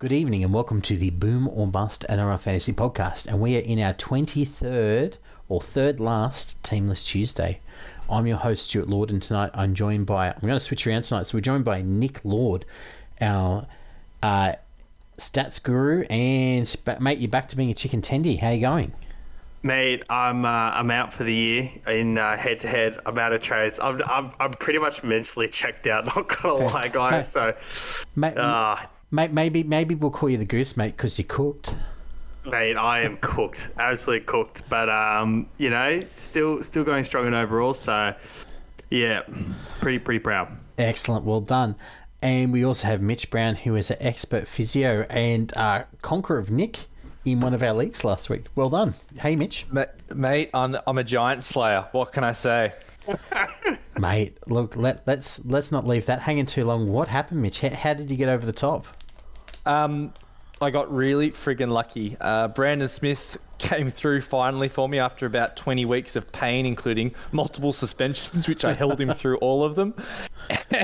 Good evening and welcome to the Boom or Bust NRL Fantasy Podcast. And we are in our 23rd or third last Teamless Tuesday. I'm your host, Stuart Lord, and tonight I'm joined by, I'm going to switch around tonight. So we're joined by Nick Lord, our uh, stats guru. And mate, you're back to being a chicken tendy. How you going? Mate, I'm uh, I'm out for the year in head to head. I'm out of trades. I'm, I'm, I'm pretty much mentally checked out. Not gonna lie, guys. So, mate, uh, Mate, maybe maybe we'll call you the goose mate because you cooked. Mate, I am cooked, absolutely cooked. But um, you know, still still going strong and overall. So, yeah, pretty pretty proud. Excellent, well done. And we also have Mitch Brown, who is an expert physio and uh, conqueror of Nick in one of our leagues last week. Well done. Hey, Mitch. Mate, I'm, I'm a giant slayer. What can I say? Mate, look, let, let's let's not leave that hanging too long. What happened, Mitch? How, how did you get over the top? Um, I got really friggin' lucky. Uh, Brandon Smith came through finally for me after about 20 weeks of pain, including multiple suspensions, which I held him through all of them.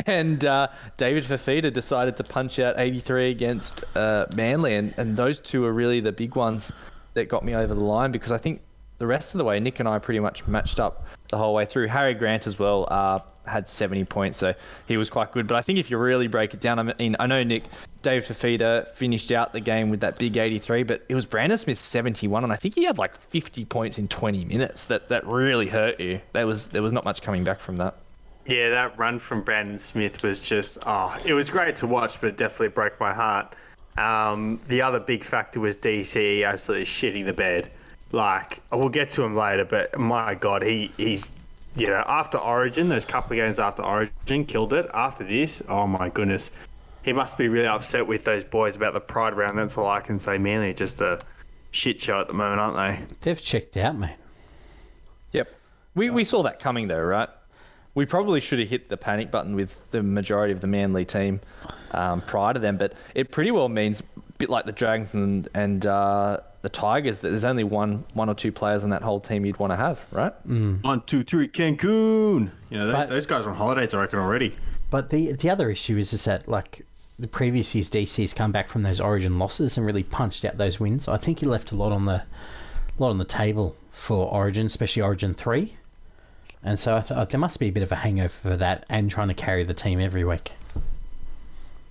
And uh, David Fifita decided to punch out 83 against uh, Manly, and, and those two are really the big ones that got me over the line because I think the rest of the way, Nick and I pretty much matched up the whole way through. Harry Grant as well uh, had 70 points, so he was quite good. But I think if you really break it down, I mean, I know Nick, Dave Fifita finished out the game with that big 83, but it was Brandon Smith 71, and I think he had like 50 points in 20 minutes. That that really hurt you. There was there was not much coming back from that. Yeah, that run from Brandon Smith was just oh, it was great to watch, but it definitely broke my heart. Um, the other big factor was DC absolutely shitting the bed. Like we'll get to him later, but my God, he he's you know after Origin, those couple of games after Origin, killed it. After this, oh my goodness, he must be really upset with those boys about the Pride round. That's all I can say. Manly just a shit show at the moment, aren't they? They've checked out, mate. Yep, we we saw that coming though, right? We probably should have hit the panic button with the majority of the Manly team um, prior to them, but it pretty well means a bit like the Dragons and and. Uh, the Tigers that there's only one one or two players on that whole team you'd want to have, right? Mm. One, two, three, Cancun. You know, but, those guys are on holidays, I reckon, already. But the the other issue is, is that like the previous years, DC's come back from those Origin losses and really punched out those wins. I think he left a lot on the lot on the table for Origin, especially Origin three. And so I thought there must be a bit of a hangover for that and trying to carry the team every week.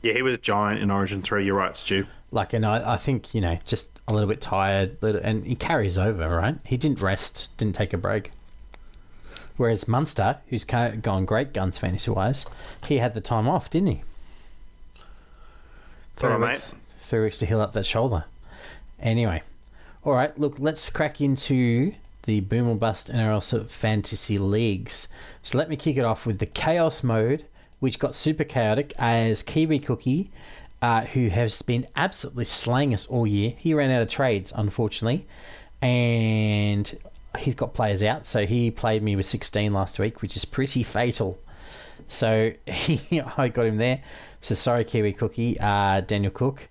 Yeah, he was a giant in Origin three. You're right, Stu. Like, and I, I think, you know, just a little bit tired, little, and he carries over, right? He didn't rest, didn't take a break. Whereas Munster, who's gone great guns fantasy wise, he had the time off, didn't he? Three right, weeks, mate. three weeks to heal up that shoulder. Anyway, all right, look, let's crack into the Boom or Bust NRL Fantasy Leagues. So let me kick it off with the Chaos mode, which got super chaotic as Kiwi Cookie uh, who has been absolutely slaying us all year. He ran out of trades, unfortunately, and he's got players out. So he played me with 16 last week, which is pretty fatal. So he, I got him there. So sorry, Kiwi Cookie, uh, Daniel Cook.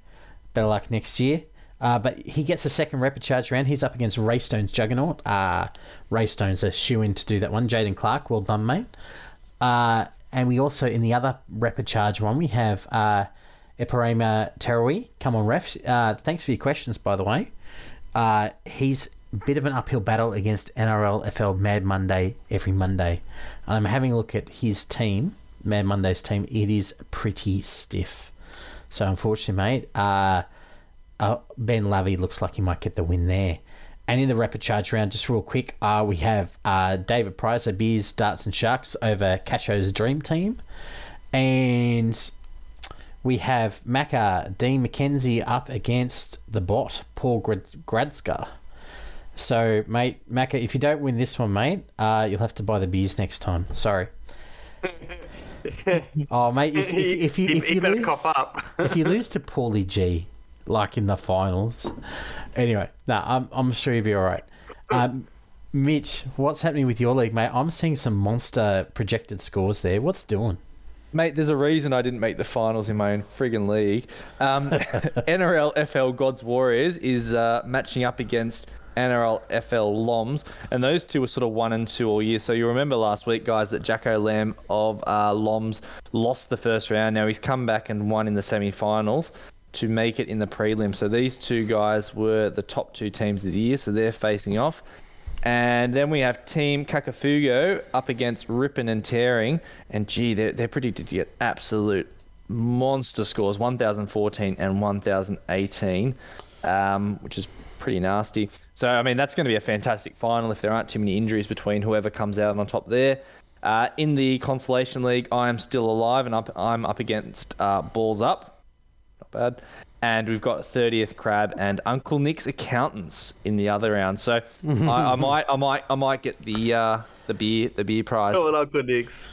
Better luck next year. Uh, but he gets a second rapid charge round. He's up against Raystone's Juggernaut. Uh, Raystone's a shoe in to do that one. Jaden Clark, well done, mate. Uh, and we also, in the other rapid charge one, we have Iparema Terawi, come on, ref. Uh, thanks for your questions, by the way. Uh, he's a bit of an uphill battle against NRL FL Mad Monday every Monday. And I'm having a look at his team, Mad Monday's team. It is pretty stiff. So, unfortunately, mate, uh, uh, Ben Lovey looks like he might get the win there. And in the rapid charge round, just real quick, uh, we have uh, David Price, Beers, Darts, and Sharks over Cacho's Dream Team. And we have Macca Dean McKenzie up against the bot, Paul Gradska. So, mate, Macca, if you don't win this one, mate, uh, you'll have to buy the beers next time. Sorry. oh, mate, if, if, if you if you lose if you lose to Paulie G, like in the finals, anyway, no, nah, I'm I'm sure you'll be all right. Um, Mitch, what's happening with your league, mate? I'm seeing some monster projected scores there. What's doing? Mate, there's a reason I didn't make the finals in my own friggin' league. Um, NRL FL Gods Warriors is uh, matching up against NRL FL Loms, and those two were sort of one and two all year. So you remember last week, guys, that Jacko Lamb of uh, Loms lost the first round. Now he's come back and won in the semi-finals. to make it in the prelim. So these two guys were the top two teams of the year, so they're facing off. And then we have Team Kakafugo up against Rippin' and Tearing. And gee, they're, they're predicted to get absolute monster scores 1014 and 1018, um, which is pretty nasty. So, I mean, that's going to be a fantastic final if there aren't too many injuries between whoever comes out on top there. Uh, in the Consolation League, I am still alive and up, I'm up against uh, Balls Up. Not bad. And we've got 30th Crab and Uncle Nick's accountants in the other round. So I, I might, I might, I might get the uh, the beer, the beer prize. Oh, Uncle Nick's.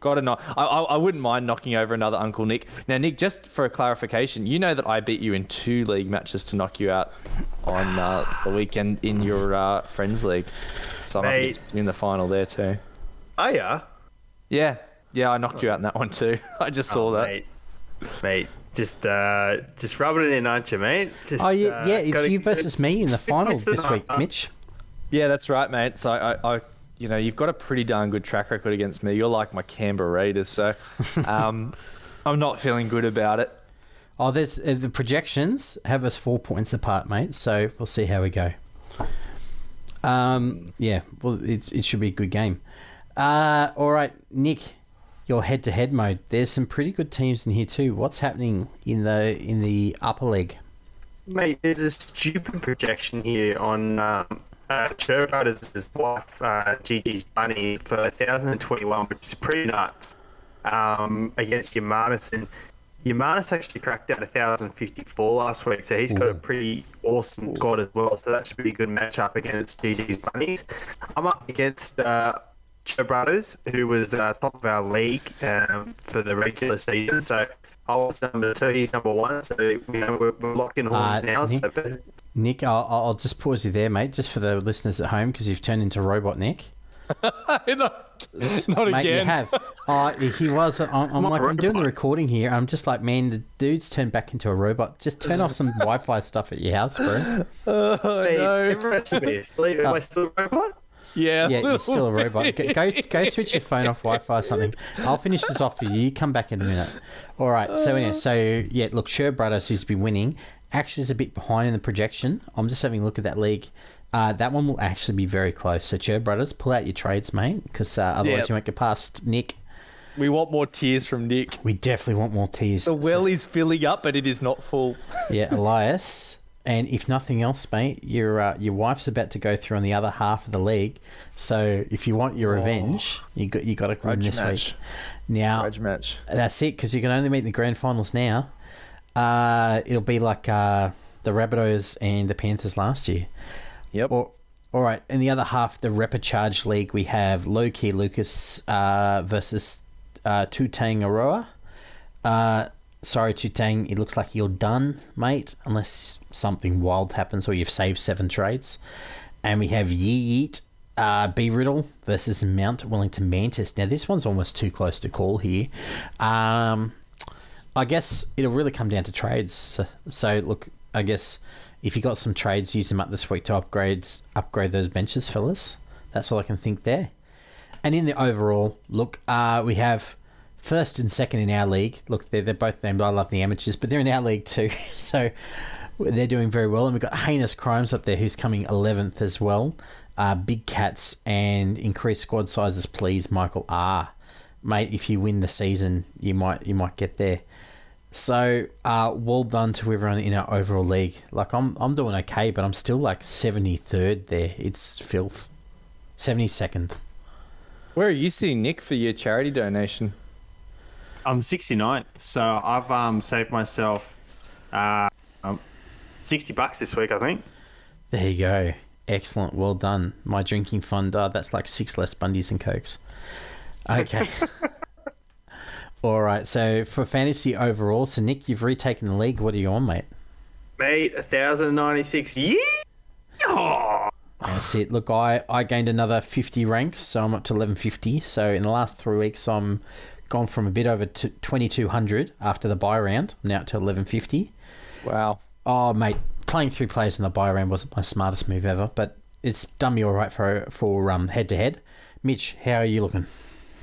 Got to knock. I, I, I wouldn't mind knocking over another Uncle Nick. Now, Nick, just for a clarification, you know that I beat you in two league matches to knock you out on uh, the weekend in your uh, friends league. So I'm Mate. in the final there too. oh yeah. Yeah, yeah, I knocked you out in that one too. I just saw that. Oh, Mate, mate, just uh, just rubbing it in, aren't you, mate? Just, Oh yeah, uh, yeah. It's gotta- you versus me in the final this week, Mitch. Yeah, that's right, mate. So I, I, you know, you've got a pretty darn good track record against me. You're like my Canberra Raiders, so um, I'm not feeling good about it. Oh, there's uh, the projections have us four points apart, mate. So we'll see how we go. Um, yeah, well, it's, it should be a good game. Uh, all right, Nick, your head-to-head mode. There's some pretty good teams in here too. What's happening in the in the upper leg? Mate, there's a stupid projection here on um, uh, Church Brothers' wife, uh, Gigi's Bunny, for 1021, which is pretty nuts, um, against Yamanis. And Yamanis actually cracked out 1054 last week, so he's got a pretty awesome squad as well. So that should be a good matchup against Gigi's Bunnies. I'm up against uh, Church Brothers, who was uh, top of our league um, for the regular season. So I was number two, he's number one. So you know, we're, we're locked in horns Uh, now. So Nick- Nick, I'll, I'll just pause you there, mate, just for the listeners at home, because you've turned into robot Nick. not not Mate, you have. Oh, he was. I'm, I'm like, I'm doing the recording here. I'm just like, man, the dude's turned back into a robot. Just turn off some Wi-Fi stuff at your house, bro. Oh, Hey, no. everyone should be asleep. Am I still a robot? Yeah, Yeah, you're still a robot. Go, go, go switch your phone off Wi-Fi or something. I'll finish this off for you. Come back in a minute. All right. So anyway, so yeah, look, Sher Brothers, who's been winning, actually is a bit behind in the projection. I'm just having a look at that league. Uh, that one will actually be very close. So Sher Brothers, pull out your trades, mate, because uh, otherwise Yep. you won't get past Nick. We want more tears from Nick. We definitely want more tears. The well is filling up, but it is not full. Yeah, Elias. And if nothing else, mate, your uh, your wife's about to go through on the other half of the league. So if you want your revenge, you got you got to win this match. week. Now Grudge match. that's it because you can only meet in the grand finals now. Uh, it'll be like uh, the Rabbitohs and the Panthers last year. Yep. Or, all right, in the other half, the Repicharge League, we have Low Key Lucas uh, versus uh, Tutang Aroa. Uh, sorry, Tutang, it looks like you're done, mate, unless something wild happens or you've saved seven trades. And we have Yee Yeet, uh, B Riddle versus Mount Wellington Mantis. Now, this one's almost too close to call here. Um, I guess it'll really come down to trades. So, so look, I guess if you got some trades, use them up this week to upgrades, upgrade those benches, fellas. That's all I can think there. And in the overall, look, uh, we have first and second in our league. Look, they're, they're both named I Love the Amateurs, but they're in our league too. So they're doing very well. And we've got Heinous Crimes up there who's coming 11th as well. Uh, Big Cats and increased squad sizes, please, Michael R. Mate, if you win the season, you might you might get there. So, uh, well done to everyone in our overall league. Like, I'm, I'm doing okay, but I'm still like 73rd there. It's filth. 72nd. Where are you sitting, Nick, for your charity donation? I'm 69th, so I've um, saved myself uh, um, 60 bucks this week, I think. There you go. Excellent. Well done. My drinking fund, uh, that's like six less Bundies and Cokes. Okay. All right. So, for fantasy overall, so Nick, you've retaken the league. What are you on, mate? Mate, 1,096. Yeah! Oh, That's it. Look, I, I gained another 50 ranks, so I'm up to 1150. So in the last three weeks, I'm gone from a bit over to 2200 after the buy round. I'm now to 1150. Wow. Oh, mate, playing three players in the buy round wasn't my smartest move ever, but it's done me all right for for um head to head. Mitch, how are you looking?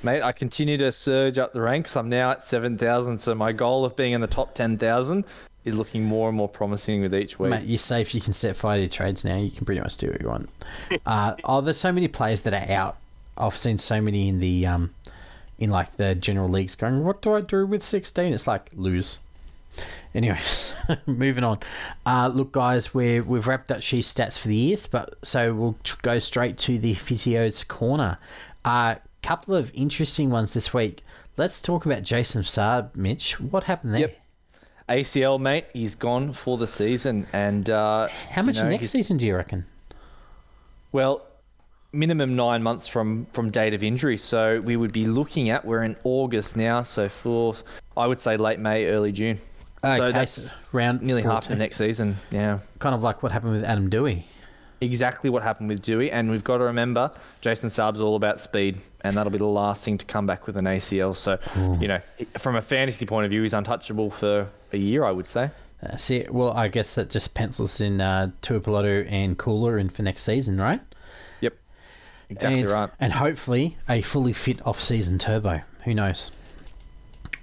Mate, I continue to surge up the ranks. I'm now at 7,000, so my goal of being in the top 10,000 is looking more and more promising with each week. Mate, you're safe. You can set fire to your trades now. You can pretty much do what you want. Uh, oh, there's so many players that are out. I've seen so many in the um, in like the general leagues going. What do I do with 16? It's like lose. Anyways, moving on. Uh, look, guys, we're, we've wrapped up She's stats for the years, but so we'll go straight to the physio's corner. A uh, couple of interesting ones this week. Let's talk about Jason Saab, Mitch. What happened there? Yep. ACL, mate, he's gone for the season. And uh, how much you know, next he's- season do you reckon? Well, minimum nine months from from date of injury. So we would be looking at we're in August now. So for I would say late May, early June. Okay, so that's round nearly half 14. the next season. Yeah. Kind of like what happened with Adam Doueihi. Exactly what happened with Doueihi, and we've got to remember Jason Saab's all about speed, and that'll be the last thing to come back with an ACL. So, you know, from a fantasy point of view, he's untouchable for a year, I would say. Uh, see, well, I guess that just pencils in uh, Tuipulotu and Koula in for next season, right? Exactly and, right. And hopefully a fully fit off-season Turbo. Who knows?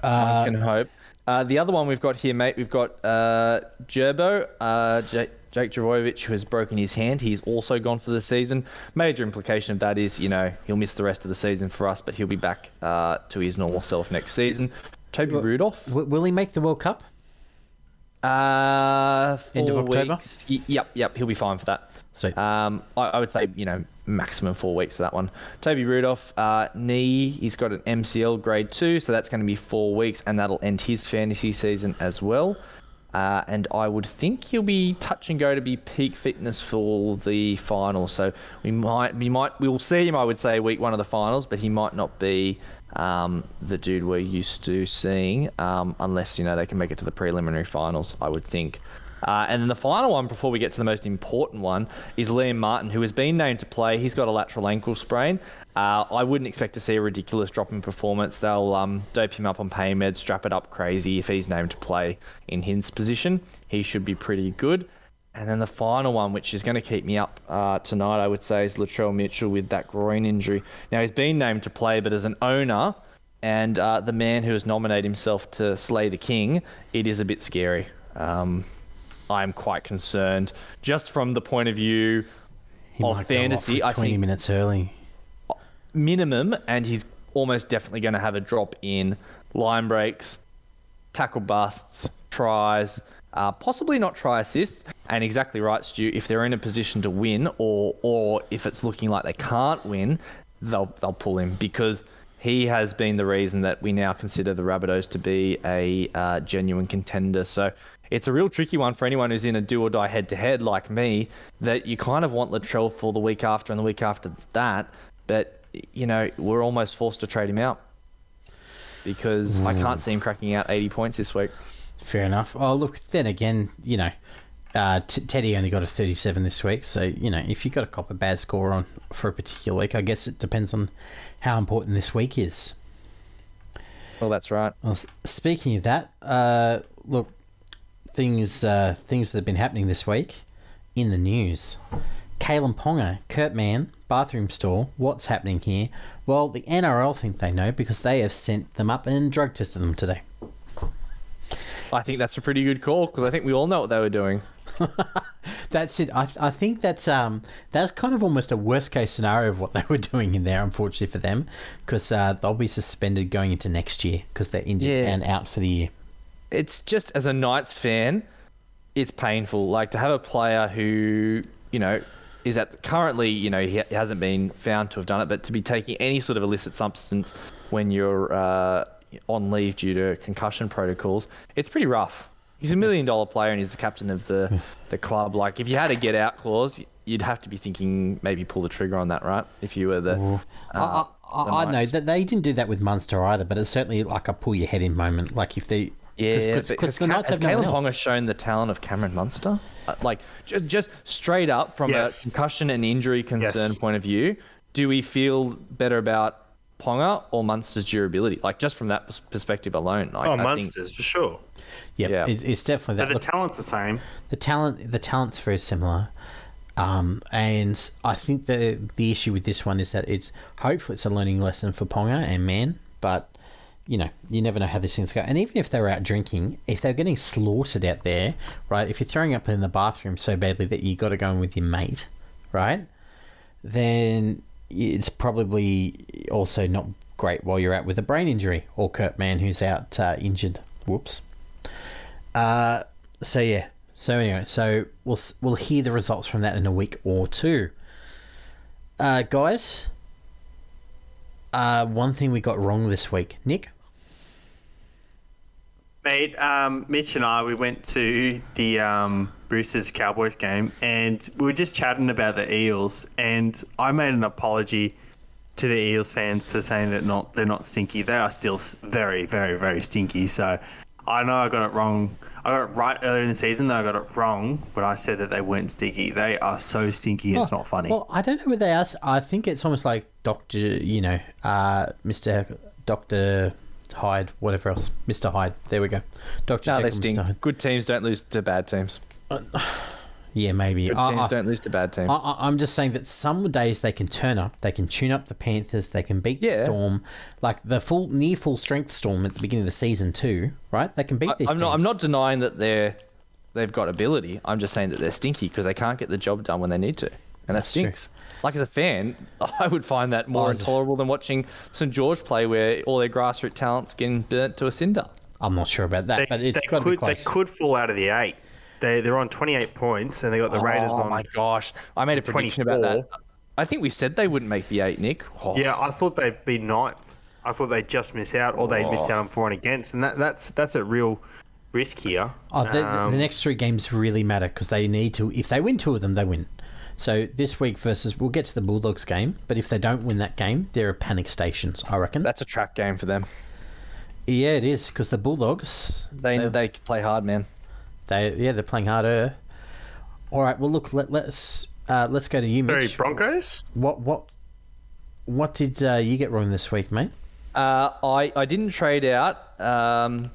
I can hope. Uh, the other one we've got here, mate, we've got uh, Gerbo, uh, J- Jake Javovic, who has broken his hand. He's also gone for the season. Major implication of that is, you know, he'll miss the rest of the season for us, but he'll be back uh, to his normal self next season. Toby Rudolf, W- will he make the World Cup? uh, End of October? Y- yep, yep, he'll be fine for that. Sweet. Um, I, I would say, you know, maximum four weeks for that one. Toby Rudolf, uh, knee, he's got an MCL grade two, so that's going to be four weeks, and that'll end his fantasy season as well. Uh, and I would think he'll be touch and go to be peak fitness for the final. So we might, we might, we will see him. I would say week one of the finals, but he might not be um, the dude we're used to seeing, um, unless you know they can make it to the preliminary finals. I would think. Uh, and then the final one, before we get to the most important one, is Liam Martin, who has been named to play. He's got a lateral ankle sprain. Uh, I wouldn't expect to see a ridiculous drop in performance. They'll um, dope him up on pain meds, strap it up crazy if he's named to play in his position. He should be pretty good. And then the final one, which is going to keep me up uh, tonight, I would say, is Latrell Mitchell with that groin injury. Now, he's been named to play, but as an owner and uh, the man who has nominated himself to slay the king, it is a bit scary. Um, I'm quite concerned, just from the point of view He of might go off fantasy. I 20 think minutes early. minimum, and he's almost definitely going to have a drop in line breaks, tackle busts, tries, uh, possibly not try assists. And exactly right, Stu. If they're in a position to win, or or if it's looking like they can't win, they'll they'll pull him because he has been the reason that we now consider the Rabbitohs to be a uh, genuine contender. So. It's a real tricky one for anyone who's in a do or die head to head like me. That you kind of want Latrell for the week after and the week after that, but you know, we're almost forced to trade him out because I can't see him cracking out 80 points this week. Fair enough. Oh, look, then again, you know, uh, T- Teddy only got a 37 this week. So, you know, if you've got a cop a bad score on for a particular week, I guess it depends on how important this week is. Well, that's right. Well, speaking of that, uh, look, things uh, things that have been happening this week in the news. Kalyn Ponga, Kurt Mann, bathroom store. What's happening here? Well, the NRL think they know because they have sent them up and drug tested them today. I think that's a pretty good call because I think we all know what they were doing. That's it. I, I think that's um that's kind of almost a worst case scenario of what they were doing in there. Unfortunately for them, because uh, they'll be suspended going into next year because they're injured Yeah. and out for the year. It's just as a Knights fan, it's painful. Like to have a player who, you know, is at currently, you know, he hasn't been found to have done it, but to be taking any sort of illicit substance when you're uh, on leave due to concussion protocols, it's pretty rough. He's a million dollar player and he's the captain of the, the club. Like, if you had a get out clause, you'd have to be thinking maybe pull the trigger on that, right? If you were the. I, uh, I, the I know that they didn't do that with Munster either, but it's certainly like a pull your head in moment. Like if they, Yeah, because but the has, Knights has have no one Kalyn Ponga shown the talent of Cameron Munster? Uh, like, just, just straight up from Yes. a concussion and injury concern Yes. point of view, do we feel better about Ponga or Munster's durability? Like, just from that perspective alone. Like, Oh, I think- Munster's for sure. Yep, Yeah. it, it's definitely But that. the Look, talent's the same. the talent, the talent's very similar. Um, and I think the the issue with this one is that it's hopefully it's a learning lesson for Ponga and Mann, but you know you never know how these things go. And even if they're out drinking, if they're getting slaughtered out there, right? If you're throwing up in the bathroom so badly that you got to go in with your mate, right? Then it's probably also not great while you're out with a brain injury or Kurt Mann who's out uh, injured. Whoops. Uh, so yeah. So anyway, so we'll we'll hear the results from that in a week or two. Uh, guys, uh, one thing we got wrong this week, Nick. Mate, um, Mitch and I, we went to the um, Roosters Cowboys game and we were just chatting about the Eels. And I made an apology to the Eels fans to saying that not they're not stinky. They are still very, very, very stinky. So I know I got it wrong. I got it right earlier in the season, though I got it wrong when I said that they weren't stinky. They are so stinky, it's Oh, not funny. Well, I don't know where they are. I think it's almost like Doctor, you know, uh, Mister Doctor Hyde, whatever else, Mister Hyde. There we go, Doctor No, Jekyll, they Mr. stink. Hyde. Good teams don't lose to bad teams. Yeah, maybe. Good teams I- don't lose to bad teams. I, I- I'm just saying that some days they can turn up, they can tune up the Panthers, they can beat the Storm, like the full near full strength Storm at the beginning of the season too, right? They can beat I, these. I'm not. I'm not denying that they're they've got ability. I'm just saying that they're stinky because they can't get the job done when they need to, and that That's true. stinks. Like as a fan, I would find that more Oh, intolerable than watching St George play, where all their grassroots talents getting burnt to a cinder. I'm not sure about that, they, but it's they got to be could, they could fall out of the eight. They, they're on 28 points and they got the Raiders oh on. Oh my gosh! I made a prediction about that. I think we said they wouldn't make the eight, Nick. Oh, Yeah, I thought they'd be ninth. I thought they'd just miss out, or they'd miss Oh. out on for and against, and that, that's that's a real risk here. Oh, the, Um, the next three games really matter because they need to. If they win two of them, they win. So this week versus, we'll get to the Bulldogs game, but if they don't win that game, there are panic stations. I reckon. That's a trap game for them. yeah, it is because the Bulldogs, They they, they play hard, man. They, yeah, they're playing harder. All right, well, look, let, let's uh, let's go to you, sorry, Mitch. Broncos. What what what did uh, you get wrong this week, mate? Uh, I I didn't trade out um,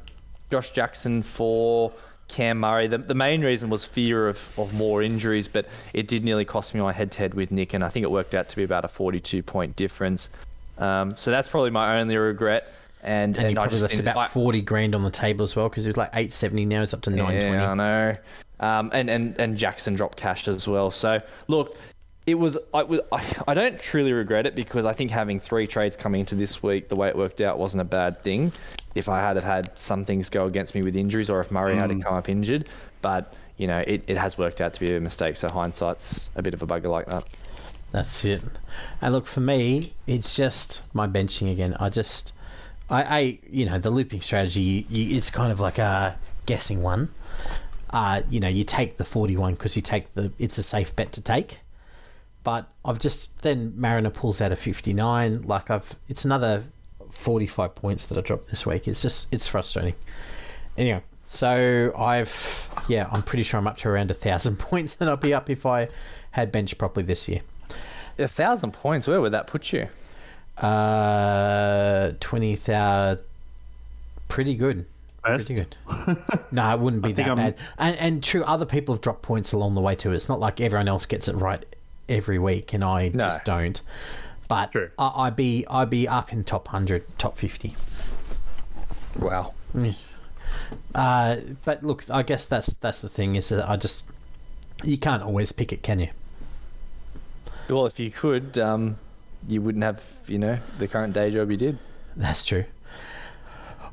Josh Jackson for Cam Murray. The, the main reason was fear of, of more injuries, but it did nearly cost me my head to head with Nick, and I think it worked out to be about a 42 point difference. Um, so that's probably my only regret. And, And, and, I probably just left about I- forty grand on the table as well because he was like eight seventy now. He's up to nine twenty. Yeah, I know. Um, and, and, and Jackson dropped cash as well. So, look, it was I, was I I don't truly regret it because I think having three trades coming into this week, the way it worked out, wasn't a bad thing. If I had have had some things go against me with injuries or if Murray had Mm. come up injured. But, you know, it, it has worked out to be a mistake. So, hindsight's a bit of a bugger like that. That's it. And look, for me, it's just my benching again. I just, I, I you know, the looping strategy, you, you, it's kind of like a guessing one. Uh, you know, you take the 41 because you take the, it's a safe bet to take. But I've just, then Mariner pulls out a 59. Like I've, it's another 45 points that I dropped this week. It's just, it's frustrating. Anyway, so I've, yeah, I'm pretty sure I'm up to around a thousand points that I'll be up if I had bench properly this year. A thousand points, where would that put you? Uh, twenty thousand. Pretty good. Pretty good. no, it wouldn't be that I'm- bad. And and true, other people have dropped points along the way too. It's not like everyone else gets it right every week, and I No. just don't. But True. I, I'd be I'd be up in top hundred, top fifty. Wow. Uh, but look, I guess that's that's the thing is that I just you can't always pick it, can you? Well, if you could, um, you wouldn't have, you know, the current day job you did. That's true.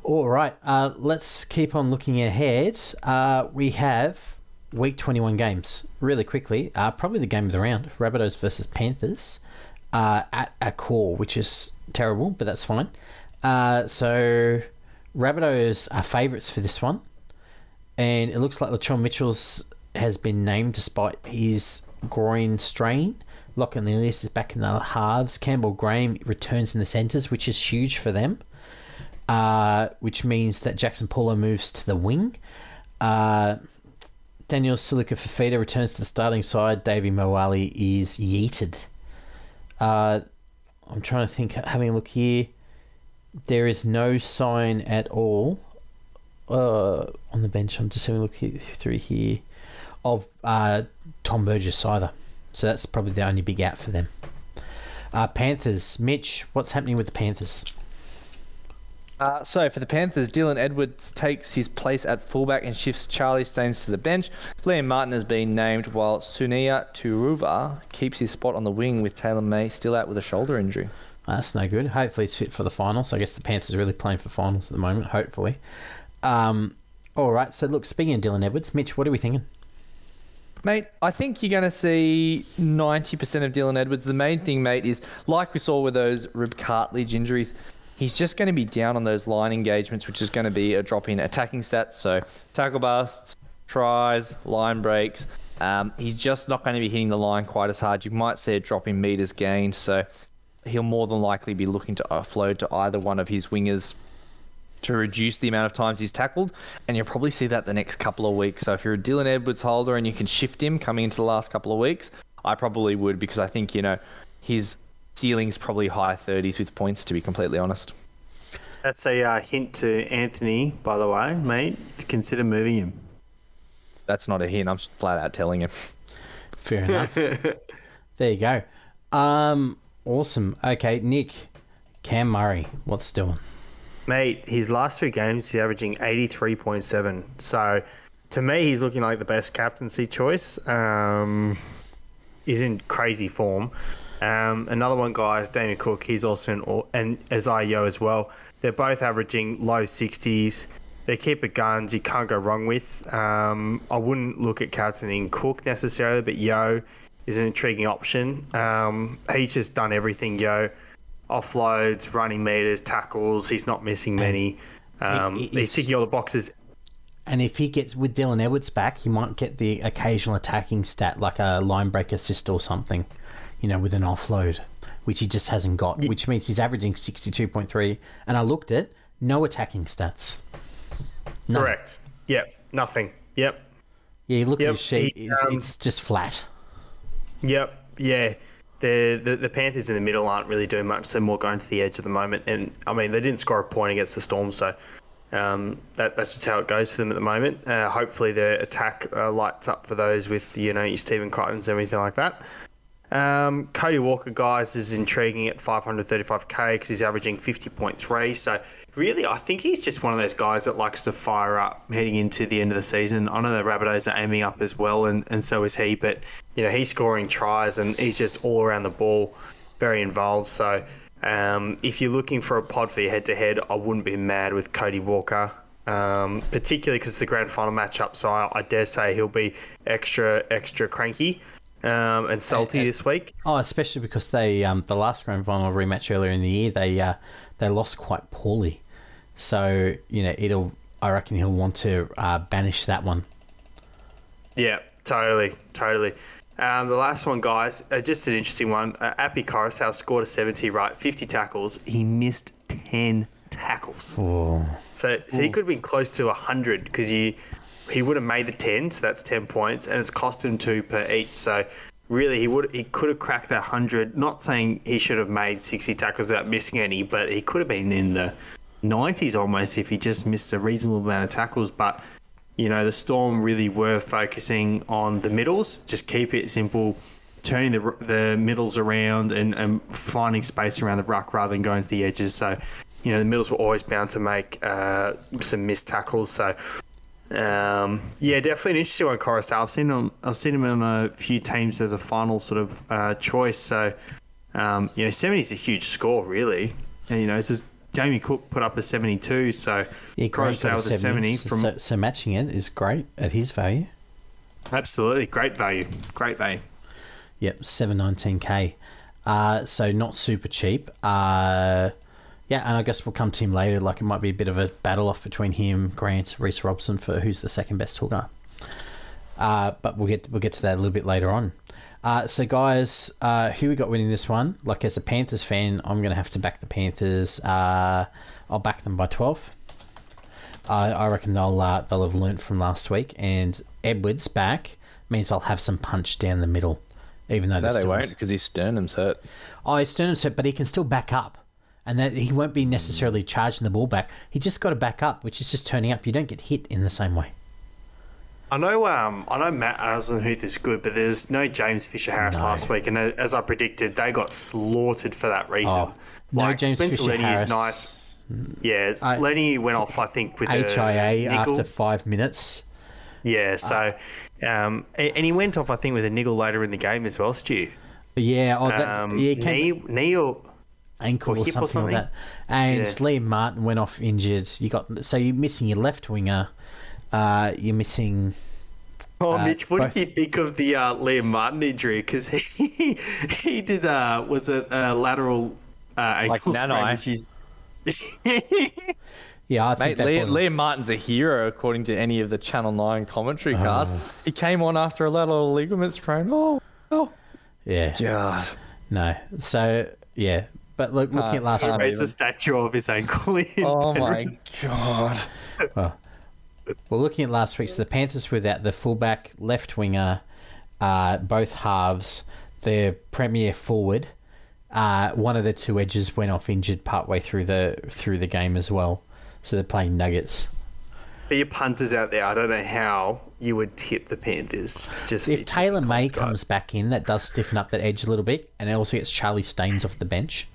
All right, uh, let's keep on looking ahead. Uh, we have week 21 games really quickly. Uh, probably the game of the round Rabbitohs versus Panthers uh, at Accor, which is terrible, but that's fine. Uh, so, Rabbitohs are favourites for this one, and it looks like Latrell Mitchell's has been named despite his groin strain. Lachlan Ilias is back in the halves. Campbell Graham returns in the centres, which is huge for them uh, which means that Jackson Paulo moves to the wing. Uh, Daniel Silica Fafita returns to the starting side. Davvy Moale is yeeted. Uh, I'm trying to think, having a look here. There is no sign at all uh, on the bench. I'm just having a look through here of uh, Tom Burgess either. So that's probably the only big out for them. Uh, Panthers, Mitch, what's happening with the Panthers? Uh, so for the Panthers, Dylan Edwards takes his place at fullback and shifts Charlie Staines to the bench. Liam Martin has been named while Sunia Turuva keeps his spot on the wing with Taylor May still out with a shoulder injury. That's no good. Hopefully, it's fit for the finals. I guess the Panthers are really playing for finals at the moment. Hopefully. Um, all right. So, look, speaking of Dylan Edwards, Mitch, what are we thinking? Mate, I think you're going to see 90% of Dylan Edwards. The main thing, mate, is like we saw with those rib cartilage injuries, he's just going to be down on those line engagements, which is going to be a drop in attacking stats. So, tackle busts, tries, line breaks. Um, he's just not going to be hitting the line quite as hard. You might see a drop in meters gained. So, he'll more than likely be looking to offload to either one of his wingers to reduce the amount of times he's tackled, and you'll probably see that the next couple of weeks. So if you're a Dylan Edwards holder and you can shift him coming into the last couple of weeks, I probably would because I think you know his ceiling's probably high 30s with points. To be completely honest, That's a uh, hint to Anthony, by the way, mate. Consider moving him. that's not a hint. I'm just flat out telling him. Fair enough. there you go. Um, awesome. Okay, Nick, Cam Murray, what's doing? Mate, his last three games, he's averaging 83.7. So, to me, he's looking like the best captaincy choice. Um, he's in crazy form. Um, another one, guys, Damien Cook, he's also in, and Isaiah as well. They're both averaging low 60s. They keep it guns, you can't go wrong with. Um, I wouldn't look at captaining Cook necessarily, but Yeo is an intriguing option. Um, he's just done everything, Yeo offloads, running meters, tackles. He's not missing many. Um, He- he- he's ticking all the boxes. And if he gets with Dylan Edwards back, he might get the occasional attacking stat like a line break assist or something, you know, with an offload, which he just hasn't got, which means he's averaging 62.3. And I looked at no attacking stats. None. Correct. Yep. Nothing. Yep. Yeah, you look Yep, at his sheet, he, it's, um, it's just flat. Yep. Yeah. The, the the Panthers in the middle aren't really doing much. They're more going to the edge at the moment. And I mean, they didn't score a point against the Storm, so um, that, that's just how it goes for them at the moment. Uh, hopefully, their attack uh, lights up for those with you know your Stephen Crichtons and everything like that. Um, Cody Walker, guys, is intriguing at 535k because he's averaging 50.3. So, really, I think he's just one of those guys that likes to fire up heading into the end of the season. I know the Rabbitohs are aiming up as well, and, and so is he. But, you know, he's scoring tries and he's just all around the ball, very involved. So, um, if you're looking for a pod for your head to head, I wouldn't be mad with Cody Walker. Um, particularly because it's the grand final matchup, so I, I dare say he'll be extra, extra cranky um, and salty And- this week. Oh, especially because they um, the last grand final rematch earlier in the year they uh, they lost quite poorly, so you know it'll I reckon he'll want to uh, banish that one. Yeah, totally, totally. Um, the last one, guys, uh, just an interesting one. Uh, Api Koroisau scored a 70, right? 50 tackles. He missed 10 tackles. Oh, So, so he could have been close to 100 because he, he would have made the 10, so that's 10 points, and it's cost him two per each. So, really, he would he could have cracked that 100. Not saying he should have made 60 tackles without missing any, but he could have been in the 90s almost if he just missed a reasonable amount of tackles. But you know, the Storm really were focusing on the middles. Just keep it simple, turning the the middles around and, and finding space around the ruck rather than going to the edges. So, you know, the middles were always bound to make uh, some missed tackles. So, um, yeah, definitely an interesting one, Koroisau. I've seen him. I've seen him on a few teams as a final sort of uh, choice. So, um, you know, seventy is a huge score, really. And you know, it's just Jamie Cook put up a seventy-two. So, yeah, Koroisau was a seventy So, from so, so matching it is great at his value. absolutely great value. Great value. Yep, seven nineteen k. Uh, so not super cheap. Uh, yeah, and I guess we'll come to him later. Like it might be a bit of a battle off between him, Grant, Reece Robson for who's the second best hooker. Uh, but we'll get we'll get to that a little bit later on. Uh, so guys, uh, who we got winning this one? Like as a Panthers fan, I'm gonna have to back the Panthers. Uh, I'll back them by twelve. I, I reckon they'll uh, they'll have learnt from last week, and Edwards back means they'll have some punch down the middle, even though No, they won't because his sternum's hurt. Oh, his sternum's hurt, but he can still back up. And that he won't be necessarily charging the ball back. He just got to back up, which is just turning up. You don't get hit in the same way. I know, um, I know Matt Eisenhuth is good, but there's no James Fisher Harris No. last week, and as I predicted, they got slaughtered for that reason. Oh, no James Spencer Fisher Lenny Harris. is nice. Yeah, I- Lenny went off, I think, with HIA after five minutes. Yeah, so um, and he went off, I think, with a niggle later in the game as well, Stu. Yeah, oh, that, Um, yeah, knee, knee or ankle or or, something, or something. like that. And Yeah. Liam Martin went off injured. You got so you're missing your left winger. Uh, you're missing. Oh, Uh, Mitch, what both- did you think of the uh, Liam Martin injury? Because he he did uh, was it a lateral uh, ankle sprain, which is Yeah, I Mate, think that Liam, boy- Liam Martin's a hero according to any of the Channel 9 commentary Oh. cast. He came on after a lateral ligament sprain. Oh, oh. Yeah, God. no. So yeah, but look, looking at last can't week, raised a statue of his ankle. Oh, my. God. well, looking at last week, so the Panthers without the fullback, left winger, uh, both halves, their premier forward. Uh, one of the two edges went off injured partway through the through the game as well. So they're playing Nuggets. For your punters out there, I don't know how you would tip the Panthers. Just If Taylor May comes back in, that does stiffen up that edge a little bit, and it also gets Charlie Staines off the bench.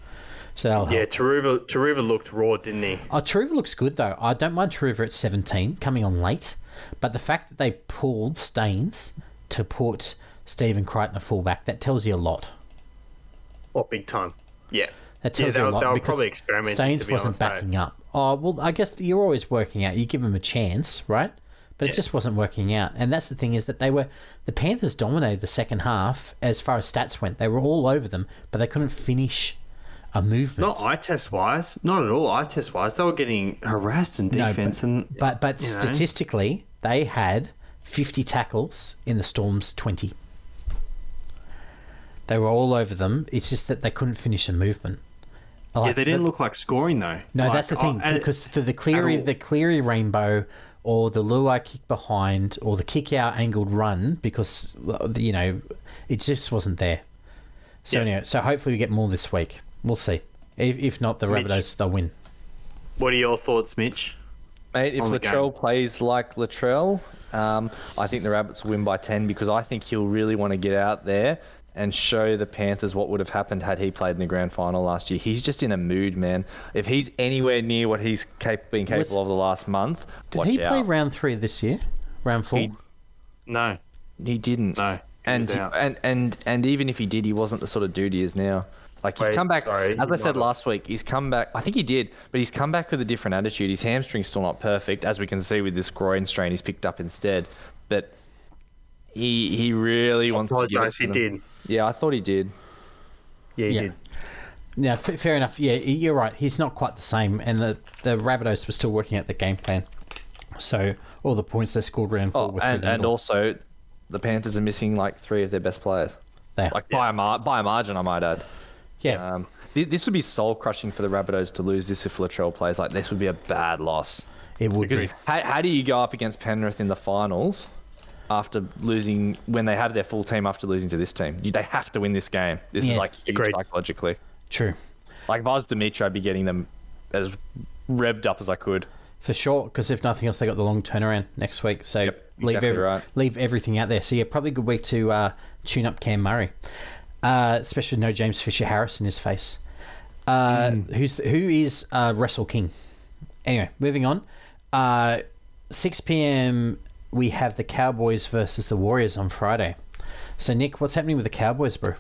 So that'll yeah. Turuva, Turuva looked raw, didn't he? Oh, Turuva looks good though. I don't mind Turuva at 17 coming on late, but the fact that they pulled Staines to put Stephen Crichton a fullback that tells you a lot. Oh, big time. Yeah. That Yeah, tells they you a lot they were because probably experimenting, Staines wasn't honest, backing up. Oh well, I guess you're always working out. You give him a chance, right? But it Yeah. just wasn't working out. And that's the thing is that they were the Panthers dominated the second half as far as stats went. They were all over them, but they couldn't finish a movement. Not eye test wise, not at all eye test wise. They were getting harassed in No, defense, and But but you know. statistically, they had 50 tackles in the Storm's 20. They were all over them. It's just that they couldn't finish a movement. yeah, they didn't the- look like scoring though. No, Like, that's the thing oh, because for the Cleary, the Cleary rainbow, or the Luai kick behind, or the kick out angled run, because you know it just wasn't there. So Yeah. anyway, so hopefully we get more this week. We'll see. If, if not, the Mitch. Rabbitohs they'll win. what are your thoughts, Mitch? Mate, if On Latrell plays like Latrell, um, I think the Rabbits will win by 10 because I think he'll really want to get out there and show the Panthers what would have happened had he played in the grand final last year. He's just in a mood, man. If he's anywhere near what he's cap- been capable Was- of the last month, Did watch he play round three this year? Round four? He- No. He didn't. No, he and, out. and and and even if he did, he wasn't the sort of dude he is now. Like he's Wait, come back. sorry, as I said have. last week, he's come back. I think he did, but he's come back with a different attitude. His hamstring's still not perfect, as we can see with this groin strain he's picked up instead. But he he really wants to give it Apologise, he them. did. Yeah, I thought he did. Yeah, he Yeah. did. Yeah, f- fair enough. Yeah, you're right. He's not quite the same, and the the Rabbitohs were still working out the game plan. So all the points they scored round four Oh, were through and and also, the Panthers are missing like three of their best players, They are. like by a mar- by a margin, I might add. Yeah, Um, thi- this would be soul crushing for the Rabbitohs to lose this if Latrell plays like this. Would be a bad loss. it would be. How, how do you go up against Penrith in the finals after losing when they have their full team after losing to this team? You, they have to win this game. This Yeah. is like huge Agreed. psychologically. True. Like if I was Dimitri, I'd be getting them as revved up as I could. For sure, because if nothing else, they got the long turnaround next week. So Yep, leave exactly every- right. leave everything out there. So yeah, probably a good week to uh, tune up Cam Murray, uh, especially no James Fisher Harris in his face. Uh, Hmm. Who's who is uh, Wrestle King? Anyway, moving on. Uh, Six p.m. We have the Cowboys versus the Warriors on Friday. So Nick, what's happening with the Cowboys, bro?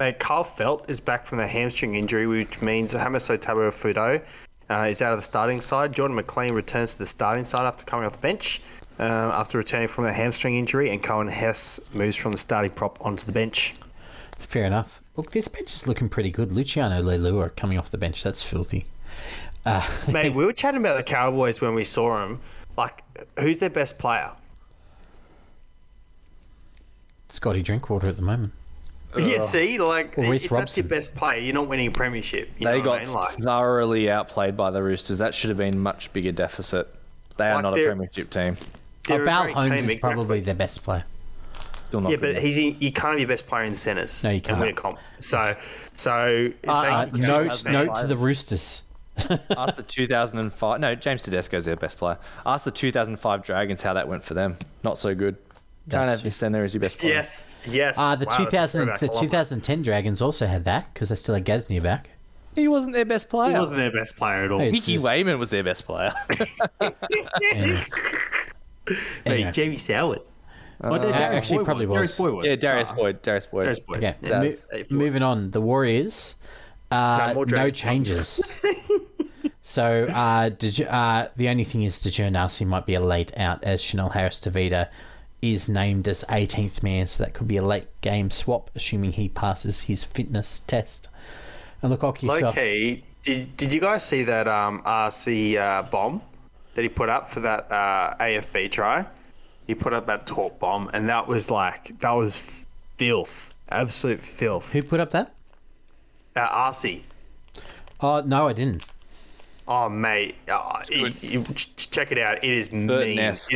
Mate, Kyle Feldt is back from the hamstring injury, which means Hamiso Tabuai-Fidow uh, is out of the starting side. Jordan McLean returns to the starting side after coming off the bench um, after returning from the hamstring injury, and Coen Hess moves from the starting prop onto the bench. Fair enough. Look, this bench is looking pretty good. Luciano Leilua coming off the bench. That's filthy. Uh, Mate, we were chatting about the Cowboys when we saw them. Like, who's their best player? Scotty Drinkwater at the moment. Yeah, see, like, Or if Reece that's your best player, you're not winning a premiership. You they know got what I mean? Like, thoroughly outplayed by the Roosters. That should have been much bigger deficit. They are Like not a premiership team. they're Val Holmes team, is exactly. probably their best player. Still not Yeah, good but enough. he's in, you can't be your best player in the centres. No, you can't. win a comp. So, so Uh, uh, note, note to the Roosters. Ask the 2005. No, James Tedesco's their best player. Ask the 2005 Dragons how that went for them. Not so good. Can't That's- have Miss there as your best player. Yes, yes. Uh, the Wow, 2000, the I love that. 2010 Dragons also had that because they still had Gasnier back. He wasn't their best player. He wasn't their best player at all. Hey, Mickey Weyman was their best player. Anyway. Anyway. Hey, Jamie Soward. Oh, Uh, Darius actually, Boyd probably was. Darius. Boyd was. yeah, Darius Ah, Boyd. Darius Boyd. Darius Boyd. Okay, Yeah. mo- Hey, if you- moving on. The Warriors, uh, No, no changes. so, uh, did you, uh, the only thing is Dejour Nasi might be a late out as Chanel Harris-Tavita is named as 18th man, so that could be a late game swap, assuming he passes his fitness test. And look, I'll kick Low-key, did, did you guys see that um, RC uh, bomb that he put up for that uh, AFB try? He put up that top bomb, and that was like, that was filth. Absolute filth. Who put up that? Uh, RC. Oh, no, I didn't. Oh, mate. Uh, it- you- check it out. It is mean. Burton-esque.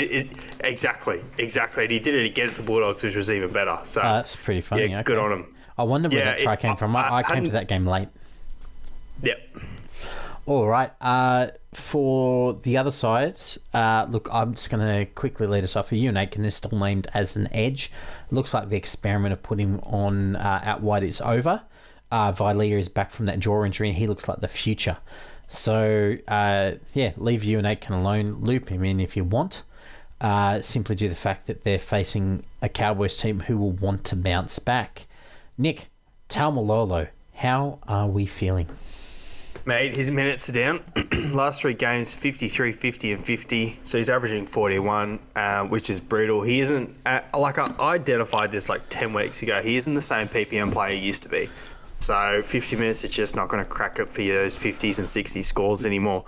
Exactly. Exactly. And he did it against the Bulldogs, which was even better. So, Uh, that's pretty funny. yeah, okay. good on him. I wonder where Yeah, that try it- came from. I, I- I came to that game late. Yep. All right. Uh, for the other side, uh, look, I'm just going to quickly lead us off. For Euan Aitken is still named as an edge. Looks like the experiment of putting on uh, out wide is over. Uh, Vailea is back from that jaw injury, and he looks like the future. So, uh, yeah, leave Euan Aitken alone. Loop him in if you want. Uh, simply due to the fact that they're facing a Cowboys team who will want to bounce back. Nick, Taumalolo, how are we feeling? Mate, his minutes are down. Last three games 53, 50, and 50. So he's averaging 41, uh, which is brutal. He isn't, uh, like, I identified this like 10 weeks ago. He isn't the same PPM player he used to be. So 50 minutes is just not going to crack it for those 50s and 60s scores anymore.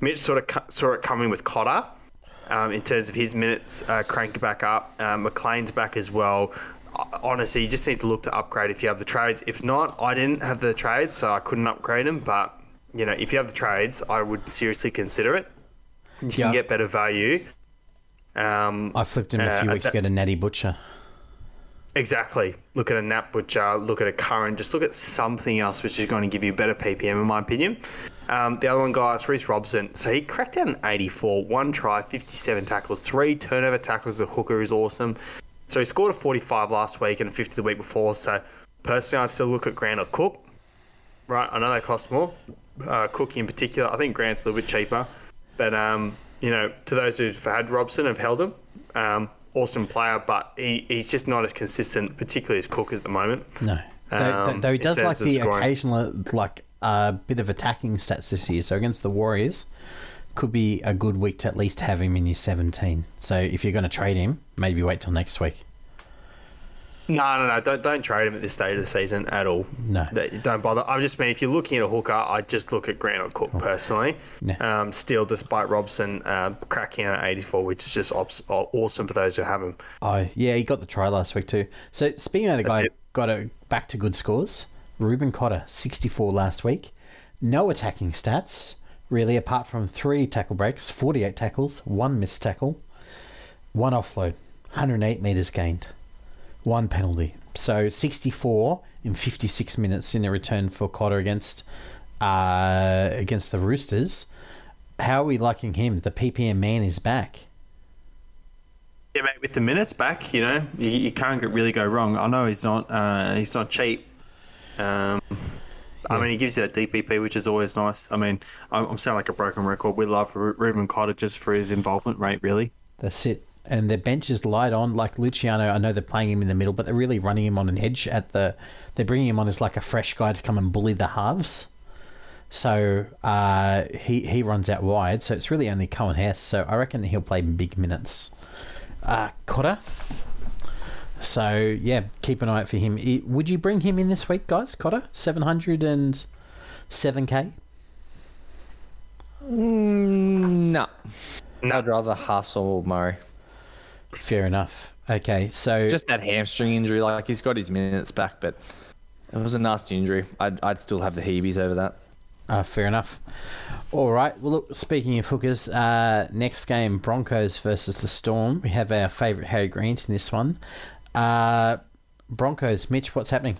Mitch sort of cu- saw it coming with Cotter. Um, in terms of his minutes uh, cranking back up, uh, McLean's back as well. Honestly, you just need to look to upgrade if you have the trades. If not, I didn't have the trades, so I couldn't upgrade them. But you know, if you have the trades, I would seriously consider it. You Yeah. can get better value. Um, I flipped him a Uh, few at weeks that- ago to Natty Butcher. Exactly. Look at a Nat Butcher, look at a Curran, just look at something else which is going to give you better PPM, in my opinion. Um, the other one, guys, Reece Robson. So he cracked out an 84, one try, 57 tackles, three turnover tackles. The hooker is awesome. So he scored a 45 last week and a 50 the week before. So personally, I still look at Grant or Cook. Right, I know they cost more. Uh, Cook in particular, I think Grant's a little bit cheaper. But, um, you know, to those who've had Robson, have held him. Um, awesome player, but he, he's just not as consistent, particularly as Cook at the moment. No. Though, Um, though he does like the occasional, like, uh, bit of attacking stats this year. So against the Warriors, could be a good week to at least have him in your 17. So if you're going to trade him, maybe wait till next week. No, no, no. Don't don't trade him at this stage of the season at all. No. Don't bother. I just mean if you're looking at a hooker, I just look at Grant or Cook personally. Yeah. Um, still, despite Robson uh, cracking out at 84, which is just obs- awesome for those who have him. Oh, yeah, he got the try last week too. So speaking of the guy it. got a, back to good scores, Reuben Cotter, 64 last week. No attacking stats, really, apart from three tackle breaks, 48 tackles, one missed tackle, one offload, 108 metres gained, one penalty. So 64 in 56 minutes in a return for Cotter against uh, against the Roosters. How are we liking him? The PPM man is back. Yeah, mate. With the minutes back, you know, you, you can't really go wrong. I know he's not uh, he's not cheap. Um, I mean, he gives you that DPP, which is always nice. I mean, I'm, I'm sounding like a broken record. We love Ru- Reuben Cotter just for his involvement rate, really. That's it. And their bench is light on. Like Luciano, I know they're playing him in the middle, but they're really running him on an edge at the. They're bringing him on as like a fresh guy to come and bully the halves. So uh, he he runs out wide. So it's really only Coen Hess. So I reckon he'll play big minutes. Uh, Cotter. So yeah, keep an eye out for him. Would you bring him in this week, guys? Cotter, seven hundred and seven k. no. I'd rather hustle Murray. Fair enough. Okay, so Just that hamstring injury, like he's got his minutes back, but it was a nasty injury. I'd, I'd still have the heebies over that. Uh, fair enough. All right. Well, look. Speaking of hookers, uh, next game Broncos versus the Storm. We have our favourite Harry Grant in this one. Uh, Broncos, Mitch. What's happening?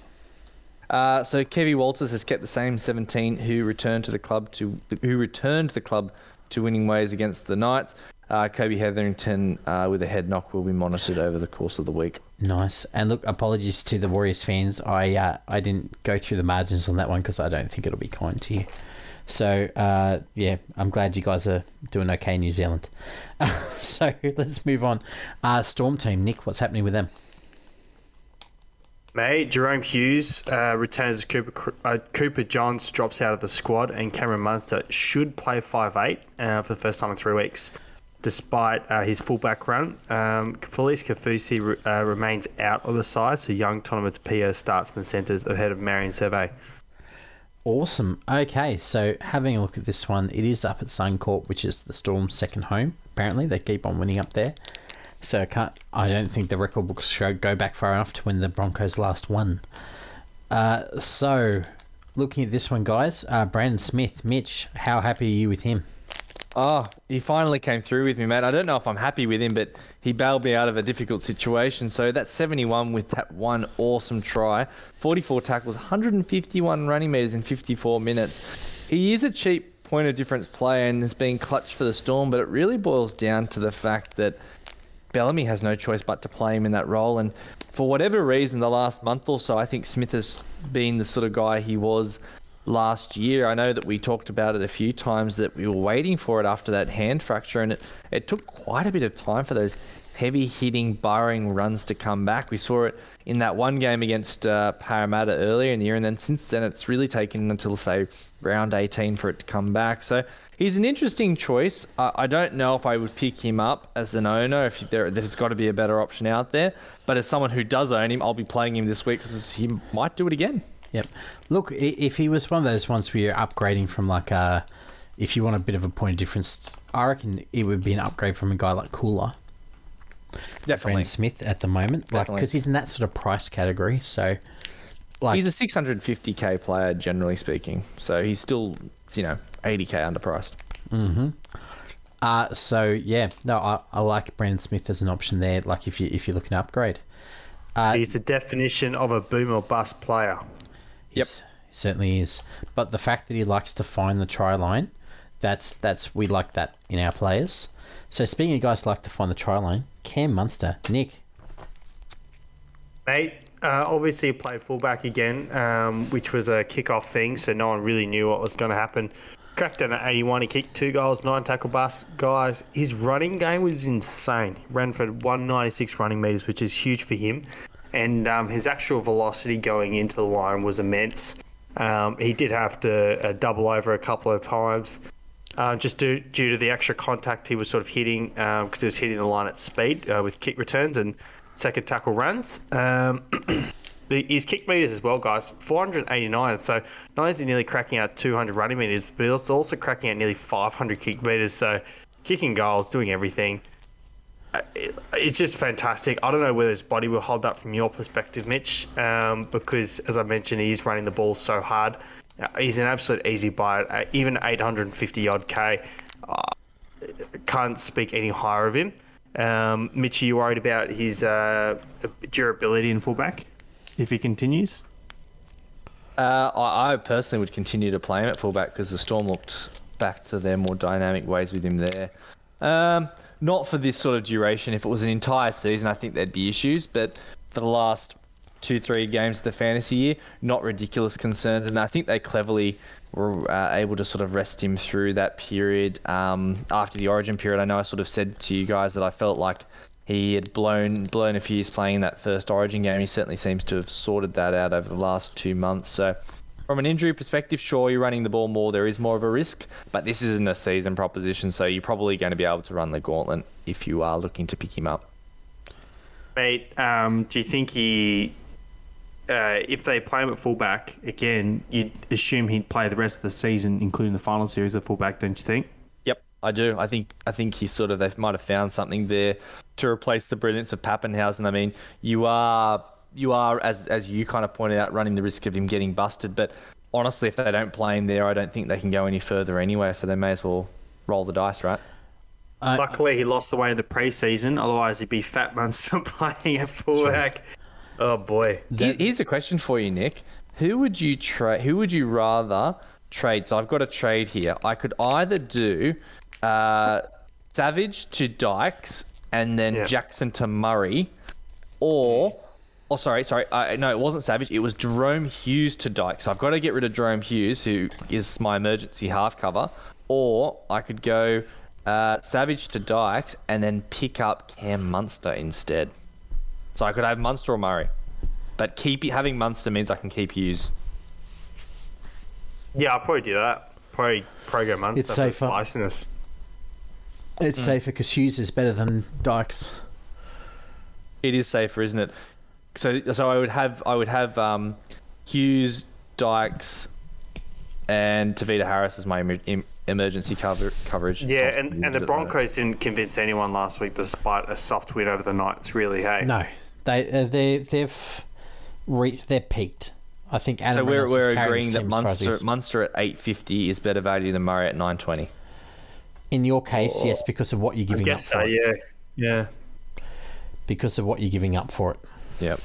Uh, so Kevy Walters has kept the same 17 who returned to the club to who returned the club to winning ways against the Knights. Uh, Kobe Hetherington uh, with a head knock will be monitored over the course of the week. Nice. And look, apologies to the Warriors fans. I uh, I didn't go through the margins on that one because I don't think it'll be kind to you. So uh, yeah, I'm glad you guys are doing okay in New Zealand. so let's move on. Uh, Storm team, Nick, what's happening with them? Mate, Jahrome Hughes uh, returns Cooper, uh, Cooper Johns drops out of the squad, and Cameron Munster should play 5'8 uh, for the first time in three weeks, despite uh, his fullback run. Um, Felise Kaufusi re- uh, remains out of the side, so young Tonema Tapia starts in the centres ahead of Marion Seve. Awesome. Okay, so having a look at this one, it is up at Suncorp, which is the Storm's second home. Apparently, they keep on winning up there. So I can't. I don't think the record books show go back far enough to when the Broncos last won. Uh, so looking at this one, guys, uh, Brandon Smith, Mitch, how happy are you with him? Oh, he finally came through with me, mate. I don't know if I'm happy with him, but he bailed me out of a difficult situation. So that's 71 with that one awesome try, 44 tackles, 151 running meters in 54 minutes. He is a cheap point of difference player and has been clutch for the Storm, but it really boils down to the fact that Bellamy has no choice but to play him in that role. And for whatever reason, the last month or so, I think Smith has been the sort of guy he was last year. I know that we talked about it a few times that we were waiting for it after that hand fracture, and it, it took quite a bit of time for those heavy hitting, burrowing runs to come back. We saw it in that one game against uh, Parramatta earlier in the year, and then since then it's really taken until, say, round 18 for it to come back. So He's an interesting choice. I, I don't know if I would pick him up as an owner, if there, there's got to be a better option out there. But as someone who does own him, I'll be playing him this week because he might do it again. Yep. Look, if he was one of those ones where you're upgrading from like a, if you want a bit of a point of difference, I reckon it would be an upgrade from a guy like Koula. Definitely. Brandon Smith at the moment, like because he's in that sort of price category. So, like he's a 650k player generally speaking. So he's still, you know, 80k underpriced. Mm-hmm. Uh, so yeah, no, I, I like Brandon Smith as an option there. Like if you if you're looking to upgrade, uh, he's the definition of a boom or bust player. Yep, he certainly is. But the fact that he likes to find the try line, that's that's we like that in our players. So speaking of guys like to find the try line, Cam Munster, Nick, mate. Uh, obviously, played fullback again, um, which was a kick-off thing, so no one really knew what was going to happen cracked down at 81. He kicked two goals, nine tackle bust. Guys, his running game was insane. Ran for 196 running meters, which is huge for him. And um, his actual velocity going into the line was immense. Um, he did have to uh, double over a couple of times. Uh, just due, due to the extra contact he was sort of hitting, because um, he was hitting the line at speed uh, with kick returns and second tackle runs. Um, the, his kick meters as well, guys, 489. So not only is he nearly cracking out 200 running meters, but he's also cracking out nearly 500 kick meters. So kicking goals, doing everything. It's just fantastic. I don't know whether his body will hold up from your perspective, Mitch, um, because as I mentioned, he's running the ball so hard. Uh, he's an absolute easy buy. Uh, even 850 odd K, uh, can't speak any higher of him. Um, Mitch, are you worried about his uh, durability in fullback? if he continues? Uh, I, I, personally would continue to play him at fullback because the Storm looked back to their more dynamic ways with him there. Um, not for this sort of duration. If it was an entire season, I think there'd be issues. But for the last two, three games of the fantasy year, not ridiculous concerns. And I think they cleverly were uh, able to sort of rest him through that period um, after the Origin period. I know I sort of said to you guys that I felt like he had blown blown a few years playing in that first Origin game. He certainly seems to have sorted that out over the last two months. So, from an injury perspective, sure, you're running the ball more. There is more of a risk, but this isn't a season proposition, so you're probably going to be able to run the gauntlet if you are looking to pick him up. Mate, um, do you think he, uh, if they play him at fullback again, you'd assume he'd play the rest of the season, including the final series at fullback, don't you think? Yep, I do. I think I think he sort of they might have found something there to replace the brilliance of Papenhuyzen. I mean, you are you are as as you kind of pointed out, running the risk of him getting busted. But honestly, if they don't play him there, I don't think they can go any further anyway. So they may as well roll the dice, right? Uh, Luckily, he lost the way in the preseason. Otherwise, he'd be Fat Munster playing at fullback. Oh boy! That... Here's a question for you, Nick. Who would you trade? Who would you rather trade? So I've got a trade here. I could either do uh, Savage to Dykes and then Yeah. Jackson to Murray, or oh sorry sorry uh, no it wasn't Savage. It was Jahrome Hughes to Dykes. So I've got to get rid of Jahrome Hughes, who is my emergency half cover, or I could go uh, Savage to Dykes and then pick up Cam Munster instead. So I could have Munster or Murray. But keep having Munster means I can keep Hughes. Yeah, I'll probably do that. Probably probably go Munster. It's for safer. spiciness. It's safer because Hughes is better than Dykes. It is safer, isn't it? So so I would have I would have um, Hughes, Dykes, and Tavita Harris as my emer- em- emergency cover coverage. Yeah, Thompson and, and the did it. Broncos didn't convince anyone last week, despite a soft win over the Knights. Really, hey. No, they uh, they they've reached they're peaked. I think Adam So we're, Reynolds we're agreeing that team as far as Munster. Munster at eight fifty is better value than Murray at nine twenty. In your case, yes, because of what you're I giving up guess for so. it. Yeah, yeah, Because of what you're giving up for it. Yep.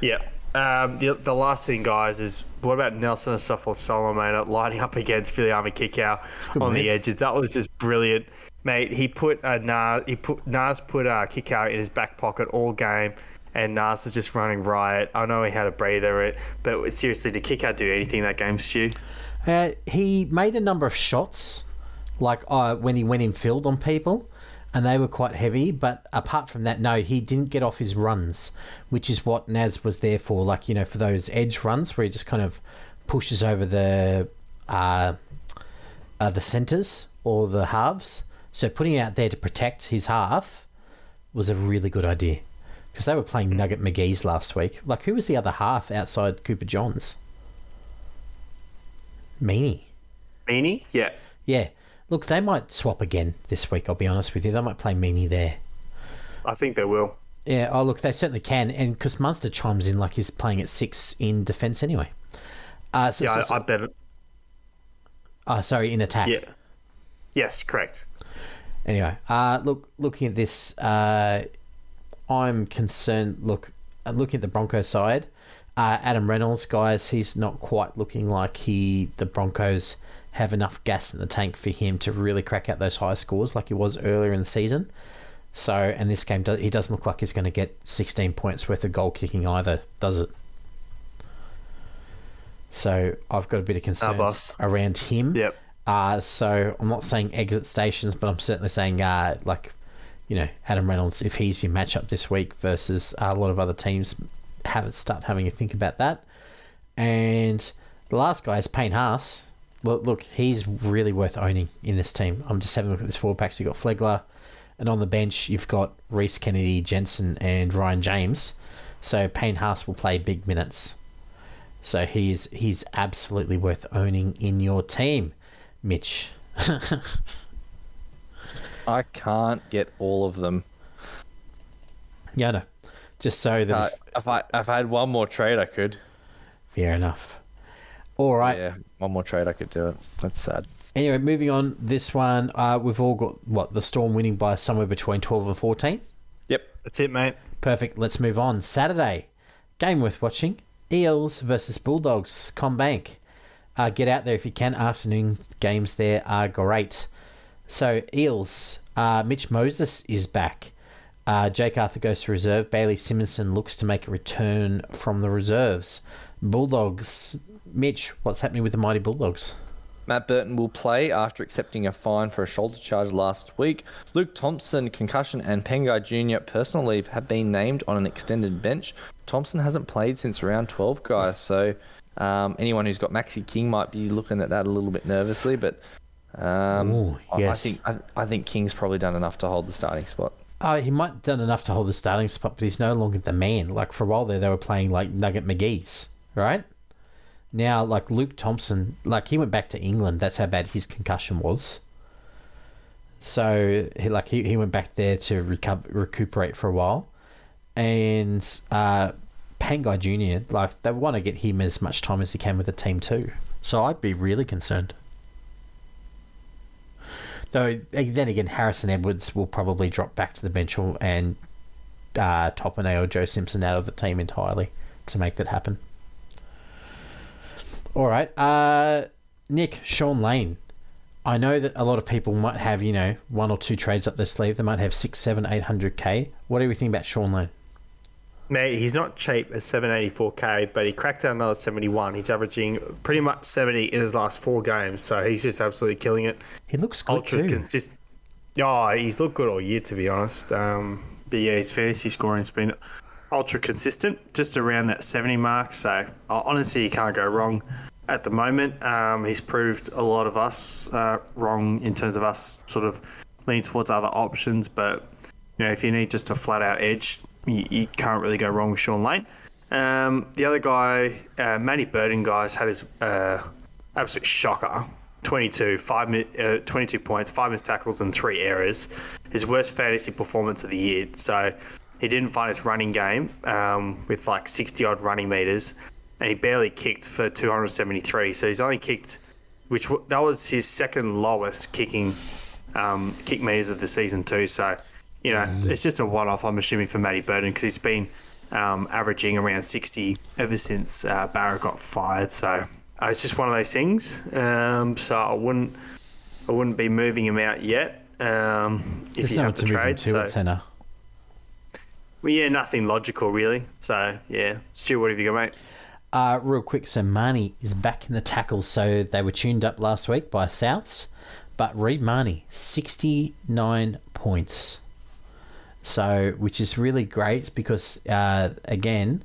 yeah. Um, the, the last thing, guys, is what about Nelson Asofa-Solomona lining up against Filiami Kickow good on the edges? That was just brilliant, mate. He put uh, Nas, he put Nas put uh, Kickow in his back pocket all game, and Nas was just running riot. I know he had a breather, it, but seriously, did Kickow do anything that game, Stu? Uh, he made a number of shots, like uh, when he went in field on people, and they were quite heavy. But apart from that, no, he didn't get off his runs, which is what Naz was there for. Like you know, for those edge runs where he just kind of pushes over the uh, uh, the centers or the halves. So putting out there to protect his half was a really good idea because they were playing Nugget McGee's last week. Like who was the other half outside Cooper Johns? Meaney. Meaney? Yeah. Yeah. Look, they might swap again this week, I'll be honest with you. They might play Meaney there. I think they will. Yeah, oh, look, they certainly can. And because Munster chimes in like he's playing at six in defence anyway. Uh, so, Yeah, so- I, so- I bet. It, oh, sorry, in attack. yeah. Yes, correct. Anyway, uh, look, looking at this, uh, I'm concerned. Look, uh, looking at the Broncos side, uh, Adam Reynolds, guys, he's not quite looking like he the Broncos have enough gas in the tank for him to really crack out those high scores like he was earlier in the season. So, and this game, he doesn't look like he's going to get 16 points worth of goal kicking either, does it? So, I've got a bit of concerns boss. around him. Yep. Uh, so I'm not saying exit stations, but I'm certainly saying uh, like, you know, Adam Reynolds, if he's your matchup this week versus a lot of other teams, have it start having a think about that. And the last guy is Payne Haas. Look, look, he's really worth owning in this team. I'm just having a look at this forward packs. You've got Flegler, and on the bench you've got Rhys Kennedy, Jensen, and Ryan James. So Payne Haas will play big minutes. So he's he's absolutely worth owning in your team. Mitch. I can't get all of them. Yeah, know. Just so that Uh, if, if I if I had one more trade, I could. fair enough. All right. Yeah, one more trade, I could do it. That's sad. Anyway, moving on. This one, uh, we've all got what the Storm winning by somewhere between twelve and fourteen. Yep. That's it, mate. Perfect. Let's move on. Saturday, game worth watching. Eels versus Bulldogs. CommBank. Uh, get out there if you can. Afternoon games there are great. So Eels. Uh, Mitch Moses is back. Uh, Jake Arthur goes to reserve. Bailey Simonson looks to make a return from the reserves. Bulldogs. Mitch, what's happening with the mighty Bulldogs? Matt Burton will play after accepting a fine for a shoulder charge last week. Luke Thompson, concussion, and Pangai Jr. personal leave have been named on an extended bench. Thompson hasn't played since round 12, guys, so um, anyone who's got Maxi King might be looking at that a little bit nervously, but um, Ooh, I- yes. I think I, I think King's probably done enough to hold the starting spot. Oh, he might have done enough to hold the starting spot, but he's no longer the man. Like for a while there, they were playing like Nugget McGee's, right? Now, like Luke Thompson, like he went back to England. That's how bad his concussion was. So, he, like he, he went back there to recover, recuperate for a while, and uh, Pangai Junior, like they want to get him as much time as he can with the team too. So I'd be really concerned. Though then again, Harrison Edwards will probably drop back to the bench and uh, or Joe Simpson out of the team entirely to make that happen. All right. Uh, Nick, Sean Lane. I know that a lot of people might have, you know, one or two trades up their sleeve. They might have six, seven, eight hundred K. What do we think about Sean Lane? Mate, he's not cheap at 784k, but he cracked out another 71. He's averaging pretty much 70 in his last four games, so he's just absolutely killing it. He looks good Ultra too. consistent. Oh, he's looked good all year, to be honest. Um, but yeah, his fantasy scoring's been ultra consistent, just around that 70 mark. So honestly, you can't go wrong at the moment. Um, he's proved a lot of us uh, wrong in terms of us sort of leaning towards other options. But you know, if you need just a flat out edge, you, you can't really go wrong with Sean Lane. Um, the other guy, uh, Matty Burton, guys, had his uh, absolute shocker. 22, five, uh, 22 points, five missed tackles, and three errors. His worst fantasy performance of the year. So he didn't find his running game um, with like 60 odd running meters, and he barely kicked for 273. So he's only kicked, which w- that was his second lowest kicking um, kick meters of the season too. So you know it's just a one-off. I'm assuming for Matty Burton because he's been um, averaging around 60 ever since uh, Barrett got fired. So uh, it's just one of those things. Um, so I wouldn't I wouldn't be moving him out yet. Um, if There's you no have to the move him trade, to so at centre. Well, yeah, nothing logical really. So yeah, Stu, what have you got, mate? Uh, real quick, so Mahoney is back in the tackles. So they were tuned up last week by Souths, but Reed Mahoney, 69 points. So, which is really great because, uh, again,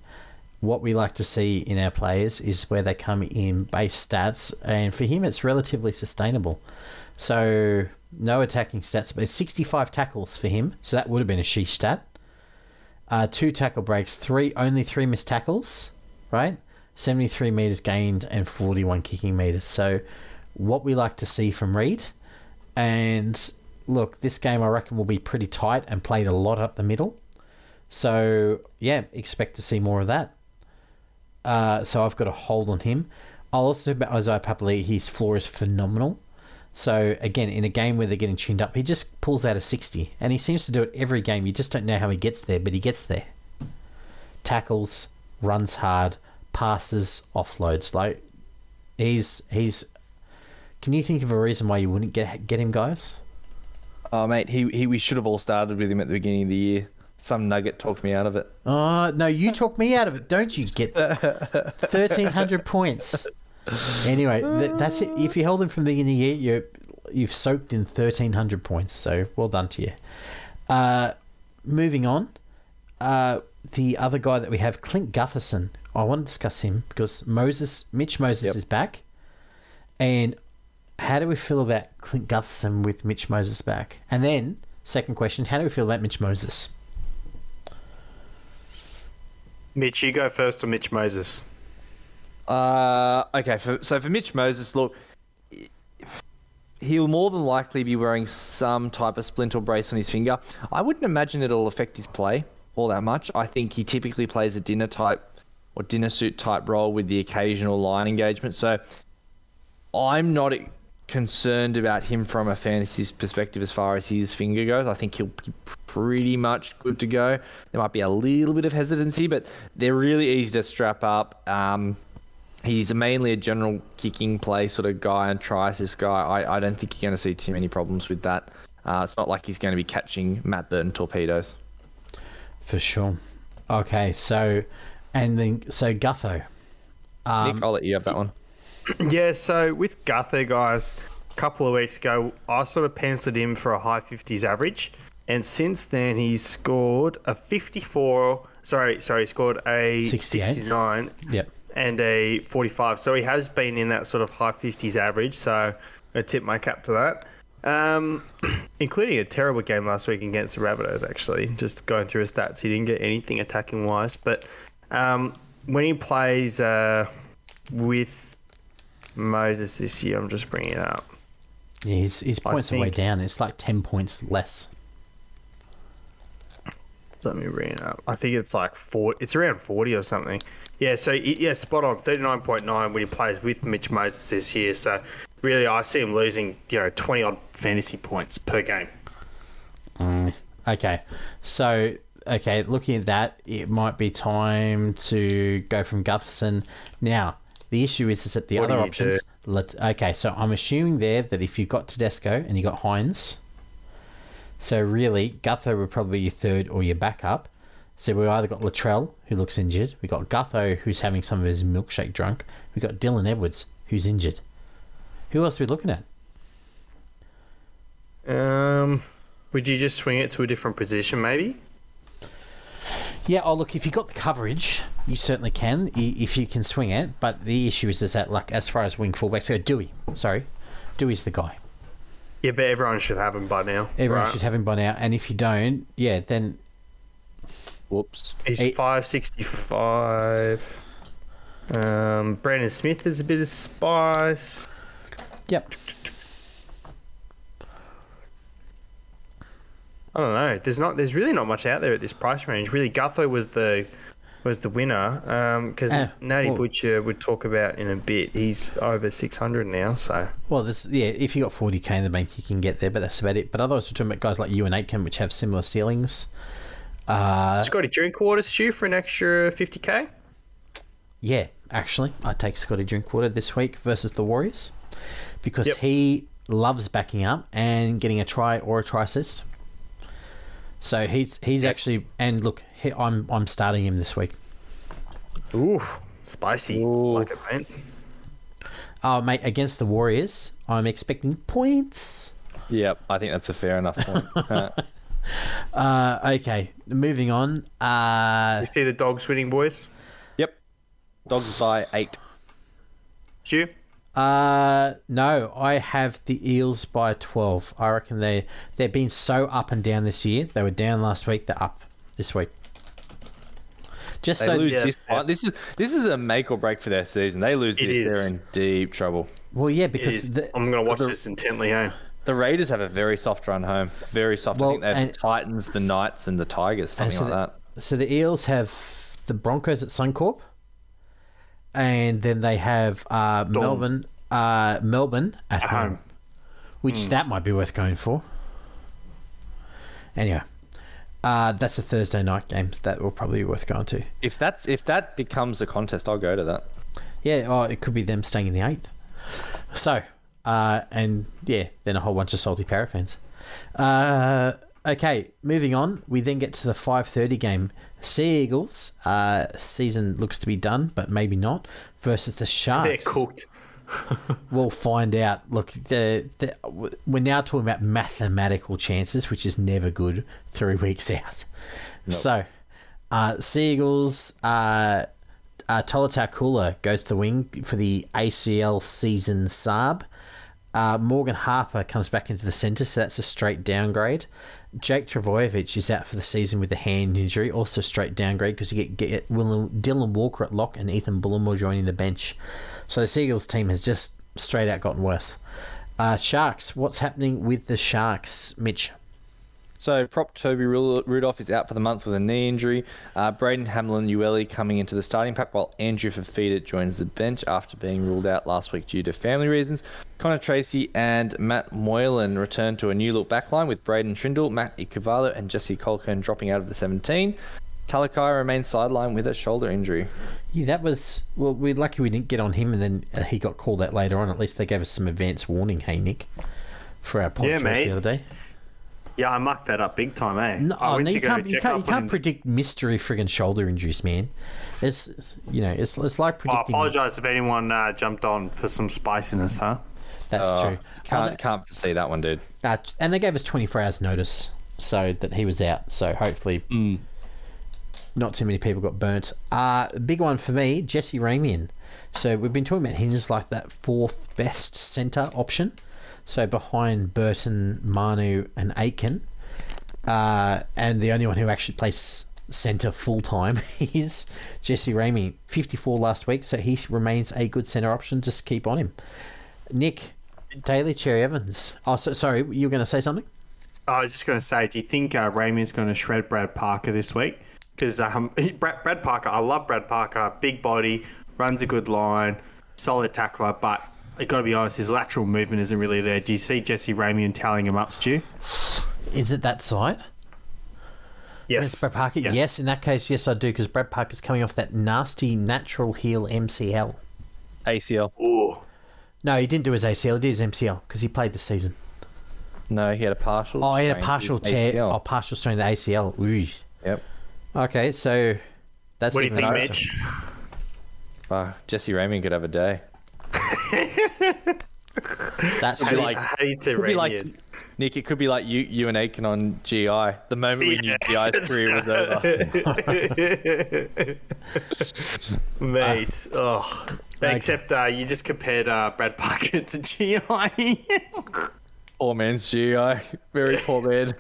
what we like to see in our players is where they come in base stats, and for him, it's relatively sustainable. So, no attacking stats, but 65 tackles for him. So, that would have been a she stat. Uh, two tackle breaks, three only three missed tackles, right? 73 meters gained and 41 kicking meters. So, what we like to see from Reed. And look, this game I reckon will be pretty tight and played a lot up the middle. So, yeah, expect to see more of that. Uh, so, I've got a hold on him. I'll also talk about Isaiah Papali. His floor is phenomenal. So, again, in a game where they're getting tuned up, he just pulls out a 60. And he seems to do it every game. You just don't know how he gets there, but he gets there. Tackles, runs hard, passes, offloads. Like, he's. he's. Can you think of a reason why you wouldn't get get him, guys? Oh, mate, he, he we should have all started with him at the beginning of the year. Some nugget talked me out of it. Oh no, you talked me out of it, don't you? Get thirteen hundred points. Anyway, th- that's it. If you held him from the beginning of the year, you you've soaked in thirteen hundred points. So well done to you. Uh, moving on, uh, the other guy that we have, Clint Gutherson. I want to discuss him because Moses, Mitch Moses, Yep. is back, and how do we feel about Clint Gutherson with Mitch Moses back? And then, second question, how do we feel about Mitch Moses? Mitch, you go first or Mitch Moses? Uh, okay, for, so for Mitch Moses, look, he'll more than likely be wearing some type of splint or brace on his finger. I wouldn't imagine it'll affect his play all that much. I think he typically plays a dinner type or dinner suit type role with the occasional line engagement. So I'm not concerned about him from a fantasy perspective as far as his finger goes. I think he'll be pretty much good to go. There might be a little bit of hesitancy, but they're really easy to strap up. Um, he's mainly a general kicking play sort of guy and tries this guy. I, I don't think you're going to see too many problems with that. Uh, it's not like he's going to be catching Matt Burton torpedoes. For sure. Okay, so and then so Gutho. Um, Nick, I'll let you have that one. Yeah, so with Gutho, guys, a couple of weeks ago, I sort of penciled him for a high 50s average. And since then, he's scored a 54. Sorry, sorry, he scored a 68. 69 Yep. And a 45. So he has been in that sort of high 50s average. So I tip my cap to that. Um, including a terrible game last week against the Rabbitohs, actually. Just going through his stats, he didn't get anything attacking wise. But um, when he plays uh, with Moses this year, I'm just bringing it up. Yeah, his his points are way down. It's like ten points less. Let me bring it up. I think it's like four. It's around forty or something. Yeah. So yeah, spot on. Thirty nine point nine when he plays with Mitch Moses this year. So really, I see him losing you know twenty odd fantasy points per game. Mm, okay, so okay, looking at that, it might be time to go from Gutherson. Now, The issue is, is that the What other options. Let, okay, so I'm assuming there that if you've got Tedesco and you got Hynes, so really Gutho would probably be your third or your backup. So we've either got Latrell, who looks injured. we've got Gutho, who's having some of his milkshake drunk. we've got Dylan Edwards, who's injured. Who else are we looking at? Um, would you just swing it to a different position, maybe? Yeah, oh look, if you got the coverage, you certainly can. If you can swing it, but the issue is, is that like as far as wing fullbacks go, Dewey. Sorry, Dewey's the guy. Yeah, but everyone should have him by now. Everyone right? should have him by now, and if you don't, yeah, then Whoops. He's Eight- five sixty five. Um, Brandon Smith is a bit of spice. yep. I don't know. There's not. There's really not much out there at this price range. Really, Gutho was the was the winner because Ah, Natty well- Butcher would talk about in a bit. He's over six hundred now. So Well, this yeah, if you got forty k in the bank, you can get there, but that's about it. But otherwise, we're talking about guys like Euan Aitken, which have similar ceilings. Uh, Scotty Drinkwater Stu for an extra fifty k. yeah, actually, I take Scotty Drinkwater this week versus the Warriors because Yep. he loves backing up and getting a try or a try assist. So he's he's actually and look, he, I'm I'm starting him this week. Ooh, spicy. Ooh. Like it, mate. Oh, mate, against the Warriors, I'm expecting points. Yep, I think that's a fair enough point. Uh, Uh, okay, moving on. Uh, You see the dogs winning, boys. yep. Dogs by eight. Stu. Uh, no, I have the Eels by twelve. I reckon they they've been so up and down this year. They were down last week. They're up this week. Just They so lose yeah, this yeah. This is this is a make or break for their season. They lose It this, is. they're in deep trouble. well, yeah, because the, I'm going to watch the- this intently. Hey. The Raiders have a very soft run home. Very soft. Well, I think they have and- the Titans, the Knights, and the Tigers, something so like the, that. So the Eels have the Broncos at Suncorp, and then they have uh, Melbourne, uh, Melbourne at, At home, home. which that might be worth going for. Anyway, uh, that's a Thursday night game that will probably be worth going to. If that's if that becomes a contest, I'll go to that. Yeah, oh, it could be them staying in the eighth. So, uh, and yeah, then a whole bunch of salty para fans. Uh, okay, moving on. We then get to the five thirty game. Sea Eagles. Uh, season looks to be done, but maybe not. Versus the They're Sharks. cooked. We'll find out. Look, the, the, we're now talking about mathematical chances, which is never good three weeks out. So, uh, Seagulls, uh, uh, Tolutau Koula goes to the wing for the ACL season sub. Uh, Morgan Harper comes back into the centre, so that's a straight downgrade. Jake Trbojevic is out for the season with a hand injury, also straight downgrade because you get, get Willem, Dylan Walker at lock and Ethan Bullemor joining the bench. So the Seagulls team has just straight out gotten worse. Uh, Sharks, what's happening with the Sharks, Mitch? So, prop Toby Rudolf is out for the month with a knee injury. Uh, Braden Hamlin-Uele coming into the starting pack, while Andrew Fifita joins the bench after being ruled out last week due to family reasons. Connor Tracey and Matt Moylan return to a new look backline with Braydon Trindall, Matt Ikuvalu, and Jesse Colquhoun dropping out of the 17. Talakai remains sidelined with a shoulder injury. Yeah, that was well. We're lucky we didn't get on him, and then uh, he got called out later on. At least they gave us some advance warning. Hey, Nick, for our podcast mate. the other day. Yeah, I mucked that up big time, eh? No, I went no you can't. You can't, you can't on- predict mystery friggin' shoulder injuries, man. It's, it's you know, it's it's like predicting. I apologise if anyone uh, jumped on for some spiciness, huh? That's Oh, true. Can't, Oh, that- can't see that one, dude. uh, and they gave us twenty four hours notice, so that he was out. So hopefully, not too many people got burnt. Uh big one for me, Jesse Ramien. So we've been talking about him as like that fourth best centre option. So behind Burton, Manu, and Aitken. Uh, and the only one who actually plays centre full time is Jesse Ramey. 54 last week, so he remains a good centre option. Just keep on him. Nick, Daly Cherry Evans. Oh, so, sorry, you were going to say something? I was just going to say, do you think uh, is going to shred Brad Parker this week? Because um, Brad, Brad Parker, I love Brad Parker. Big body, runs a good line, solid tackler, but I got to be honest, his lateral movement isn't really there. Do you see Jesse Ramien tallying him up, Stu? Is it that side? Yes. Brad Parker? Yes. yes. in that case, yes, I do, because Brad Parker's coming off that nasty natural heel MCL. ACL. Ooh. No, he didn't do his ACL. He did his MCL because he played the season. No, he had a partial. Oh, he had a partial tear. ACL. Oh, partial strain of the ACL. Ooh. Yep. Okay, so that's What do you even think. Mitch? Wow, Jesse Raymond could have a day. That's Could like- I hate to Could be like. Nick. It could be like you, Euan Aitken on GI. The moment we knew Yeah, GI's career was over. Mate, oh. Except uh, you just compared uh, Brad Parker to GI. Poor man's GI. Very poor man.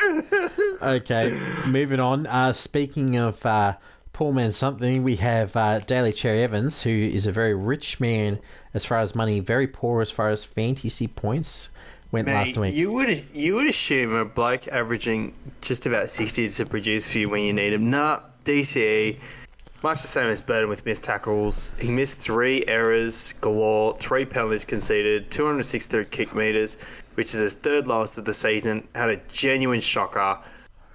Okay, moving on. Uh, speaking of uh, poor man something, we have uh, Daly Cherry Evans, who is a very rich man as far as money, very poor as far as fantasy points went last week. you would you would assume a bloke averaging just about sixty to produce for you when you need him. Nah, DCE, much the same as Burton with missed tackles. He missed three errors galore, three penalties conceded, 263 kick meters, which is his third lowest of the season. Had a genuine shocker.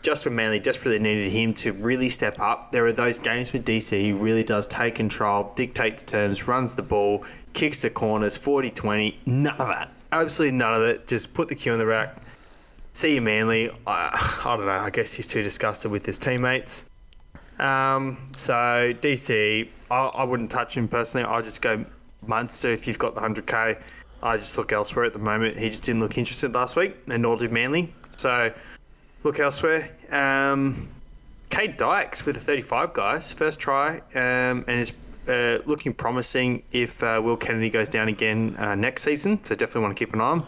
Just when Manly desperately needed him to really step up, there are those games with DC. He really does take control, dictates terms, runs the ball, kicks the corners, 40 20. None of that. Absolutely none of it. Just put the cue in the rack. See you, Manly. I, I don't know. I guess he's too disgusted with his teammates. Um, so, DC, I, I wouldn't touch him personally. I'd just go Munster if you've got the 100k. I just look elsewhere at the moment. He just didn't look interested last week, and nor did Manly. So, look elsewhere. Um, Kade Dykes with a 35, guys. First try, um, and is uh, looking promising if uh, Will Kennedy goes down again uh, next season. So, definitely want to keep an eye on.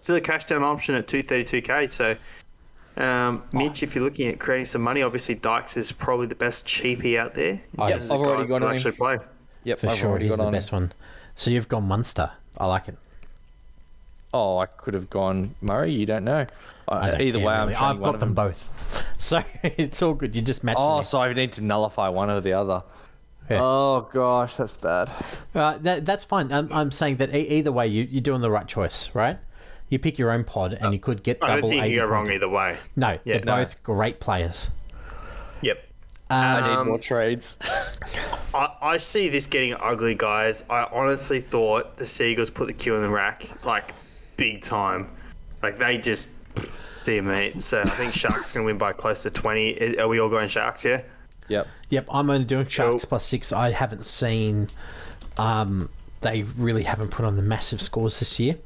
Still a cash down option at 232k. So, um, Mitch, if you're looking at creating some money, obviously Dykes is probably the best cheapie out there. Yep, I've already guys got that on him. actually play. Yep, For I've sure, He's the on best him. one. So you've gone Munster. I like it. Oh, I could have gone Murray. You don't know. I Uh, don't either care, way, I'm really. trying I've got of them both, so it's all good. You just match. Oh, them. so I need to nullify one or the other. Yeah. Oh gosh, that's bad. Uh, that, that's fine. I'm, I'm saying that e- either way, you, you're doing the right choice, right? You pick your own pod, and you could get I don't think you go wrong either way. No, Yeah, they're no. both great players. Yep. I need Um, more trades. I, I see this getting ugly, guys. I honestly thought the Seagulls put the cue in the rack, like, big time. Like, they just. Dear mate. So I think Sharks going to win by close to 20. Are we all going Sharks, here? yep. Yep, I'm only doing Sharks So- plus six. I haven't seen. Um, they really haven't put on the massive scores this year.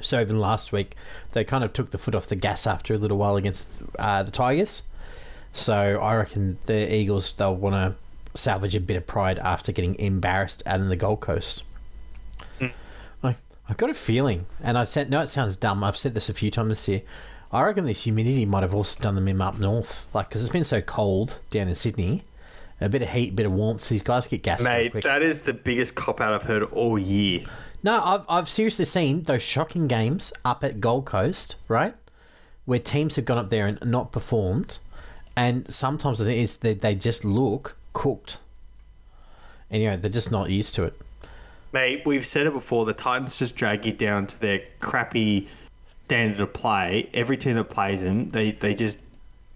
So even last week, they kind of took the foot off the gas after a little while against uh, the Tigers. So I reckon the Eagles they'll want to salvage a bit of pride after getting embarrassed out in the Gold Coast. I've got a feeling, and I said no, it sounds dumb. I've said this a few times this year. I reckon the humidity might have also done them in up north, like because it's been so cold down in Sydney. A bit of heat, a bit of warmth. These guys get gas. Mate, that is the biggest cop out I've heard all year. No, I've, I've seriously seen those shocking games up at Gold Coast, right? Where teams have gone up there and not performed. And sometimes it is that they just look cooked. Anyway, they're just not used to it. Mate, we've said it before. The Titans just drag you down to their crappy standard of play. Every team that plays them, they, they just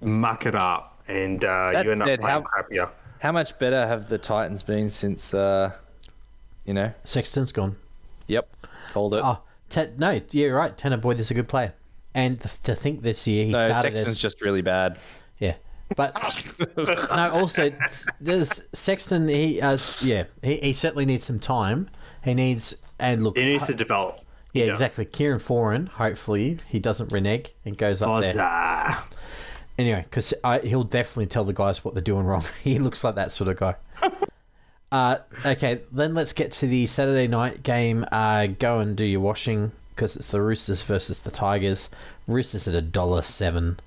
muck it up, and uh, That you end up said, playing how- crappier. How much better have the Titans been since? Uh, you know. Sexton's gone. Yep. Called it. Oh, te- no, you're right. Tanah Boyd is a good player. And th- to think this year he no, started Sexton's as just really bad. Yeah, but no. Also, there's Sexton. He uh, yeah, he, he certainly needs some time. He needs and look. It needs to develop. yeah, Yes. exactly. Kieran Foran. Hopefully, he doesn't renege and goes up there. Anyway, because he'll definitely tell the guys what they're doing wrong. he looks like that sort of guy. uh, okay, then let's get to the Saturday night game. Uh, go and do your washing because it's the Roosters versus the Tigers. Roosters at a dollar seven.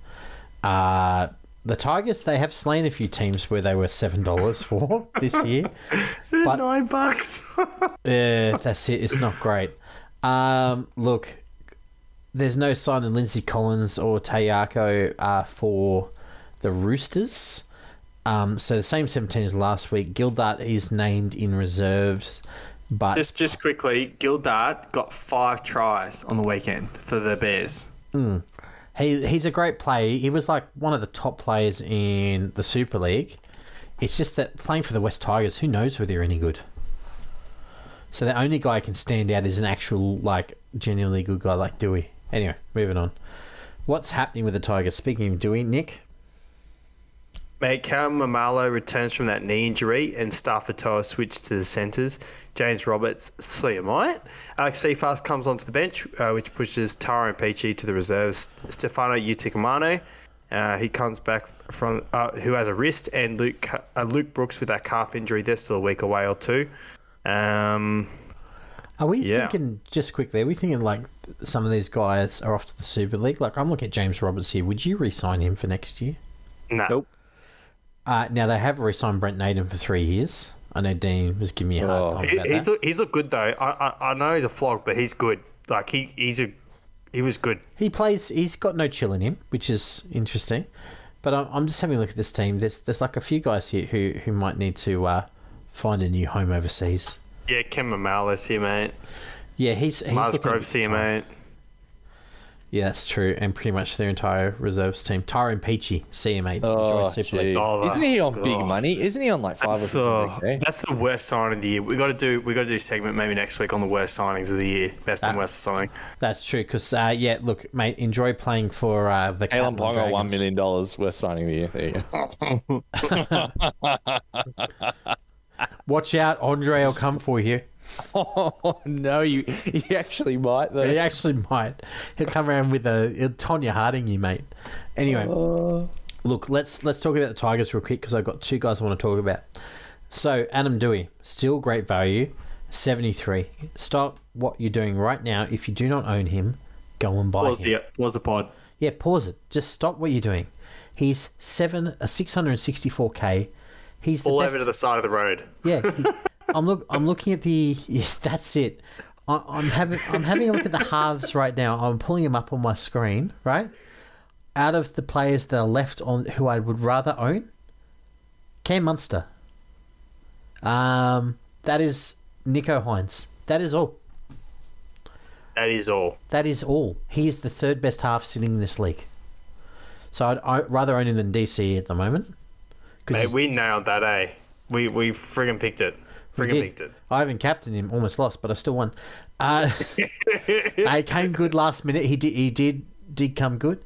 Uh, the Tigers they have slain a few teams where they were seven dollars for this year. But Nine bucks. yeah, that's it. It's not great. Um, look, there's no sign of Lindsay Collins or Taukeiaho uh, for the Roosters. Um, so the same 17 as last week. Gildart is named in reserves, but just just quickly, Gildart got five tries on the weekend for the Bears. He he's a great player. He was like one of the top players in the Super League. It's just that playing for the West Tigers, who knows whether they're any good. So the only guy who can stand out is an actual, like, genuinely good guy like Dewey. Anyway, moving on. What's happening with the Tigers? Speaking of Dewey, Nick? Mate, Callum Maumalo returns from that knee injury and Starford To'a switched to the centres. James Roberts, Sliamite. Alex Seyfarth comes onto the bench, uh, which pushes Tara and Peachy to the reserves. Stefano Utoikamanu, uh, he comes back from, uh, who has a wrist, and Luke uh, Luke Brooks with that calf injury. They're still a week away or two. Um, Are we Yeah. thinking, just quickly, are we thinking like some of these guys are off to the Super League? Like, I'm looking at James Roberts here. Would you re sign him for next year? nah. Nope. Uh, now, they have re signed Brent Naden for three years. I know Dean was giving me a hard Oh. time He, about he's that. look, he's looked good though. I, I I know he's a flog, but he's good. Like he he's a he was good. He plays. He's got no chill in him, which is interesting. But I'm, I'm just having a look at this team. There's there's like a few guys here who who might need to uh, find a new home overseas. Yeah, Ken Maumalo's here, mate. Yeah, he's he's Mars looking Grove's here, mate. Yeah, that's true, and pretty much their entire reserves team. Tyrone Peachey, see you, mate. Enjoy Oh, Super League. Oh, Isn't he on big money? Isn't he on like five or That's, six? uh, that's the worst sign of the year. We got to do we got to do a segment maybe next week on the worst signings of the year, best and Ah. worst signing. That's true, because uh, yeah, look, mate, enjoy playing for uh, the Kalyn Catalan Ponga, Dragons. million dollars worth signing of the year. There you go. Watch out, Andre will come for you. Oh no, you you actually might though. He actually might. He'll come around with a he'll Tonya Harding you, mate. Anyway, uh. look, let's let's talk about the Tigers real quick because I've got two guys I want to talk about. So Adam Doueihi, still great value, seventy three. Stop what you're doing right now. If you do not own him, go and buy Was him. the was the pod? Yeah, pause it. Just stop what you're doing. He's seven a six hundred and sixty four k. He's the All best. over to the side of the road. Yeah, he- I'm look. I'm looking at the. Yes, that's it. I, I'm having. I'm having a look at the halves right now. I'm pulling them up on my screen. Right, out of the players that are left on, who I would rather own, Cam Munster. Um, that is Nicho Hynes. That is all. That is all. That is all. He is the third best half sitting in this league. So I'd, I'd rather own him than DC at the moment. Mate, we nailed that, eh? We we friggin' picked it. We Friggin' did. picked it. I haven't captained him, almost lost, but I still won. Uh, I came good last minute. He did. He did. Did come good.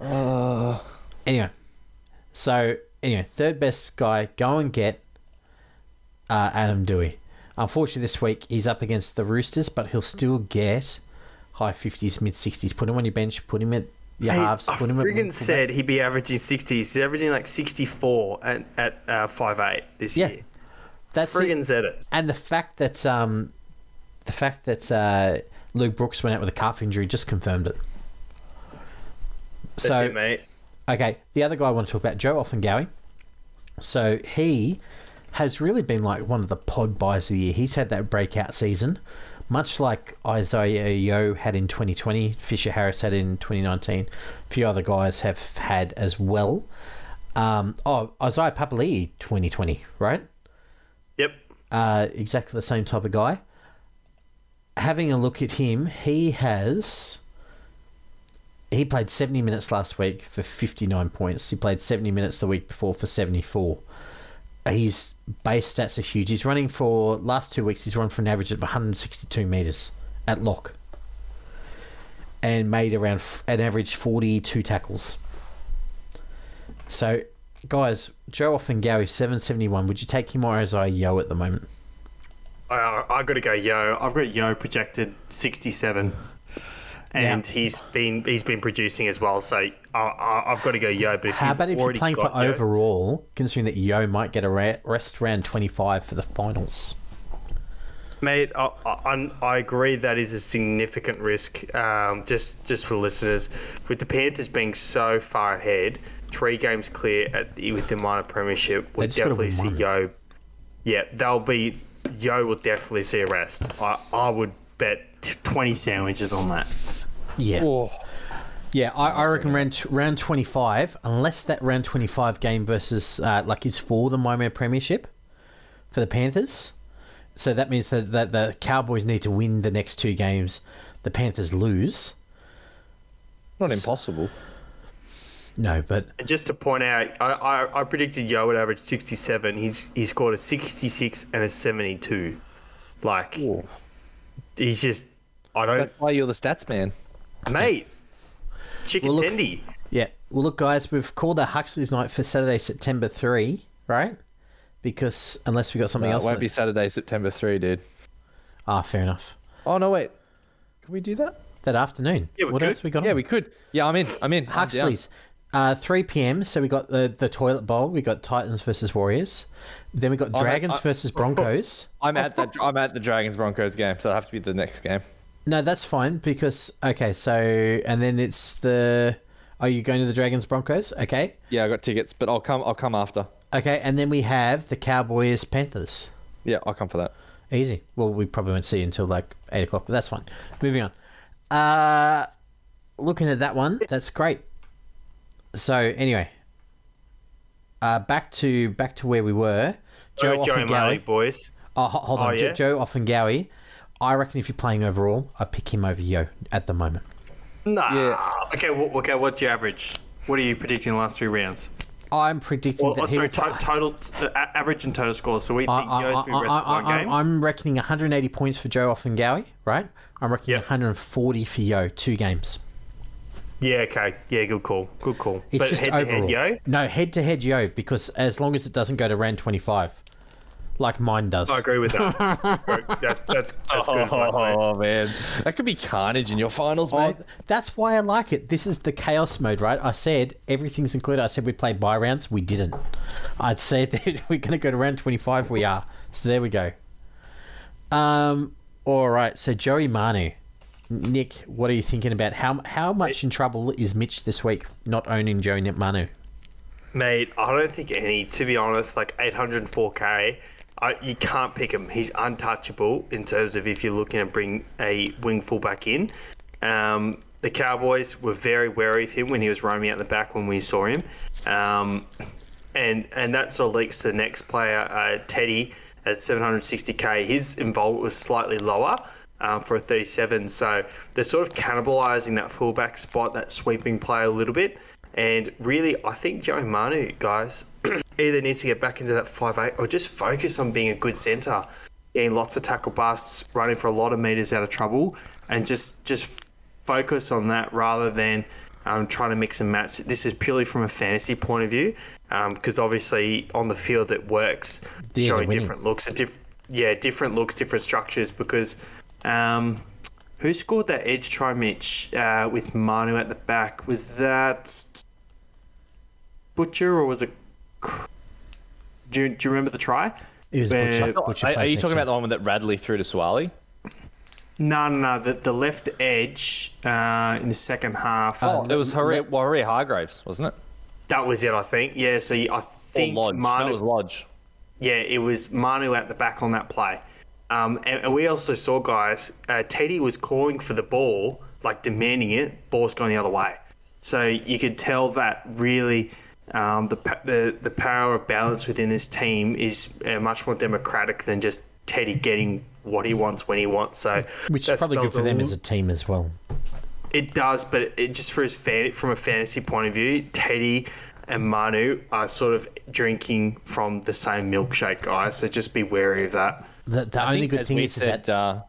Anyway, so anyway, third best guy. Go and get uh, Adam Doueihi. Unfortunately, this week he's up against the Roosters, but he'll still get high fifties, mid sixties. Put him on your bench. Put him at your Hey, halves. I Put him at friggin' said he'd be averaging 60s. He's averaging like 64 at, at uh, 5'8 this Yeah. year. That's it. Friggin' said it. And the fact that um, the fact that uh, Luke Brooks went out with a calf injury just confirmed it. That's so it, mate. okay, the other guy I want to talk about, Joe Ofahengaue. So he has really been like one of the pod buys of the year. He's had that breakout season, much like Isaiah Yeo had in 2020, Fisher Harris had in 2019. A few other guys have had as well. Um, oh, Isaiah Papali'i 2020, right? Yep. uh, exactly the same type of guy. Having a look at him, he has. He played 70 minutes last week for 59 points. He played 70 minutes the week before for 74. His base stats are huge. He's running for last two weeks. He's run for an average of 162 meters at lock, and made around an average 42 tackles. So, guys, Joe gary 771. Would you take him or Isaiah Yeo at the moment? I, I got to go Yeo. I've got Yeo projected 67. And Yeah. he's been he's been producing as well, so I, I, I've got to go Yeo. But if How about if you're playing for Yo- overall, considering that Yeo might get a rest round 25 for the finals? Mate, I, I, I agree that is a significant risk. Um, just just for listeners, with the Panthers being so far ahead, three games clear at the, with the minor premiership, They would definitely see one. Yeo. Yeah, they'll be. Yeo will definitely see a rest. I, I would bet twenty sandwiches on that. Yeah. Oh, Yeah, I, I reckon round, round 25, unless that round 25 game versus, uh, like, is for the Minor Premiership for the Panthers. So that means that, that the Cowboys need to win the next two games. The Panthers lose. not impossible. No, but And just to point out, I, I, I predicted Yeo would average sixty-seven. He's he scored a sixty-six and a seventy-two. Like he's just I don't That's why you're the stats man. mate. Chicken Well, look- tendy. Yeah. Well, look, guys, we've called our Huxley's night for Saturday, September 3, right? Because unless we got something No, it else. won't that- be Saturday, September 3, dude. Ah, fair enough. Oh, no, wait. Can we do that? That afternoon. Yeah, we what could. else we got? Yeah, on? we could. Yeah, I'm in. I'm in. I'm. Huxley's. Uh, 3 p.m. So we got the, the toilet bowl. We got Titans versus Warriors. Then we got I'm- Dragons I- versus Broncos. I'm at the I'm at the Dragons Broncos game, so it'll have to be the next game. No, that's fine because okay. So and then it's the. Are you going to the Dragons Broncos? Okay. Yeah, I got tickets, but I'll come. I'll come after. Okay, and then we have the Cowboys Panthers. Yeah, I'll come for that. Easy. Well, we probably won't see you until like eight o'clock, but that's fine. Moving on. Uh, looking at that one, that's great. So anyway, uh, back to back to where we were. Joe Joe, Joey Murray, Ofahengaue. boys. Oh, hold on, Oh, Jo- yeah? Joe Ofahengaue. I reckon if you're playing overall, I pick him over Yeo at the moment. Nah. Yeah. Okay. Well, okay. What's your average? What are you predicting the last three rounds? I'm predicting Well, that oh, sorry, will to- total uh, average and total scores. So we think I, Yeo's been rested one game. am reckoning 180 points for Joe Ofahengaue, right? I'm reckoning Yep. 140 for Yeo, two games. Yeah. Okay. Yeah. Good call. Good call. It's but just head to overall. head, yo. No, head to head, Yeo, because as long as it doesn't go to round 25, like mine does. I agree with that. that that's that's good advice, mate. Oh man, that could be carnage in your finals, Oh, mate. that's why I like it. This is the chaos mode, right? I said everything's included. I said we'd play by rounds. We didn't. I'd say that we're going to go to round 25. We are. So there we go. Um. All right. So Joey Manu. Nick, what are you thinking about how how much in trouble is Mitch this week not owning Joe Manu? Mate, I don't think any. To be honest, like 804k, I, you can't pick him. He's untouchable in terms of if you're looking to bring a wing fullback in. Um, the Cowboys were very wary of him when he was roaming out the back when we saw him, um, and and that sort of links to the next player, uh, Teddy at 760k. His involvement was slightly lower. Um, for a 37, so they're sort of cannibalising that fullback spot, that sweeping play a little bit. And really, I think Joey Manu, guys, either needs to get back into that 5'8 or just focus on being a good centre, getting lots of tackle busts, running for a lot of metres out of trouble, and just just focus on that rather than um, trying to mix and match. This is purely from a fantasy point of view, because obviously on the field it works, Yeah, showing different looks, diff- yeah, different looks, different structures. Because um, who scored that edge try, Mitch, uh, with Manu at the back? Was that Butcher or was it? Do you, do you remember the try? It was Where- Butcher. Butcher Are, are you talking year. about the one that Radley threw to Swally? No, no, no. The, the left edge uh, in the second half. Oh, it was Harry, well, Harry Hargraves, wasn't it? that was it, I think. Yeah, so you- I Or think Lodge. Manu. No, it was Lodge. Yeah, it was Manu at the back on that play. Um, and, and we also saw, guys, uh, Teddy was calling for the ball, like demanding it. Ball's going the other way. So you could tell that really um, the, the the power of balance within this team is uh, much more democratic than just Teddy getting what he wants when he wants. So Which is probably good for them as a team as well. it does, but it just for his fan, from a fantasy point of view, Teddy and Manu are sort of drinking from the same milkshake, guys. So just be wary of that. The, the I only think good thing we is, is said, that uh,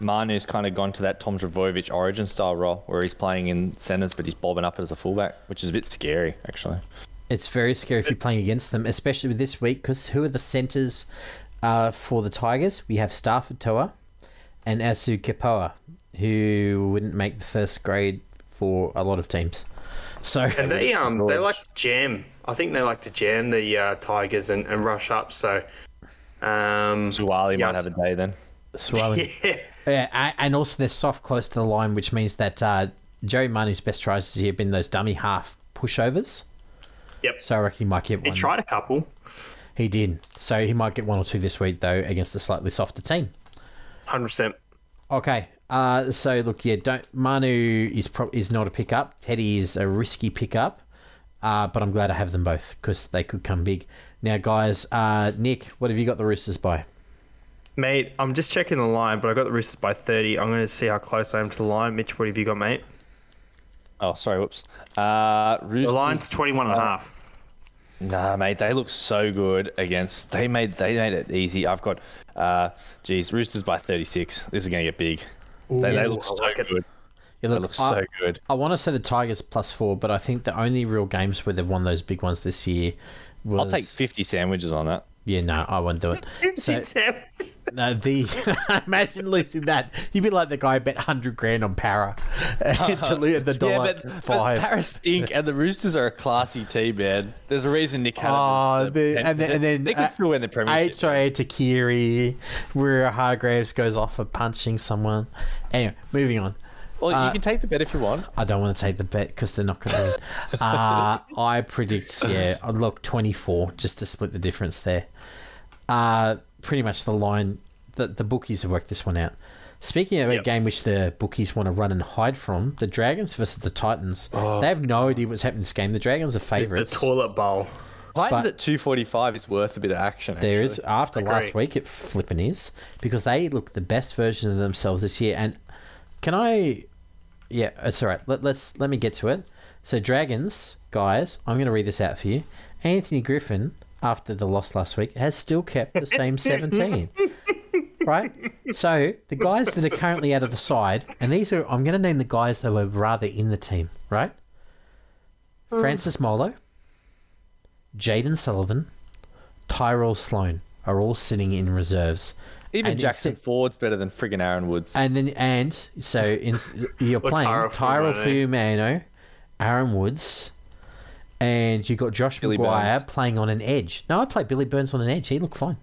Manu's kind of gone to that Tom Trbojevic origin style role where he's playing in centres, but he's bobbing up as a fullback, which is a bit scary, actually. it's very scary if you're playing against them, especially with this week, because who are the centres uh, for the Tigers? We have Starford To'a and Asu Kepaoa, who wouldn't make the first grade for a lot of teams. So And they um they like to jam. I think they like to jam the uh, Tigers and, and rush up. So um, Zuali yeah, might have a day then. swelling. yeah, Yeah, and also they're soft close to the line, which means that uh, Joey Manu's best tries this year have been those dummy half pushovers. yep. So I reckon he might get He one. He tried a couple, He did. So he might get one or two this week though against a slightly softer team. hundred percent. Okay. Uh, so look, yeah, don't Manu is pro- is not a pickup. Teddy is a risky pickup. Uh, but I'm glad I have them both because they could come big. Now, guys, uh, Nick, what have you got the Roosters by? Mate, I'm just checking the line, but I got the Roosters by 30. I'm going to see how close I am to the line. Mitch, what have you got, mate? Oh, sorry, whoops. Uh, The line's 21 and a half. Nah, mate, they look so good against. They made they made it easy. I've got, uh, geez, Roosters by 36. This is gonna get big. They, they look so like it. good. Yeah, They look, look I, so good. I want to say the Tigers plus four, but I think the only real games where they've won those big ones this year was. I'll take 50 sandwiches on that. Yeah, no, I won't do it. 50 So, no, the imagine losing that. You'd be like the guy who bet hundred grand on para to uh-huh. lose the dollar yeah, but, but five. Paris stink, and the Roosters are a classy team, man. There's a reason Nick Adams. Oh, is the, and then, and then they could uh, still win the premiership. HIA Takiri, where Hargreaves goes off for punching someone. Anyway, moving on. Well, uh, you can take the bet if you want. I don't want to take the bet because they're not going to win. uh, I predict, yeah, I'd look 24 just to split the difference there. Uh, pretty much the line that the bookies have worked this one out. Speaking of a game which the bookies want to run and hide from, the Dragons versus the Titans. They have no idea what's happening in this game. The Dragons are favourites. the toilet bowl. Titans but- at 245 is worth a bit of action. There is actually. after last week it flipping is because they look the best version of themselves this year. And can I? Yeah, it's all right. Let, let's let me get to it. So dragons, guys, I'm going to read this out for you. Anthony Griffin, after the loss last week, has still kept the same 17. right? So the guys that are currently out of the side, and these are I'm going to name the guys that were rather in the team, right? Hmm. Francis Molo, Jayden Sullivan, Tyrell Sloan are all sitting in reserves. Even And Jackson instead- Ford's better than friggin' Aaron Woods. And then and so in, you're playing Tyrell Tyrell Fuimaono. Fuimaono, Aaron Woods, and you got Josh Billy Maguire Burns. playing on an edge. No, I play Billy Burns on an edge. He looked fine.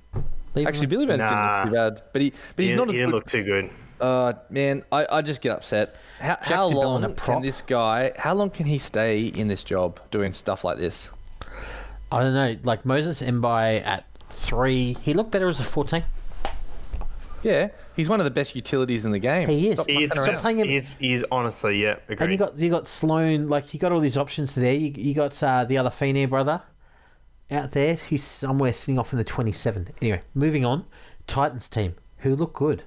Leave Actually, alone. Billy Burns Nah. didn't look too bad, but he but he's didn't- not. he as didn't good- look too good. Uh, man, I, I just get upset. How, how long in a prop. can this guy? How long can he stay in this job doing stuff like this? I don't know. Like Moses Mbye at three, he looked better as a fourteen. Yeah, he's one of the best utilities in the game. He is. Stop He's, fucking Stop playing him- he's, he's honestly, yeah, Agreed. And you got you got Sloan, like you got all these options there. You, you got uh, the other Feeney brother out there who's somewhere sitting off in the twenty seven. Anyway, moving on. Titans team who look good.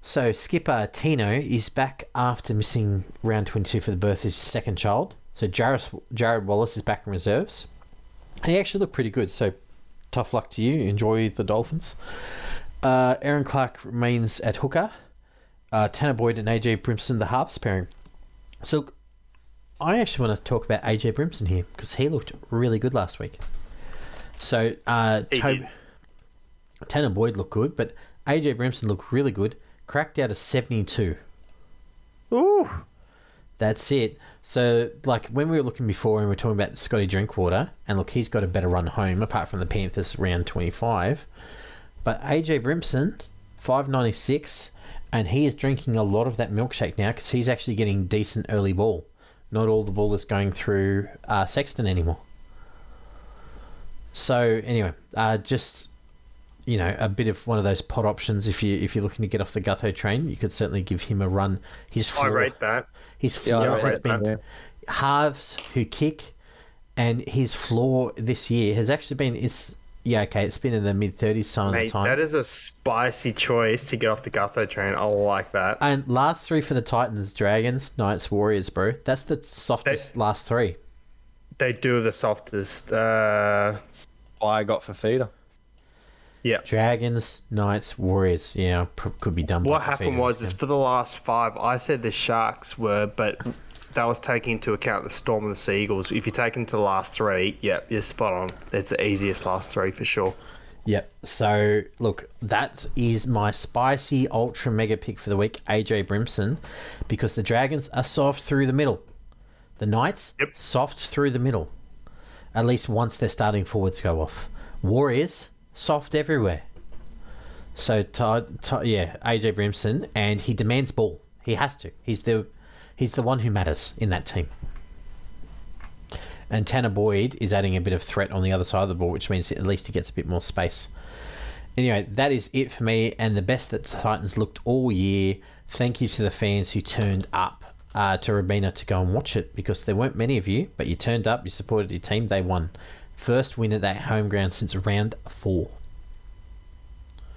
So skipper Tino is back after missing round twenty two for the birth of his second child. So Jarrod Jarrod Wallace is back in reserves. And he actually looked pretty good. So tough luck to you. Enjoy the Dolphins. Uh, Erin Clark remains at hooker. Uh, Tanah Boyd and AJ Brimson, the halves pairing. So I actually want to talk about AJ Brimson here because he looked really good last week. So uh, He Tob- did. Tanah Boyd looked good, but AJ Brimson looked really good. Cracked out a 72. Ooh. That's it. So, like when we were looking before and we are talking about Scotty Drinkwater, and look, he's got a better run home apart from the Panthers round 25. But AJ Brimson, 596, and he is drinking a lot of that milkshake now because he's actually getting decent early ball. Not all the ball is going through uh, Sexton anymore. So, anyway, uh, just you know, a bit of one of those pot options. If you if you're looking to get off the Gutho train, you could certainly give him a run. His floor, I floor, rate that. his Yeah, I floor rate has that, been halves who kick, and his floor this year has actually been is yeah okay. It's been in the mid thirties some of the Mate, time. that is a spicy choice to get off the Gutho train. I like that. and last three for the Titans, Dragons, Knights, Warriors, bro. That's the softest last three. They do the softest. Uh, I got for feeder. yeah. Dragons, Knights, Warriors. Yeah, pr- could be done. What the happened was this is for the last five, I said the Sharks were, but that was taking into account the Storm of the Seagulls. If you take into the last three, yep, you're spot on. It's the easiest last three for sure. Yep. So look, that is my spicy ultra mega pick for the week, AJ Brimson, because the Dragons are soft through the middle. The Knights Yep. soft through the middle. At least once their starting forwards go off. Warriors soft everywhere. So Ty, Ty, yeah, AJ Brimson, and he demands ball. He has to. He's the he's the one who matters in that team. And Tanah Boyd is adding a bit of threat on the other side of the ball, which means at least he gets a bit more space. Anyway, that is it for me, and the best that the Titans looked all year. Thank you to the fans who turned up uh, to Robina to go and watch it because there weren't many of you, but you turned up, you supported your team, they won. First win at that home ground since round four.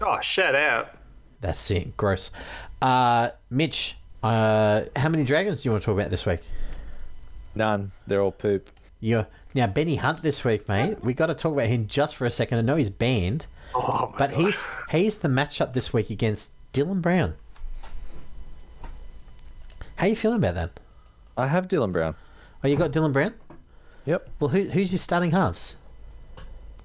Oh, shout out. That's it. Gross. Uh, Mitch, uh, how many dragons do you want to talk about this week? None. They're all poop. You're Now Benny Hunt this week, mate. We got to talk about him just for a second. I know he's banned, Oh my but God. he's he's the matchup this week against Dylan Brown. How you feeling about that? I have Dylan Brown. Oh, you got Dylan Brown. Yep. Well, who, who's your starting halves?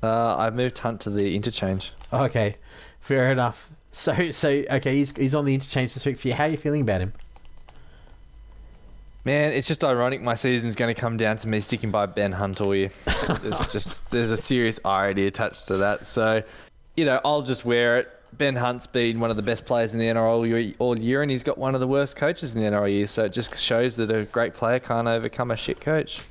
Uh, I've moved Hunt to the interchange. Okay, fair enough. So, so okay, he's he's on the interchange this week for you. How are you feeling about him? Man, it's just ironic. My season's going to come down to me sticking by Ben Hunt all year. there's just there's a serious irony attached to that. So, you know, I'll just wear it. Ben Hunt's been one of the best players in the NRL all year, all year, and he's got one of the worst coaches in the NRL year. So it just shows that a great player can't overcome a shit coach.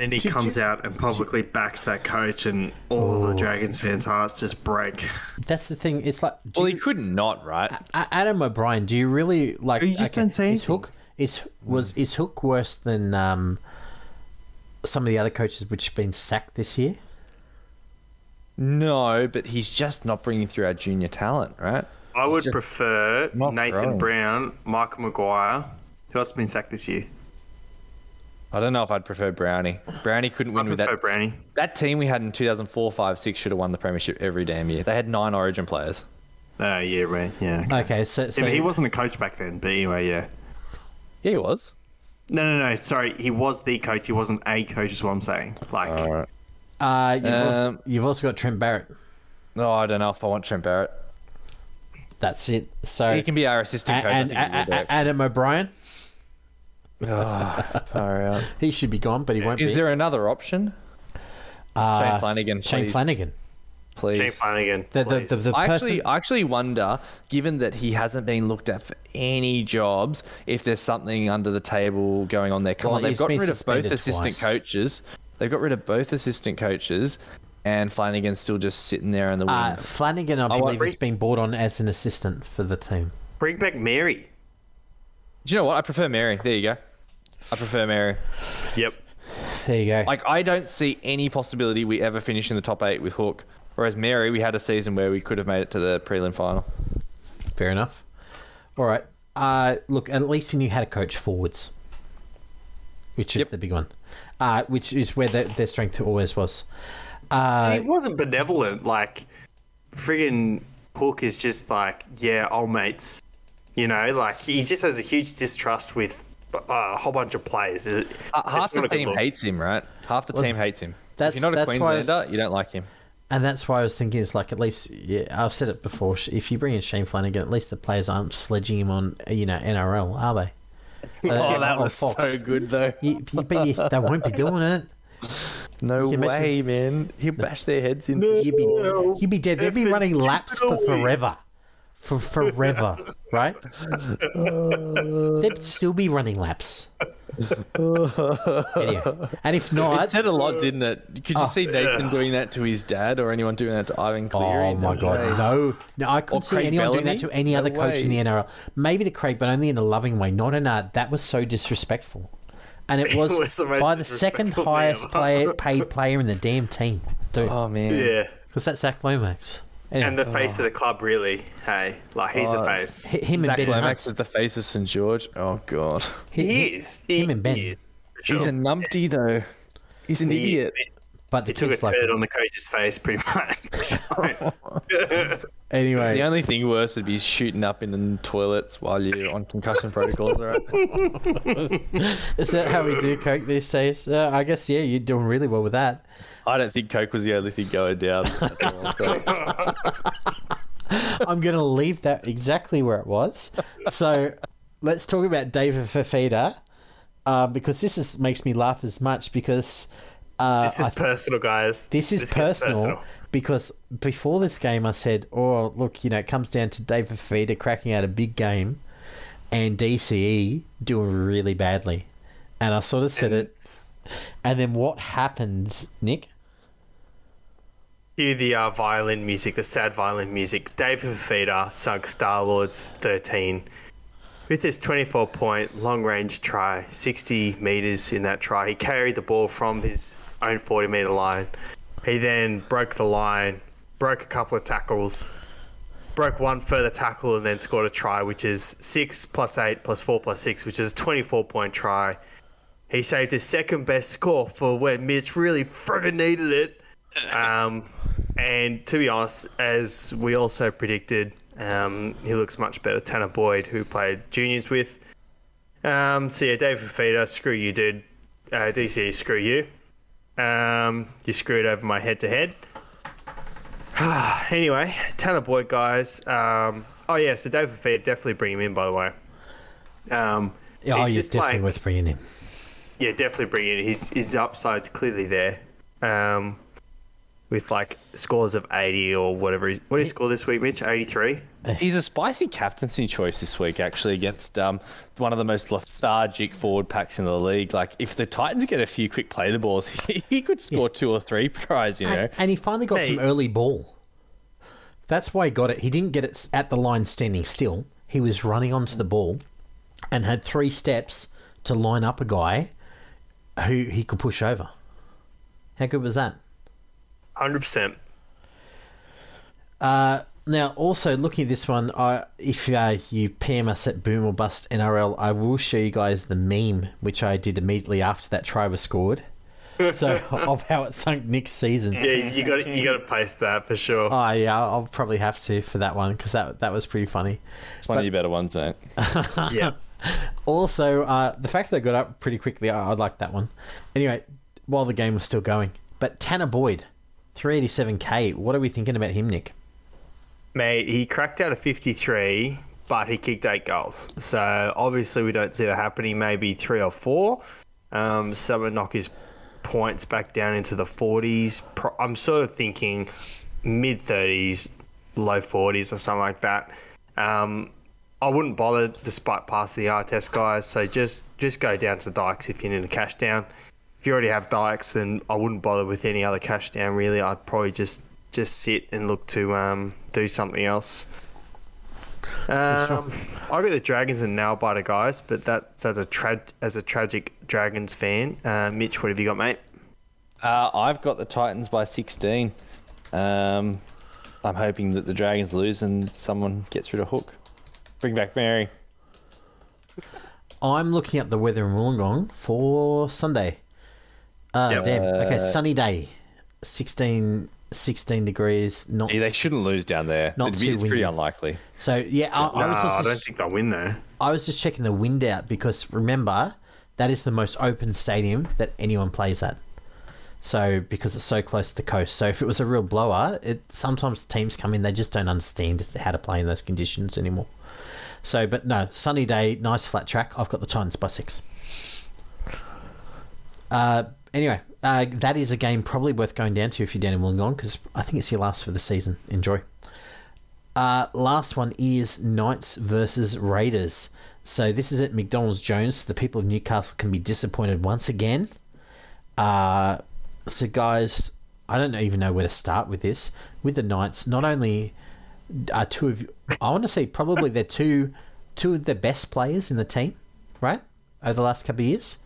And then he comes out and publicly backs that coach, and all of the Dragons fans' hearts just break. That's the thing. It's like Well, you- he could not, not, right? Adam O'Brien, do you really like? You just don't say Is anything. Hook is was is Hook worse than um, some of the other coaches which have been sacked this year? No, but he's just not bringing through our junior talent, right? I would prefer Nathan growing. Brown, Michael Maguire. Who else has been sacked this year? I don't know if I'd prefer Brownie. Brownie couldn't I win with prefer that. Brownie. That team we had in 2004, 5, 6 should have won the premiership every damn year. They had nine Origin players. Oh, yeah, right. Yeah. okay. Okay, so, so Yeah, but he wasn't a coach back then, but anyway, yeah. Yeah, he was. No, no, no. Sorry, he was the coach. He wasn't a coach, is what I'm saying. Like, uh, you've, also, Um, you've also got Trent Barrett. No, I don't know if I want Trent Barrett. That's it. So He can be our assistant coach. I and, think he and. Adam O'Brien, Far out. he should be gone, but he won't be. Is be. there another option? uh, Shane Flanagan. Shane. Flanagan. Please. Shane Flanagan. The, the, the, the I person, actually, I actually wonder, given that he hasn't been looked at for any jobs, if there's something under the table going on there. Come Well, on, they've he's got rid of both suspended assistant twice. coaches. They've got rid of both assistant coaches, and Flanagan's still just sitting there in the uh, wings. Flanagan, I want- believe, has been brought on as an assistant for the team. Bring back Mary. Do you know what? I prefer Mary. There you go. I prefer Mary. Yep. There you go. Like I don't see any possibility we ever finish in the top eight with Hook. Whereas Mary, we had a season where we could have made it to the prelim final. Fair enough. All right. Uh, look, at least he knew how to coach forwards, which is Yep. the big one, uh, which is where their, their strength always was. Uh, he wasn't benevolent. Like, friggin' Hook is just like, yeah, old mates. You know, like, he just has a huge distrust with uh, a whole bunch of players. It- Uh, half the not a good team hates him, right? Half the team hates him. that's- if you're not a that's why I was- Queenslander, you don't like him. and that's why I was thinking it's like at least yeah, I've said it before. If you bring in Shane Flanagan, at least the players aren't sledging him on you know NRL, are they? Oh, Uh, that was Fox. So good though. You, you, but you, they won't be doing it. No You can way, man. He'll bash their heads in. You'd be, you'd be dead. They'd be running laps for forever. For forever, right? They'd still be running laps. Anyway, and if It not, said a lot, didn't it? Could you oh. see Nathan doing that to his dad, or anyone doing that to Ivan Cleary? oh my god, way. no, no! I couldn't see Craig anyone doing that to any No other coach in the NRL. Maybe to Craig, but only in a loving way, not in a. That was so disrespectful, and it was, was the by the second highest player, paid player in the damn team, dude. Oh man. Yeah. Because that's Zach Lomax. Anyway, And the face of the club, really. Hey, like, he's the face. hi- him and Zach Ben Lomax Hunt. is the face of St George. Oh god. He is. He, him and Ben. he is, for He's a numpty though. He's an He- idiot. But the He took a like turd on the coach's face, pretty much. anyway. The only thing worse would be shooting up in the toilets while you're on concussion protocols, all right? Is that how we do coke these days? Uh, I guess yeah, you're doing really well with that. I don't think Coke was the only thing going down. I'll say. I'm going to leave that exactly where it was. So let's talk about David Fifita, uh, because this is makes me laugh as much because uh, this is I- personal, guys. this is gets personal, because before this game I said, "Oh, look, you know, it comes down to David Fifita cracking out a big game, and DCE doing really badly," and I sort of said it. And then what happens, Nick? Hear the uh, violin music, the sad violin music. David Fifita sunk Star Lords 13 with his 24 point long range try, 60 metres in that try. He carried the ball from his own 40 metre line. He then broke the line, broke a couple of tackles, broke one further tackle, and then scored a try, which is 6 plus 8 plus 4 plus 6, which is a 24 point try. He saved his second best score for when Mitch really friggin' needed it. Um, and to be honest, as we also predicted, um, he looks much better. Tanah Boyd, who played juniors with. Um, so yeah, David Fifita, screw you, dude. Uh, DC, screw you. Um, you screwed over my head to head. Anyway, Tanah Boyd, guys. Um, oh yeah, so David Fifita, definitely bring him in. By the way. Um, Oh, he's definitely like- worth bringing in. yeah, definitely bring in his his upside's clearly there. Um, with like scores of eighty or whatever. he- What did he score this week, Mitch? Eighty three. He's a spicy captaincy choice this week, actually, against um, one of the most lethargic forward packs in the league. Like, if the Titans get a few quick play the balls, he could score two or three tries, you know. And, and he finally got some early ball. That's why he got it. He didn't get it at the line standing still. He was running onto the ball and had three steps to line up a guy who he could push over. How good was that? Hundred percent. Now, also looking at this one, I, if uh, you PM us at Boom or Bust NRL, I will show you guys the meme which I did immediately after that try was scored. So of how it sunk Nick's season. Yeah, you got you got to paste that for sure. Oh yeah, I'll probably have to for that one because that that was pretty funny. It's one of your better ones, mate. yeah. Also, uh, the fact that I got up pretty quickly, I, I like that one. Anyway, while the game was still going, but Tanah Boyd, 387k. What are we thinking about him, Nick? Mate, he cracked out a 53, but he kicked eight goals. So obviously we don't see that happening. Maybe three or four. Um, someone knock his points back down into the 40s. I'm sort of thinking mid 30s, low 40s or something like that. Um, I wouldn't bother despite passing the eye test, guys. So just just go down to the Dykes if you need a cash down. If you already have Dykes, then I wouldn't bother with any other cash down. Really, I'd probably just just sit and look to um, do something else. Um, I got the Dragons and nail biter guys, but that's as a tra- as a tragic Dragons fan. Uh, Mitch, what have you got, mate? Uh, I've got the Titans by 16. Um, I'm hoping that the Dragons lose and someone gets rid of Hook. Bring back Mary. I'm looking up the weather in Wollongong for Sunday. Uh, Yep. damn. Okay, sunny day, 16, 16 degrees. Not Yeah, they shouldn't lose down there. Not It'd be- too it's pretty unlikely. so. Yeah, I, I was just I don't think they'll win there. I was just checking the wind out because remember that is the most open stadium that anyone plays at. So because it's so close to the coast, so if it was a real blower, it sometimes teams come in they just don't understand how to play in those conditions anymore. So, but no, sunny day, nice flat track. I've got the Titans by six. Uh, anyway, uh, that is a game probably worth going down to if you're down in Wollongong because I think it's your last for the season. Enjoy. Uh, last one is Knights versus Raiders. So this is at McDonald's Jones. The people of Newcastle can be disappointed once again. Uh, so guys, I don't even know where to start with this. With the Knights, not only are two of I want to say probably they're two two of the best players in the team, right? Over the last couple of years,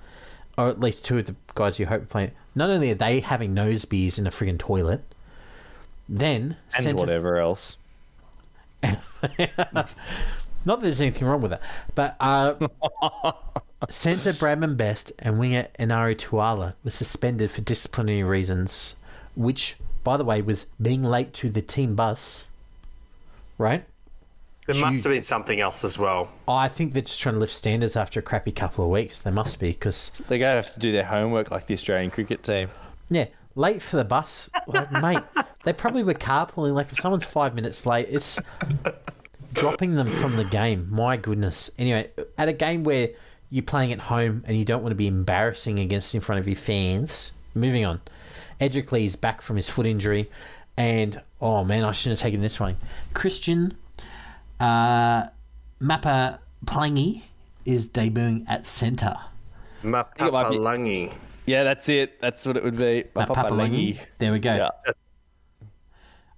or at least two of the guys you hope are playing. Not only are they having nose beers in a friggin' toilet, then And whatever else. Not that there's anything wrong with it, but uh, centre Bradman Best and winger Enari Tuala were suspended for disciplinary reasons, which, by the way, was being late to the team bus. Right? There must have been something else as well. I think they're just trying to lift standards after a crappy couple of weeks. They must be because They're going to have to do their homework like the Australian cricket team. yeah, late for the bus, like, mate. They probably were carpooling. Like if someone's five minutes late, it's dropping them from the game. My goodness. Anyway, at a game where you're playing at home and you don't want to be embarrassing against in front of your fans. Moving on. Edrick Lee's back from his foot injury, and oh man, I shouldn't have taken this one. Christian uh, Mappa Plangy is debuting at centre. think it might be- Mapapalangi. Yeah, that's it. That's what it would be. Mappa Papalangi. There we go. Yeah.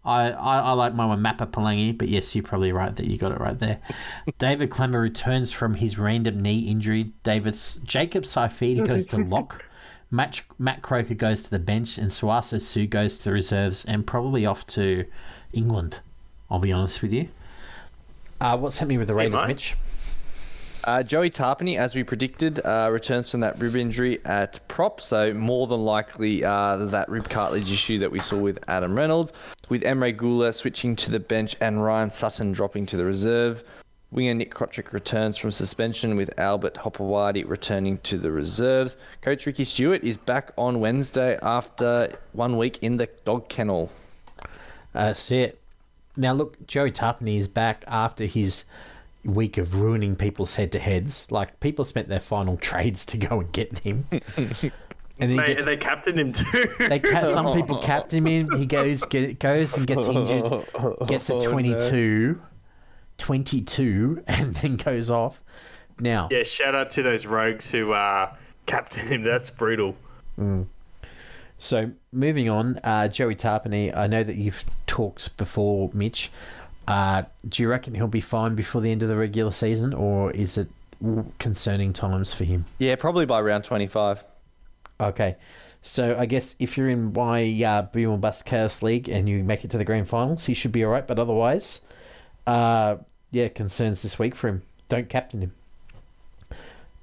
I, I, I like my one, Mappa Palangi, but yes, you're probably right that you got it right there. David Klemmer returns from his random knee injury. David's Jacob Saifiti goes to lock. Matt, Matt Croker goes to the bench, and Suaso Sue goes to the reserves and probably off to England. I'll be honest with you. Uh, what's happening with the Raiders, mate. Mitch? Uh, Joey Tapine, as we predicted, uh, returns from that rib injury at prop, so more than likely uh, that rib cartilage issue that we saw with Adam Reynolds, with Emre Guler switching to the bench and Ryan Sutton dropping to the reserve. Winger Nick Cotric returns from suspension with Albert Hopoate returning to the reserves. Coach Ricky Stuart is back on Wednesday after one week in the dog kennel. That's it. Now, look, Joey Tapine is back after his week of ruining people's head to heads. Like, people spent their final trades to go and get him. and Mate, gets, they captained him too. they ca- some people capped him in. He goes get, goes and gets injured, gets a 22, 22, and then goes off. Now, yeah, shout out to those rogues who uh, captain him. That's brutal. So moving on, uh, Joey Tapine. I know that you've talked before, Mitch. Uh, do you reckon he'll be fine before the end of the regular season, or is it concerning times for him? Yeah, probably by round 25. Okay, so I guess if you're in my uh, Boom Bust Chaos League and you make it to the grand finals, he should be all right. But otherwise, uh, yeah, concerns this week for him. Don't captain him.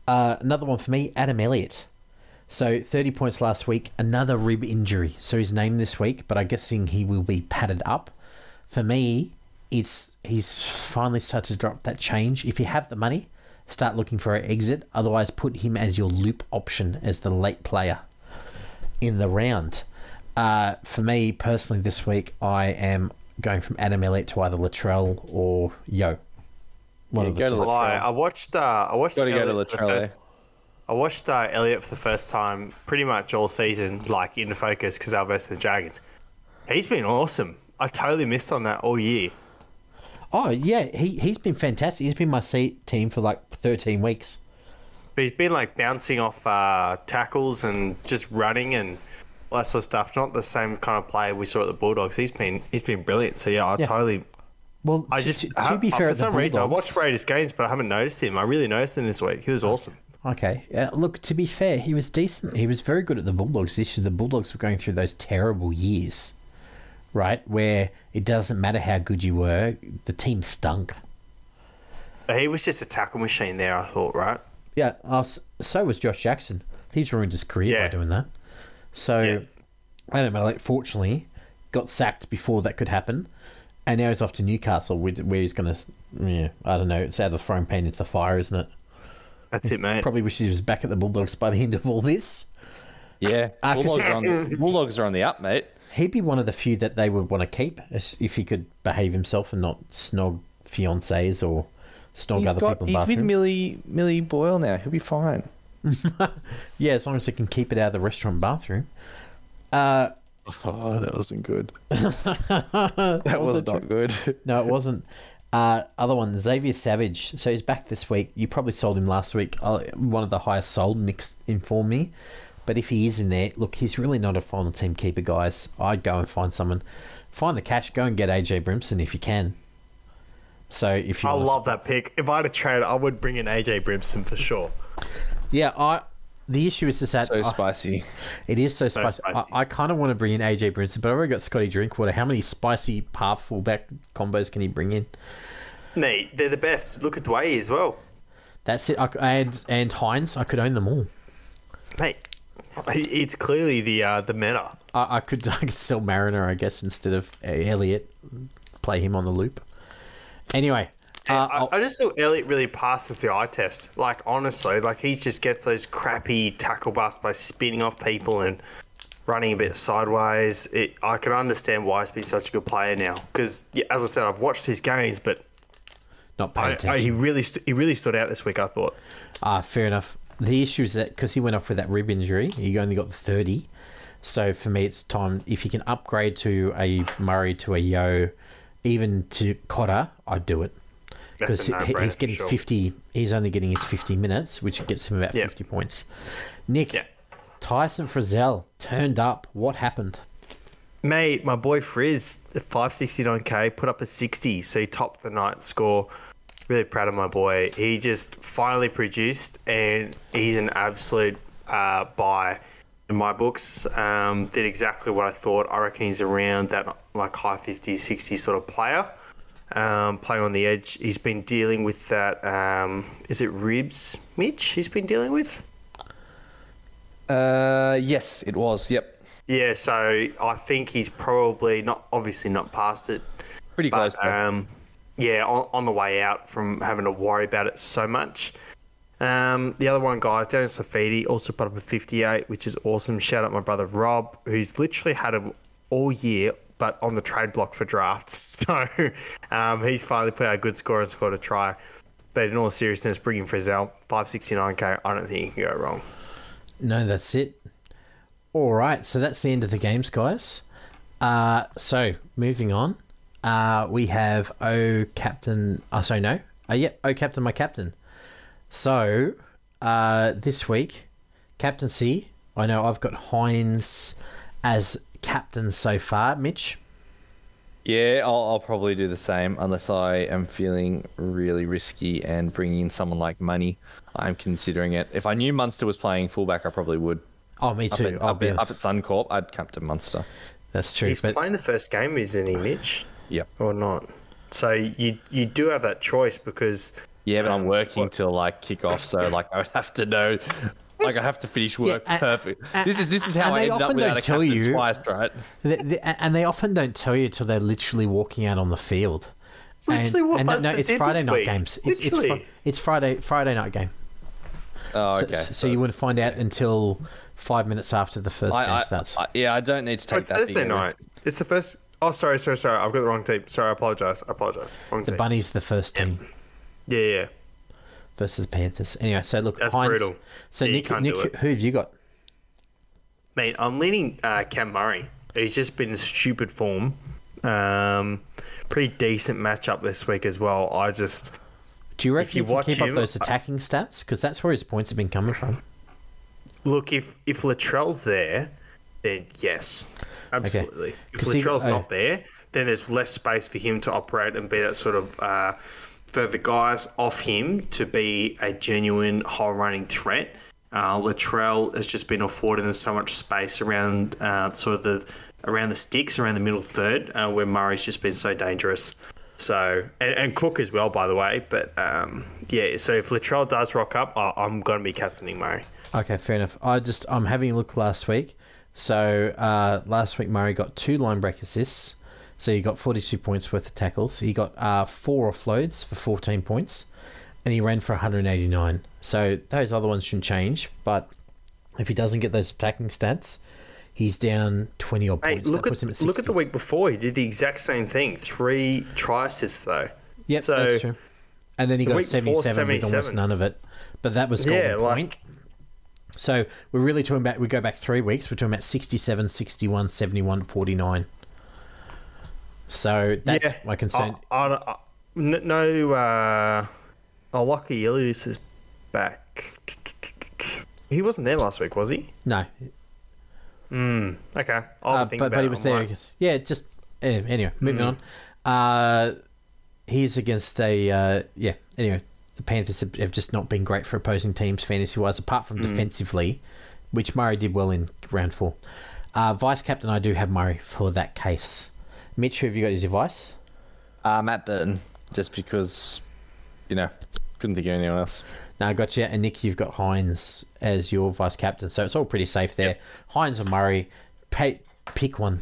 Uh, another one for me, Adam Elliott. So 30 points last week, another rib injury. So he's named this week, but I'm guessing he will be padded up. For me, it's he's finally started to drop that change. If you have the money, start looking for an exit. Otherwise, put him as your loop option as the late player in the round. Uh, for me personally, this week I am going from Adam Elliott to either Latrell or Yeo. One Yeah, of the go two. to Latrell. I watched. Uh, I watched. Gotta go to Elliott the Latrell, first- I watched uh, Elliott for the first time pretty much all season, like in the focus because our versus the Dragons. He's been awesome. I totally missed on that all year. Oh yeah, he he's been fantastic. He's been my seat team for like thirteen weeks. But he's been like bouncing off uh, tackles and just running and all that sort of stuff. Not the same kind of player we saw at the Bulldogs. He's been he's been brilliant. So yeah, I Yeah. totally. Well, I just to, to be I- fair, for some reason I watched Raiders games, but I haven't noticed him. I really noticed him this week. He was awesome. Okay, uh, look. To be fair, he was decent. He was very good at the Bulldogs this year. The Bulldogs were going through those terrible years, right, where it doesn't matter how good you were, the team stunk. He was just a tackle machine there. I thought, right? Yeah, uh, so was Josh Jackson. He's ruined his career by doing that. So, Yeah. I don't know. Like, fortunately, got sacked before that could happen, and now he's off to Newcastle, where he's going to, yeah, I don't know. It's out of throwing pain into the fire, isn't it? That's it, mate. Probably wishes he was back at the Bulldogs by the end of all this. Yeah, Ah, 'cause- Bulldogs, are on, Bulldogs are on the up, mate. He'd be one of the few that they would want to keep if he could behave himself and not snog fiancés or snog He's other got, people in he's with bathrooms. Millie Millie Boyle now. He'll be fine. yeah, as long as he can keep it out of the restaurant bathroom. Uh, Oh, that wasn't good. that was not good. No, it wasn't. Uh, other one, Xavier Savage. So he's back this week. You probably sold him last week. Uh, one of the highest sold, Nick's informed me. But if he is in there, look, he's really not a final team keeper, guys. I'd go and find someone. Find the cash. Go and get AJ Brimson if you can. So if you I love that pick. If I had a trade, I would bring in AJ Brimson for sure. Yeah, I. The issue is just that So I- spicy. it is so, So spicy. spicy. I, I kind of want to bring in AJ Brimson, but I've already got Scotty Drinkwater. How many spicy half fullback combos can he bring in? Mate, they're the best. Look at Dwayne as well. That's it. I, c- and and Hynes, I could own them all. Mate, it's clearly the uh, the meta. I, I could I could sell Mariner, I guess, instead of uh, Elliott. Play him on the loop. Anyway, uh, I, I'll- just thought Elliott really passes the eye test. Like honestly, like he just gets those crappy tackle busts by spinning off people and running a bit sideways. It, I can understand why he's been such a good player now. Because yeah, as I said, I've watched his games, but not paying I, I, attention. he really st- he really stood out this week. I thought. Ah, fair enough. The issue is that because he went off with that rib injury, he only got the 30. So for me, it's time. If he can upgrade to a Murray, to a Yo, even to Cotter, I'd do it. Because he's getting sure. 50, he's only getting his 50 minutes, which gets him about Yeah. 50 points. Nick, Yeah. Tyson Frizell turned up. What happened? Mate, my boy Frizz, 569k, put up a 60, so he topped the night score. Really proud of my boy. He just finally produced, and he's an absolute uh, buy in my books. Um, did exactly what I thought. I reckon he's around that like high 50s, 60s sort of player. Um, playing on the edge. He's been dealing with that. Um, is it ribs, Mitch? He's been dealing with. Uh, yes, it was. Yep, Yeah, so I think he's probably not, obviously not past it, pretty but close. um, yeah, on, on the way out from having to worry about it so much. Um, the other one, guys, Daniel Saifiti also put up a 58, which is awesome. Shout out my brother Rob, who's literally had him all year, but on the trade block for drafts. So um, he's finally put out a good score and scored a try. But in all seriousness, bringing Frizell, 569k, I don't think you can go wrong. No, that's it. All right, so that's the end of the games, guys. Uh, so moving on, uh, we have Oh Captain. Oh, sorry, no. Uh, yep, Oh Captain, my captain. So uh, this week, captaincy. I know I've got Hynes as captain so far. Mitch. Yeah, I'll, I'll probably do the same unless I am feeling really risky and bringing in someone like Money. I'm considering it. If I knew Munster was playing fullback, I probably would. Oh, me Up too. at, I'll up, be. at, up at Suncorp, I'd captain Munster. That's true. He's But playing the first game, isn't he, Mitch? Yep. Or not? So you you do have that choice because Yeah, but I'm Um, working what- till like kick off, so like I would have to know, like I have to finish work and- perfect. and- this is this is how I end up often without a tell captain you- twice, right? They, they, and they often don't tell you till they're literally walking out on the field. It's literally what no, Buster it's did Friday this night week. games. It's, it's, Literally. it's Friday Friday night game. Oh, So, okay. so, you wouldn't find out until five minutes after the first I, game starts. I- yeah, I don't need to Oh, take it's that. Thursday night. risk. It's the first. Oh, sorry, sorry, sorry. I've got the wrong team. Sorry, I apologize. I apologize. Wrong the team. Bunnies, the first team Yeah, yeah. Versus the Panthers. Anyway, so look, That's Hynes, brutal. So Yeah, Nick, Nick, who have you got? Mate, I'm leaning uh, Cam Murray. He's just been in stupid form. Um, pretty decent matchup this week as well. I just Do you reckon you you, can watch keep up those attacking stats? Because that's where his points have been coming from. look if if Latrell's there, then yes, absolutely. If 'Cause he- Latrell's oh. not there, then there's less space for him to operate and be that sort of uh, for the guys off him to be a genuine whole running threat. Uh, Latrell has just been affording them so much space around uh, sort of the around the sticks, around the middle third, uh, where Murray's just been so dangerous. So and, and Cook as well, by the way. But um, yeah, so if Latrell does rock up, I, I'm going to be captaining Murray. Okay, fair enough. I just I'm having a look last week. So uh, last week Murray got two line break assists. So he got 42 points worth of tackles. He got uh, four offloads for 14 points, and he ran for 189. So those other ones shouldn't change. But if he doesn't get those attacking stats, he's down 20 odd Hey, points. look that at at 60. look at the week before. He did the exact same thing. Three try assists though. Yep, so- that's true. And then he The got a week before, 77 with almost none of it. But that was golden Yeah, like- point. So we're really talking about, we go back three weeks, we're talking about 67, 61, 71, 49. So that's yeah, my concern. I, I, I, no, uh, oh, Lachie Ilias is back. He wasn't there last week, was he? no, Hmm. Okay. I'll uh, think but, about but he was there. Yeah, just anyway, moving Hmm. on. Uh, he's against a uh, yeah. Anyway, the Panthers have, just not been great for opposing teams fantasy wise, apart from defensively, which Murray did well in round four. Uh, vice captain, I do have Murray for that case. Mitch, who have you got as your vice? Uh, Matt Burton, just because, you know, couldn't think of anyone else. Got you, and Nick, you've got Hynes as your vice captain, so it's all pretty safe there. Hynes or Murray, pay, pick one,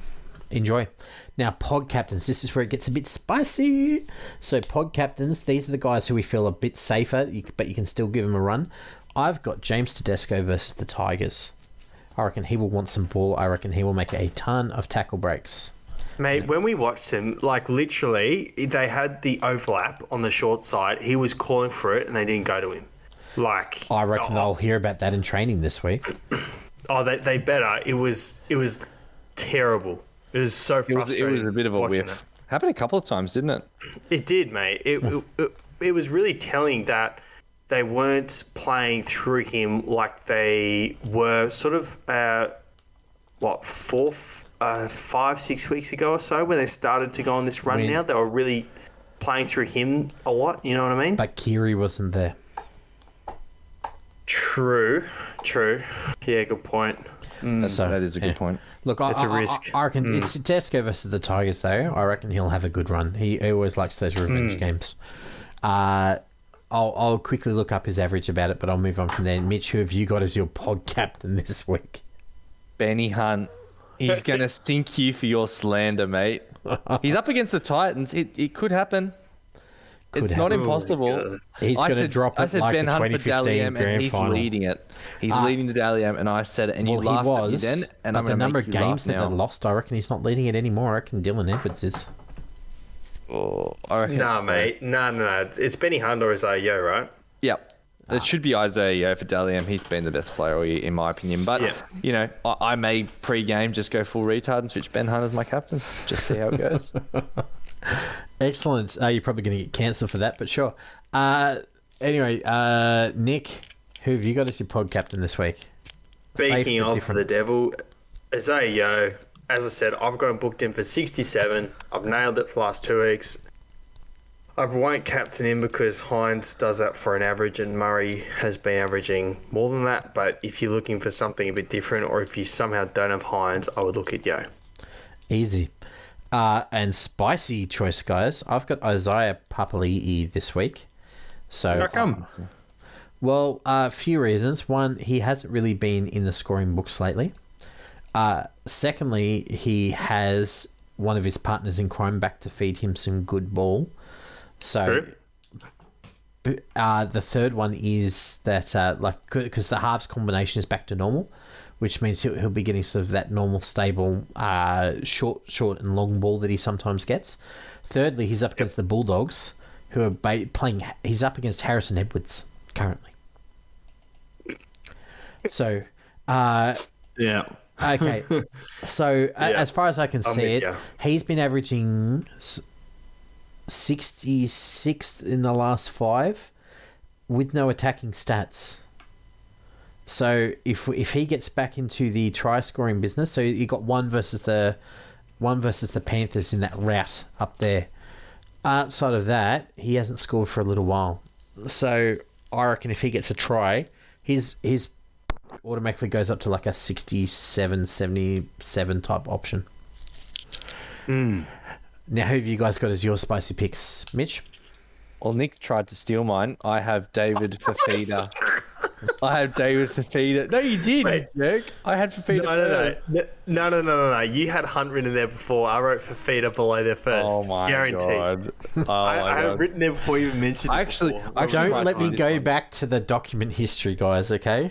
enjoy. Now pod captains, this is where it gets a bit spicy. So pod captains, these are the guys who we feel a bit safer, but you can still give them a run. I've got James Tedesco versus the Tigers. I reckon he will want some ball. I reckon he will make a ton of tackle breaks. Mate, when we watched him, like literally, they had the overlap on the short side. He was calling for it, and they didn't go to him. Like I reckon oh, I'll hear about that in training this week. Oh, they, they better. It was it was terrible. It was so It was, it was a bit of a watching whiff. Happened a couple of times, didn't it? It. it did, mate. It, it, it it was really telling that they weren't playing through him like they were sort of uh, what four, f- uh, five, six weeks ago or so when they started to go on this run. When- now they were really playing through him a lot. You know what I mean? But Keary wasn't there. True, true. Yeah, good point. That- So, that is a good yeah. point. Look, It's a I- I- risk. I, reckon it's Tedesco versus the Tigers, though. I reckon he'll have a good run. He, he always likes those revenge games. Uh, I'll, I'll quickly look up his average about it, but I'll move on from there. Mitch, who have you got as your pod captain this week? Benny Hunt. He's going to stink you for your slander, mate. He's up against the Titans. It, it could happen. it's not impossible. God. He's I gonna said- drop I it said like Ben Hunt for 2015 Dally M, grand and he's final. leading it. He's Ah. leading the Dally M, and I said it, and you Well, he laughed was, at me then. And but I'm the gonna number of games that now. they lost, I reckon he's not leading it anymore. I reckon Dylan Edwards is. Oh, I reckon Nah, mate. Nah, nah, nah. It's, it's Benny Hunt or Isaiah Yeo, right? Yep. It should be Isaiah Yeo for Dally M. He's been the best player all year, in my opinion. But, Yeah. you know, I, I may pre-game just go full retard and switch Ben Hunt as my captain. Just see how it goes. Excellent. Uh, you're probably going to get cancelled for that, but sure. Uh, anyway, uh, Nick, who have you got as your pod captain this week? Safe Speaking but of different. the devil, Isaiah Yeo, as I said, I've got him booked in for 67. I've nailed it for the last two weeks. I won't captain him because Hynes does that for an average and Murray has been averaging more than that. But if you're looking for something a bit different or if you somehow don't have Hynes, I would look at Yeo. Easy. Uh, and spicy choice, guys. I've got Isaiah Papali'i this week. So, How come? well, a few reasons. One, he hasn't really been in the scoring books lately. Uh, secondly, he has one of his partners in crime back to feed him some good ball. So, uh, the third one is that, uh, like, because the halves combination is back to normal, which means he'll, he'll be getting sort of that normal, stable, uh, short, short and long ball that he sometimes gets. Thirdly, he's up against the Bulldogs, who are ba- playing. He's up against Harrison Edwards currently. So, uh, Yeah. okay. So, Yeah. as far as I can I'm see it, ya. he's been averaging 66th in the last five with no attacking stats. So if if he gets back into the try scoring business, so you got one versus the one versus the Panthers in that route up there. Outside of that, he hasn't scored for a little while. So I reckon if he gets a try, his his automatically goes up to like a 67, 77 type option. Hmm. Now, who have you guys got as your spicy picks, Mitch? Well, Nick tried to steal mine. I have David Fifita. I have David Fifita. No, you did, Wait. you. I had Fifita. No, no, no, no, no, no, no, no. You had Hunt written there before. I wrote for feet below there first. Oh my Guaranteed. god. Oh I, my I had god. written there before you even mentioned it. I actually- before. I actually Don't might let me go one. back to the document history, guys, okay?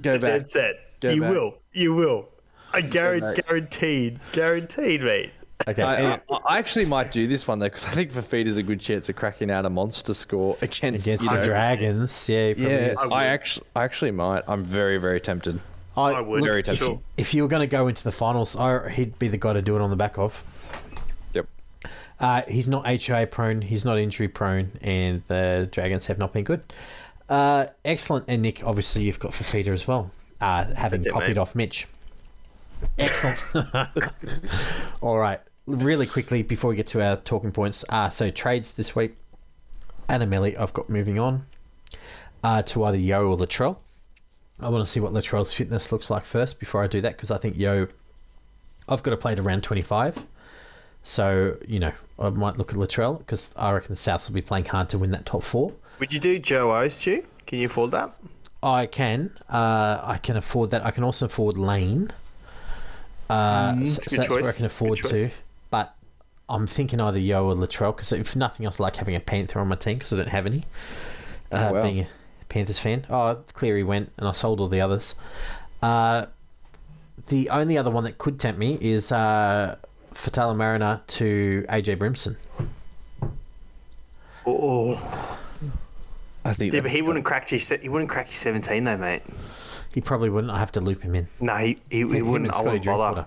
Go back. Dead set. Go you back. will. You will. I guarantee, guaranteed. Guaranteed, mate. Okay. I, anyway, I, I actually might do this one though because I think Fifita's a good chance of cracking out a monster score against, against you the know- Dragons, yeah. he probably Yeah, is. I. I actually, I actually might. I'm very, very tempted. I, I would. look, Very tempted. you, if you were going to go into the finals, I, he'd be the guy to do it on the back of. Yep. Uh, he's not HIA prone, he's not injury prone, and the Dragons have not been good. Uh, excellent. And Nick, obviously, you've got Fifita as well, uh, having That's it, copied mate. off Mitch. Excellent. All right. Really quickly before we get to our talking points. Uh, so, trades this week. Anamelli, I've got moving on uh, to either Yeo or Latrell. I want to see what Latrell's fitness looks like first before I do that because I think Yeo, I've got to play to round 25. So, you know, I might look at Latrell because I reckon the Souths will be playing hard to win that top four. Would you do Joe O, Stu? Can you afford that? I can. Uh, I can afford that. I can also afford Lane. Uh, so, Mm, it's so good that's where I can afford to. But I'm thinking either Yeo or Latrell because if nothing else, I like having a Panther on my team because I don't have any. Uh, Oh, wow. Being a Panthers fan. Oh, Cleary went and I sold all the others. Uh, the only other one that could tempt me is uh, Fatala Mariner to AJ Brimson. Oh, I think. yeah, but that's- he wouldn't crack you. He wouldn't crack you seventeen though, mate. He probably wouldn't. I have to loop him in. No, he he, he wouldn't. and I wouldn't bother. Drinkwater.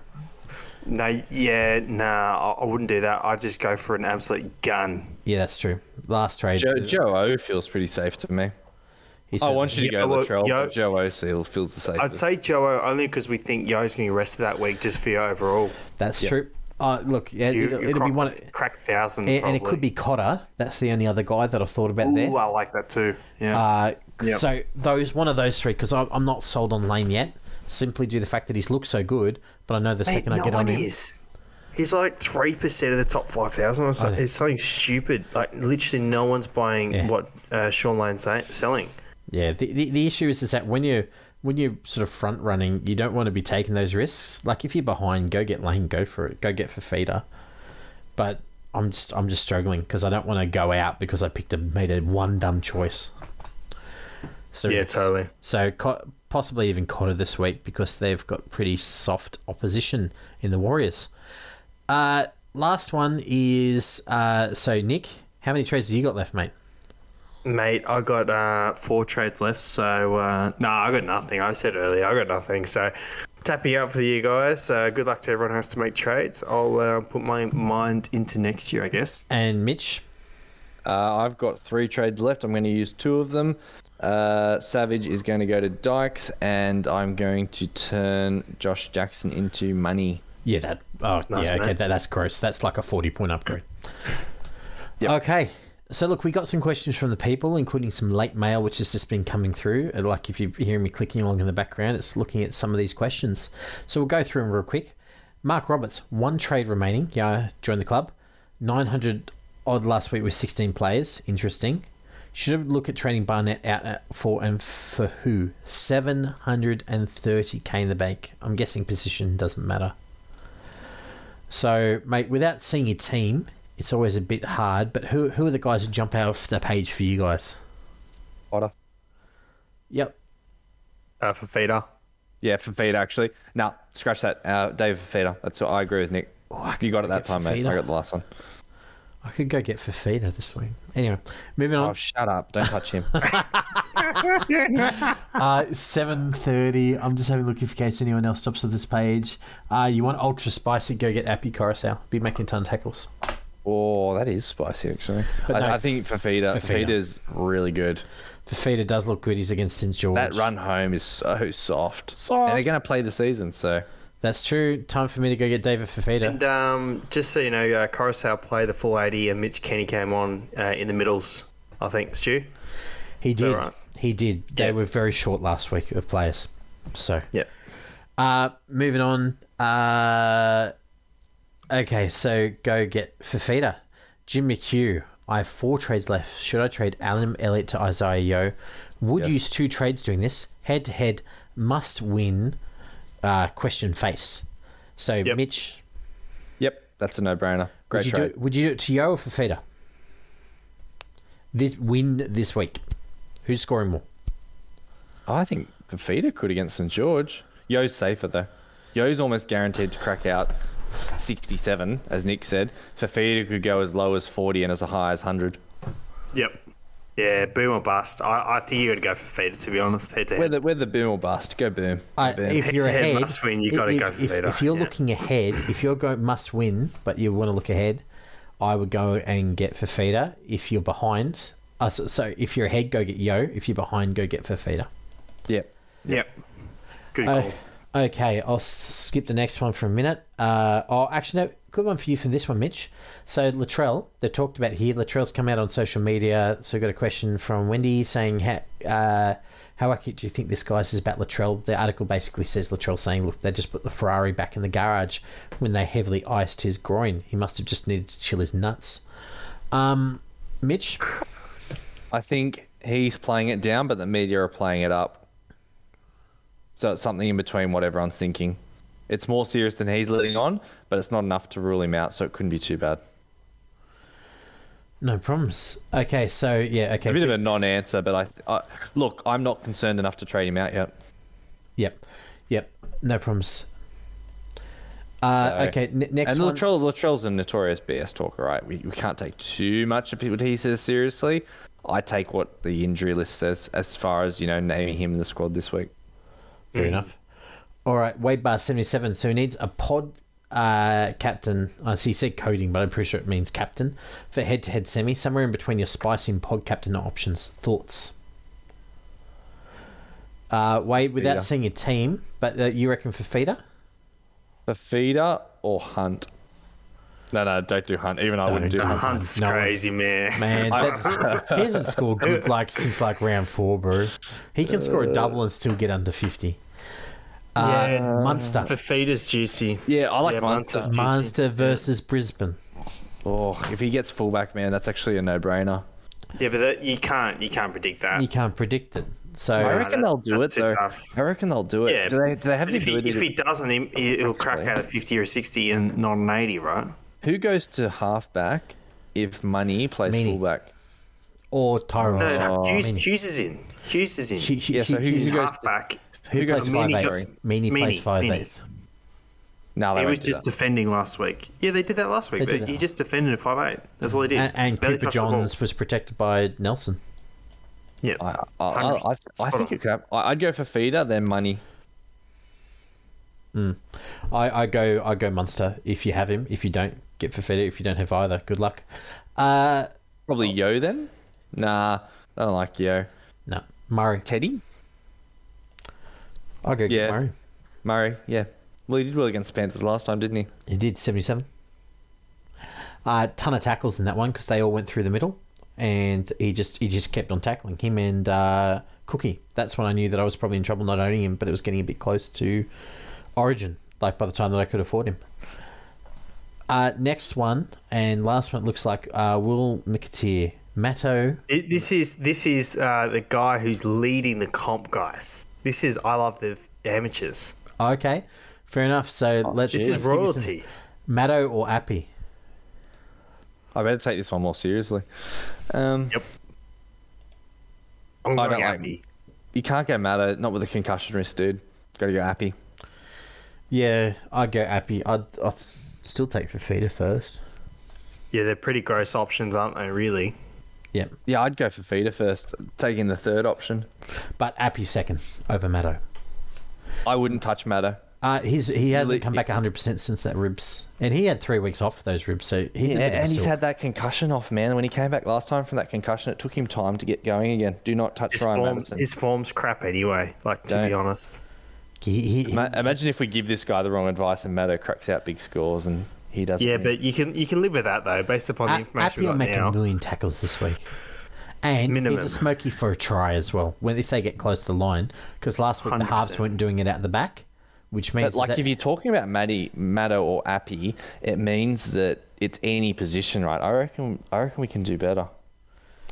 No, yeah, nah, I, I wouldn't do that. I'd just go for an absolute gun. Yeah, that's true. Last trade. Joe, Joe O feels pretty safe to me. he I want you to Yeah, go well, Latrell, Yeo- but Joe O still feels the safest. I'd say Joe O only because we think Yeo's going to be rested that week just for you overall. That's Yeah. true. Uh, look, yeah, You, it'll, it'll be one, crack thousand, and, and it could be Cotter. That's the only other guy that I've thought about Ooh, there. I like that too. Yeah. Uh, Yep. So those one of those three because I'm not sold on Lane yet. simply due to the fact that he's looked so good. But I know the Mate, second I no get on him, is. He's like three percent of the top five thousand or something. It's something stupid. Like literally, no one's buying Yeah. what uh, Shaun Lane's say- selling. Yeah, the, the, the issue is, is that when you when you're sort of front running, you don't want to be taking those risks. Like if you're behind, go get Lane, go for it, go get Fifita. But I'm just I'm just struggling because I don't want to go out because I picked a made a one dumb choice. So Yeah, totally. So co- possibly even Cotter this week because they've got pretty soft opposition in the Warriors. Uh, last one is uh, so Nick, how many trades have you got left, mate? Mate, I got uh, four trades left, so uh, no, I got nothing. I said earlier, I got nothing. So tapping out for you guys. Uh, good luck to everyone who has to make trades. I'll uh, put my mind into next year, I guess. And Mitch, Uh, I've got three trades left. I'm going to use two of them. Uh, Savage is going to go to Dykes, and I'm going to turn Josh Jackson into money. Yeah, that. Oh, Nice, yeah. Okay, that, that's gross. That's like a forty point upgrade. Yep. Okay, so look, we got some questions from the people, including some late mail, which has just been coming through. And, Like if you're hearing me clicking along in the background, it's looking at some of these questions. So we'll go through them real quick. Mark Roberts, one trade remaining. Yeah, join the club. Nine hundred odd last week with sixteen players. Interesting. Should I look at trading Barnett out at, for and for who? Seven hundred and thirty k in the bank. I'm guessing position doesn't matter. So, mate, without seeing your team, it's always a bit hard. But who who are the guys that jump out of the page for you guys? Potter. Yep. Uh, for feeder. Yeah, for feeder actually. No, scratch that. Uh, David Fifita. That's what I agree with Nick. I you got it that get time, mate. I got the last one. I could go get Fifita this week. Anyway, moving on. Oh, shut up! Don't touch him. Uh, seven thirty. I'm just having a look in case anyone else stops at this page. Uh, you want ultra spicy? Go get Api Koroisau. Be making ton of tackles. oh, that is spicy actually. But I, no, I think Fifita. Fifita. Fifita is really good. Fifita does look good. He's against St George. That run home is so soft. Soft. And they're going to play the season, so That's true. Time for me to go get David Fifita. And um, just so you know, uh, Koroisau played the full 80 and Mitch Kenny came on uh, in the middles, I think. Stu? He did. right? He did. They Yeah. were very short last week of players. So Yeah. Uh, moving on. Uh, okay, so go get Fifita. Jim McHugh. I have four trades left. Should I trade Alan Elliott to Isaiah Yeo? Would Yes. use two trades doing this. Head to head, must win. Uh, question face. So Yep. Mitch, yep, that's a no-brainer. Great would you trade. do? Would you do it to Yeo or Fifita? This win this week. Who's scoring more? I think Fifita could against St George. Yeo's safer though. Yeo's almost guaranteed to crack out 67, as Nick said. Fifita could go as low as 40 and as high as 100. Yep. Yeah, boom or bust. I, I think you got to go for feeder, to be honest, head to head. the, we're the boom or bust. Go boom. Go I, boom. if you're Head-to-head ahead, must win, you gotta if, go for if, Vita, if you're yeah. looking ahead, if you're going must win, but you want to look ahead, I would go and get Fifita. If you're behind, uh, so, so if you're ahead, go get Yeo. If you're behind, go get Fifita. Yep. Yep. Good Uh, call. Okay, I'll skip the next one for a minute. Uh, oh, actually, no, good one for you for this one, Mitch. So Latrell, they talked about here. Latrell's come out on social media. So got a question from Wendy saying, how, uh, how accurate do you think this guy's is about Latrell? The article basically says Latrell saying, look, they just put the Ferrari back in the garage when they heavily iced his groin. He must have just needed to chill his nuts. Um, Mitch, I think he's playing it down, but the media are playing it up. So it's something in between what everyone's thinking. It's more serious than he's letting on, but it's not enough to rule him out, so it couldn't be too bad. no problems. Okay, so yeah, okay. A bit of a non-answer, but I, th- I look, I'm not concerned enough to trade him out yet. Yep, yep, no problems. Uh, So- okay, n- next and one. Latrell, Latrell's a notorious BS talker, right? We, we can't take too much of what he says seriously. I take what the injury list says as far as you know naming him in the squad this week. Fair enough. All right, Wade Bar seventy seven. So he needs a pod uh, captain. I see. He said coding, but I'm pretty sure it means captain for head to head semi. Somewhere in between your spicy and pod captain options. Thoughts? Uh, Wade, without Feeder. seeing a team, but uh, you reckon for feeder? For feeder or hunt? No, no, don't do hunt. Even I wouldn't do hunt. Hunt's No crazy, man. Man, that, he hasn't scored good like since like round four, bro. He can score a double and still get under fifty. Uh, Yeah. Munster. Fifita's juicy. Yeah, I like Yeah, Munster. Munster's juicy. Munster versus Brisbane. Oh, if he gets fullback, man, that's actually a no-brainer. Yeah, but that, you can't you can't predict that. You can't predict it. So I Yeah, reckon that- they'll do it too though. tough. I reckon they'll do it. Yeah, do they? Do they have But the if he, if he doesn't, he, he'll crack out a 50 or 60 and not an 80, right? Who goes to halfback if Money plays Meaney. fullback? or Tyrone. No, Sharp. no, Hughes, Meaney. Hughes is in. Hughes is in. Hu- Hu- Yeah, so Hu- who- Hughes- who goes- halfback. Who who plays goes five Meaney eight? goes- Meaney plays Meaney, five Meaney. eighth. No, they He was just that. defending last week. Yeah, they did that last week, They but he just defended at 5'8. That's all he did. And, and Barely Cooper touched the ball. Johns was protected by Nelson. Yeah. I, I, I, I, I think on. you could. Have, I- I'd go for feeder, then Money. I, I go I go Munster if you have him. If you don't, get Fifita. If you don't have either, good luck. Uh, Probably Yeo then. Nah, I don't like Yeo. no, Murray. Teddy, I'll go Yeah. get Murray. Murray. Yeah. Well, he did well against Panthers last time, didn't he? He did 77. A uh, ton of tackles in that one because they all went through the middle, and he just he just kept on tackling him and uh, Cookie. That's when I knew that I was probably in trouble not owning him, but it was getting a bit close to Origin. Like by the time that I could afford him. Uh, next one and last one looks like uh, Will McAteer, Matto. This is this is uh, the guy who's leading the comp guys. This is I love the amateurs. Okay, fair enough. So let's, This let's is give you royalty. Matto or Api. I better take this one more seriously. Um, Yep. I'm I don't like- You can't go Matto, not with a concussion risk, dude. Got to go Api. Yeah, I'd go Api. I'd, I'd still take Fifita first. Yeah, they're pretty gross options, aren't they? Really. Yeah, Yeah, I'd go for feeder first, taking the third option. but Api second over Matto. I wouldn't touch Matto. Uh, he's he hasn't come back 100 percent since that ribs, and he had three weeks off for those ribs, so he's a Yeah, bit of a and he's silk. had that concussion off, man. When he came back last time from that concussion, it took him time to get going again. Do not touch His, Ryan form, Matterson. his form's crap anyway. Like to be Don't. honest. He, he, Ma- Imagine if we give this guy the wrong advice and Matto cracks out big scores and he doesn't. Yeah, win. but you can you can live with that though, based upon the A- information Api we will got make now. a million tackles this week, and Minimum. he's a smoky for a try as well. When if they get close to the line, because last week the halves weren't doing it out the back, which means But like, that- if you're talking about Matty, Matto or Api, it means that it's any position, right? I reckon. I reckon we can do better.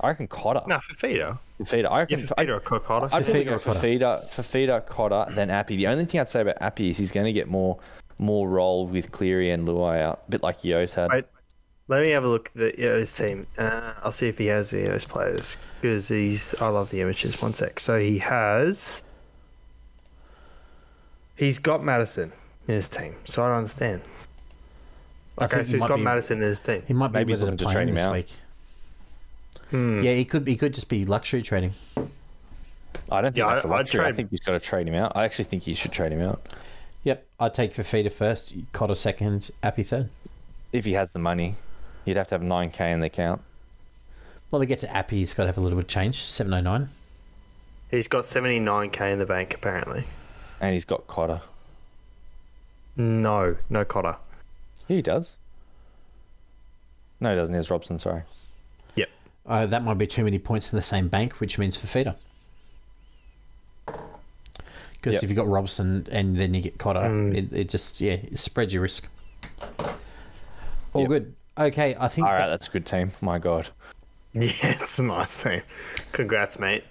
I reckon Cotter. No, for feeder. Feeder. I Yeah, reckon. for feeder or Cocotta. I'd probably Fifita go or for Cotter? feeder, for feeder, Cotter than Api. The only thing I'd say about Api is he's going to get more, more role with Cleary and Luai out, a bit like Yeo's had. Wait, let me have a look at the, yeah, his team. Uh, I'll see if he has any of those players because he's. I love the images. One sec. So he has. He's got Matterson in his team, so I don't understand. Okay, so he he's might got be- Matterson in his team. he might be Maybe he's ready looking to play trade him him this out. week. Hmm. Yeah, he could he could just be luxury trading. I don't think Yeah, that's a I- I'd luxury. I trade- think he's got to trade him out. I actually think he should trade him out Yep, I'd take Fifita first, Cotter second, Api third. if he has the money. He'd have to have nine k in the account. Well, they get to Api, he's got to have a little bit of change. Seven oh nine. He's got 79k in the bank apparently. and he's got Cotter. No, no Cotter. He does. No, he doesn't. He has Robson. Sorry. Yep. Uh, that might be too many points in the same bank, which means Fifita. Because Yep. if you've got Robson and then you get Cotter, Mm. it, it just yeah it spreads your risk. All Yep. good. Okay, I think All right, that- that's a good team. My God. Yeah, it's a nice team. Congrats, mate.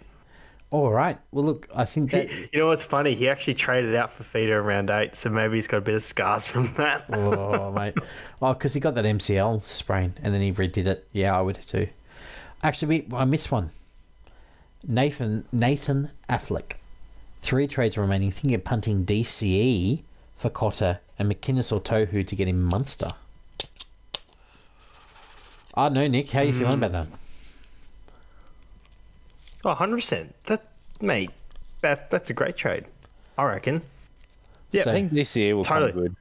all right. Well, look, I think that You know what's funny? He actually traded out for feeder in round eight, so maybe he's got a bit of scars from that. oh mate, oh because he got that MCL sprain and then he redid it. Yeah, I would too. Actually, we, I missed one. Nathan Nathan Affleck, three trades remaining. Thinking of punting DCE for Cotter and McInnes or Tohu to get him Munster. I don't know, Nick. How are you feeling about that? Oh, 100%. That, mate, that, that's a great trade. I reckon. Yeah, So- I think DCE year will Totally. come good.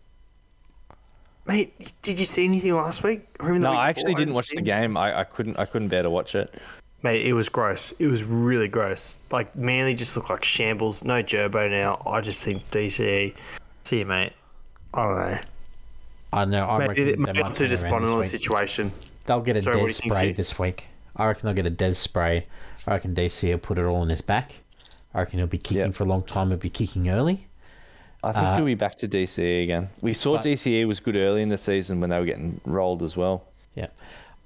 Mate, did you see anything last week? Or even the No, week I actually didn't watch the game. I, I couldn't. I couldn't bear to watch it. Mate, it was gross. It was really gross. Like, Manly just looked like shambles. No Gerbo now. I just think DCE. See you, mate. I don't know. I know. I Maybe, reckon they, they maybe might I'm too turn despondent on the this week. situation. They'll get a Sorry, Des do you spray this week. I reckon they'll get a Des spray. I reckon DC will put it all in his back. I reckon he'll be kicking Yep. for a long time. He'll be kicking early. I think uh, he'll be back to DCE again. We saw But- DCE was good early in the season when they were getting rolled as well. Yeah.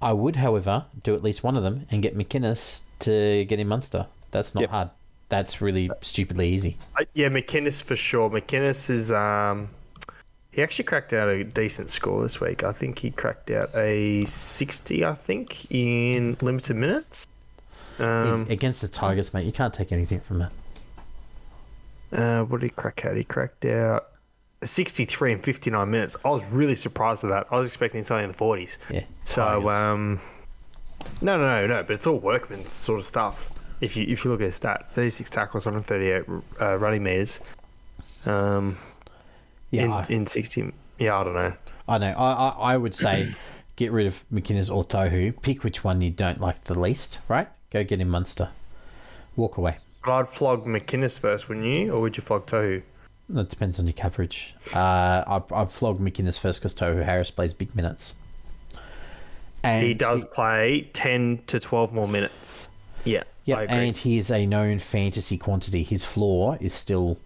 I would, however, do at least one of them and get McInnes to get in Munster. That's not Yep. hard. That's really stupidly easy. Uh, yeah, McInnes for sure. McInnes is um, he actually cracked out a decent score this week. I think he cracked out a sixty. I think in limited minutes. Um, Against the Tigers, mate, you can't take anything from that. uh, what did he crack out? He cracked out a sixty-three and fifty-nine minutes. I was really surprised with that. I was expecting something in the forties. Yeah. So um, no, no, no, no. But it's all workman sort of stuff. If you if you look at his stats, thirty-six tackles, one hundred thirty-eight uh, running meters. Um, yeah, in, I, in 60 yeah i don't know I know. I, I, I would say get rid of McInnes or Tohu. Pick which one you don't like the least, right? Go get him Munster. Walk away. but i'd flog McInnes first wouldn't you or would you flog tohu That depends on your coverage. Uh, I've, I've flogged McInnes first because Tohu Harris plays big minutes. And he does play 10 to 12 more minutes yeah Yeah, and he is a known fantasy quantity. His floor is still,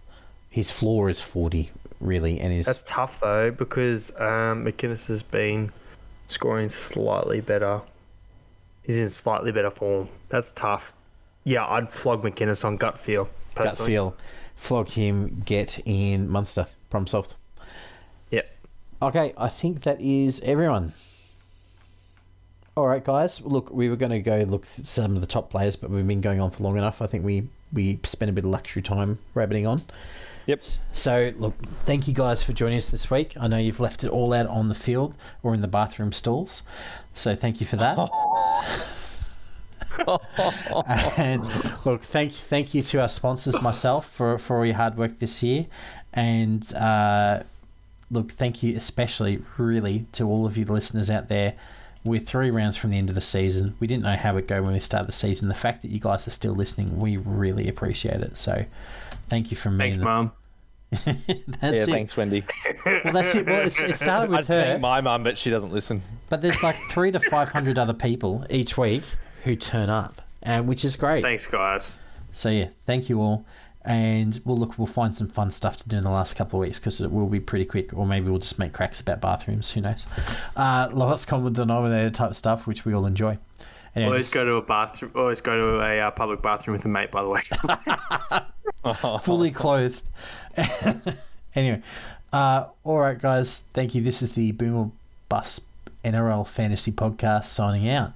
his floor is forty, really, and his that's tough though because um, McInnes has been scoring slightly better he's in slightly better form that's tough yeah i'd flog McInnes on gut feel gut feel. Flog him. Get in Munster. Problem solved. Yep. Okay, I think that is everyone. All right, guys. Look, we were going to go look some of the top players, but we've been going on for long enough. I think we we spent a bit of luxury time rabbiting on. Yep. So, look, thank you guys for joining us this week. I know you've left it all out on the field or in the bathroom stalls. So, thank you for that. and look, thank thank you to our sponsors, myself, for, for all your hard work this year. And uh, look, thank you especially, really, to all of you listeners out there. We're three rounds from the end of the season. We didn't know how it would go when we started the season. The fact that you guys are still listening, we really appreciate it. So, thank you from me. thanks mum that's yeah, it. thanks, Wendy. Well, that's it. Well, it's, it started I'd with her, my mum, but she doesn't listen. but there's like three to five hundred other people each week who turn up, and which is great. thanks guys So yeah, thank you all, and we'll look. We'll find some fun stuff to do in the last couple of weeks because it will be pretty quick, or maybe we'll just make cracks about bathrooms. Who knows? Uh, lowest common denominator type stuff, which we all enjoy. Anyway, always go to a bathroom always go to a uh, public bathroom with a mate by the way fully clothed. anyway, uh, all right, guys. Thank you. This is the Boomer Bus NRL Fantasy Podcast signing out.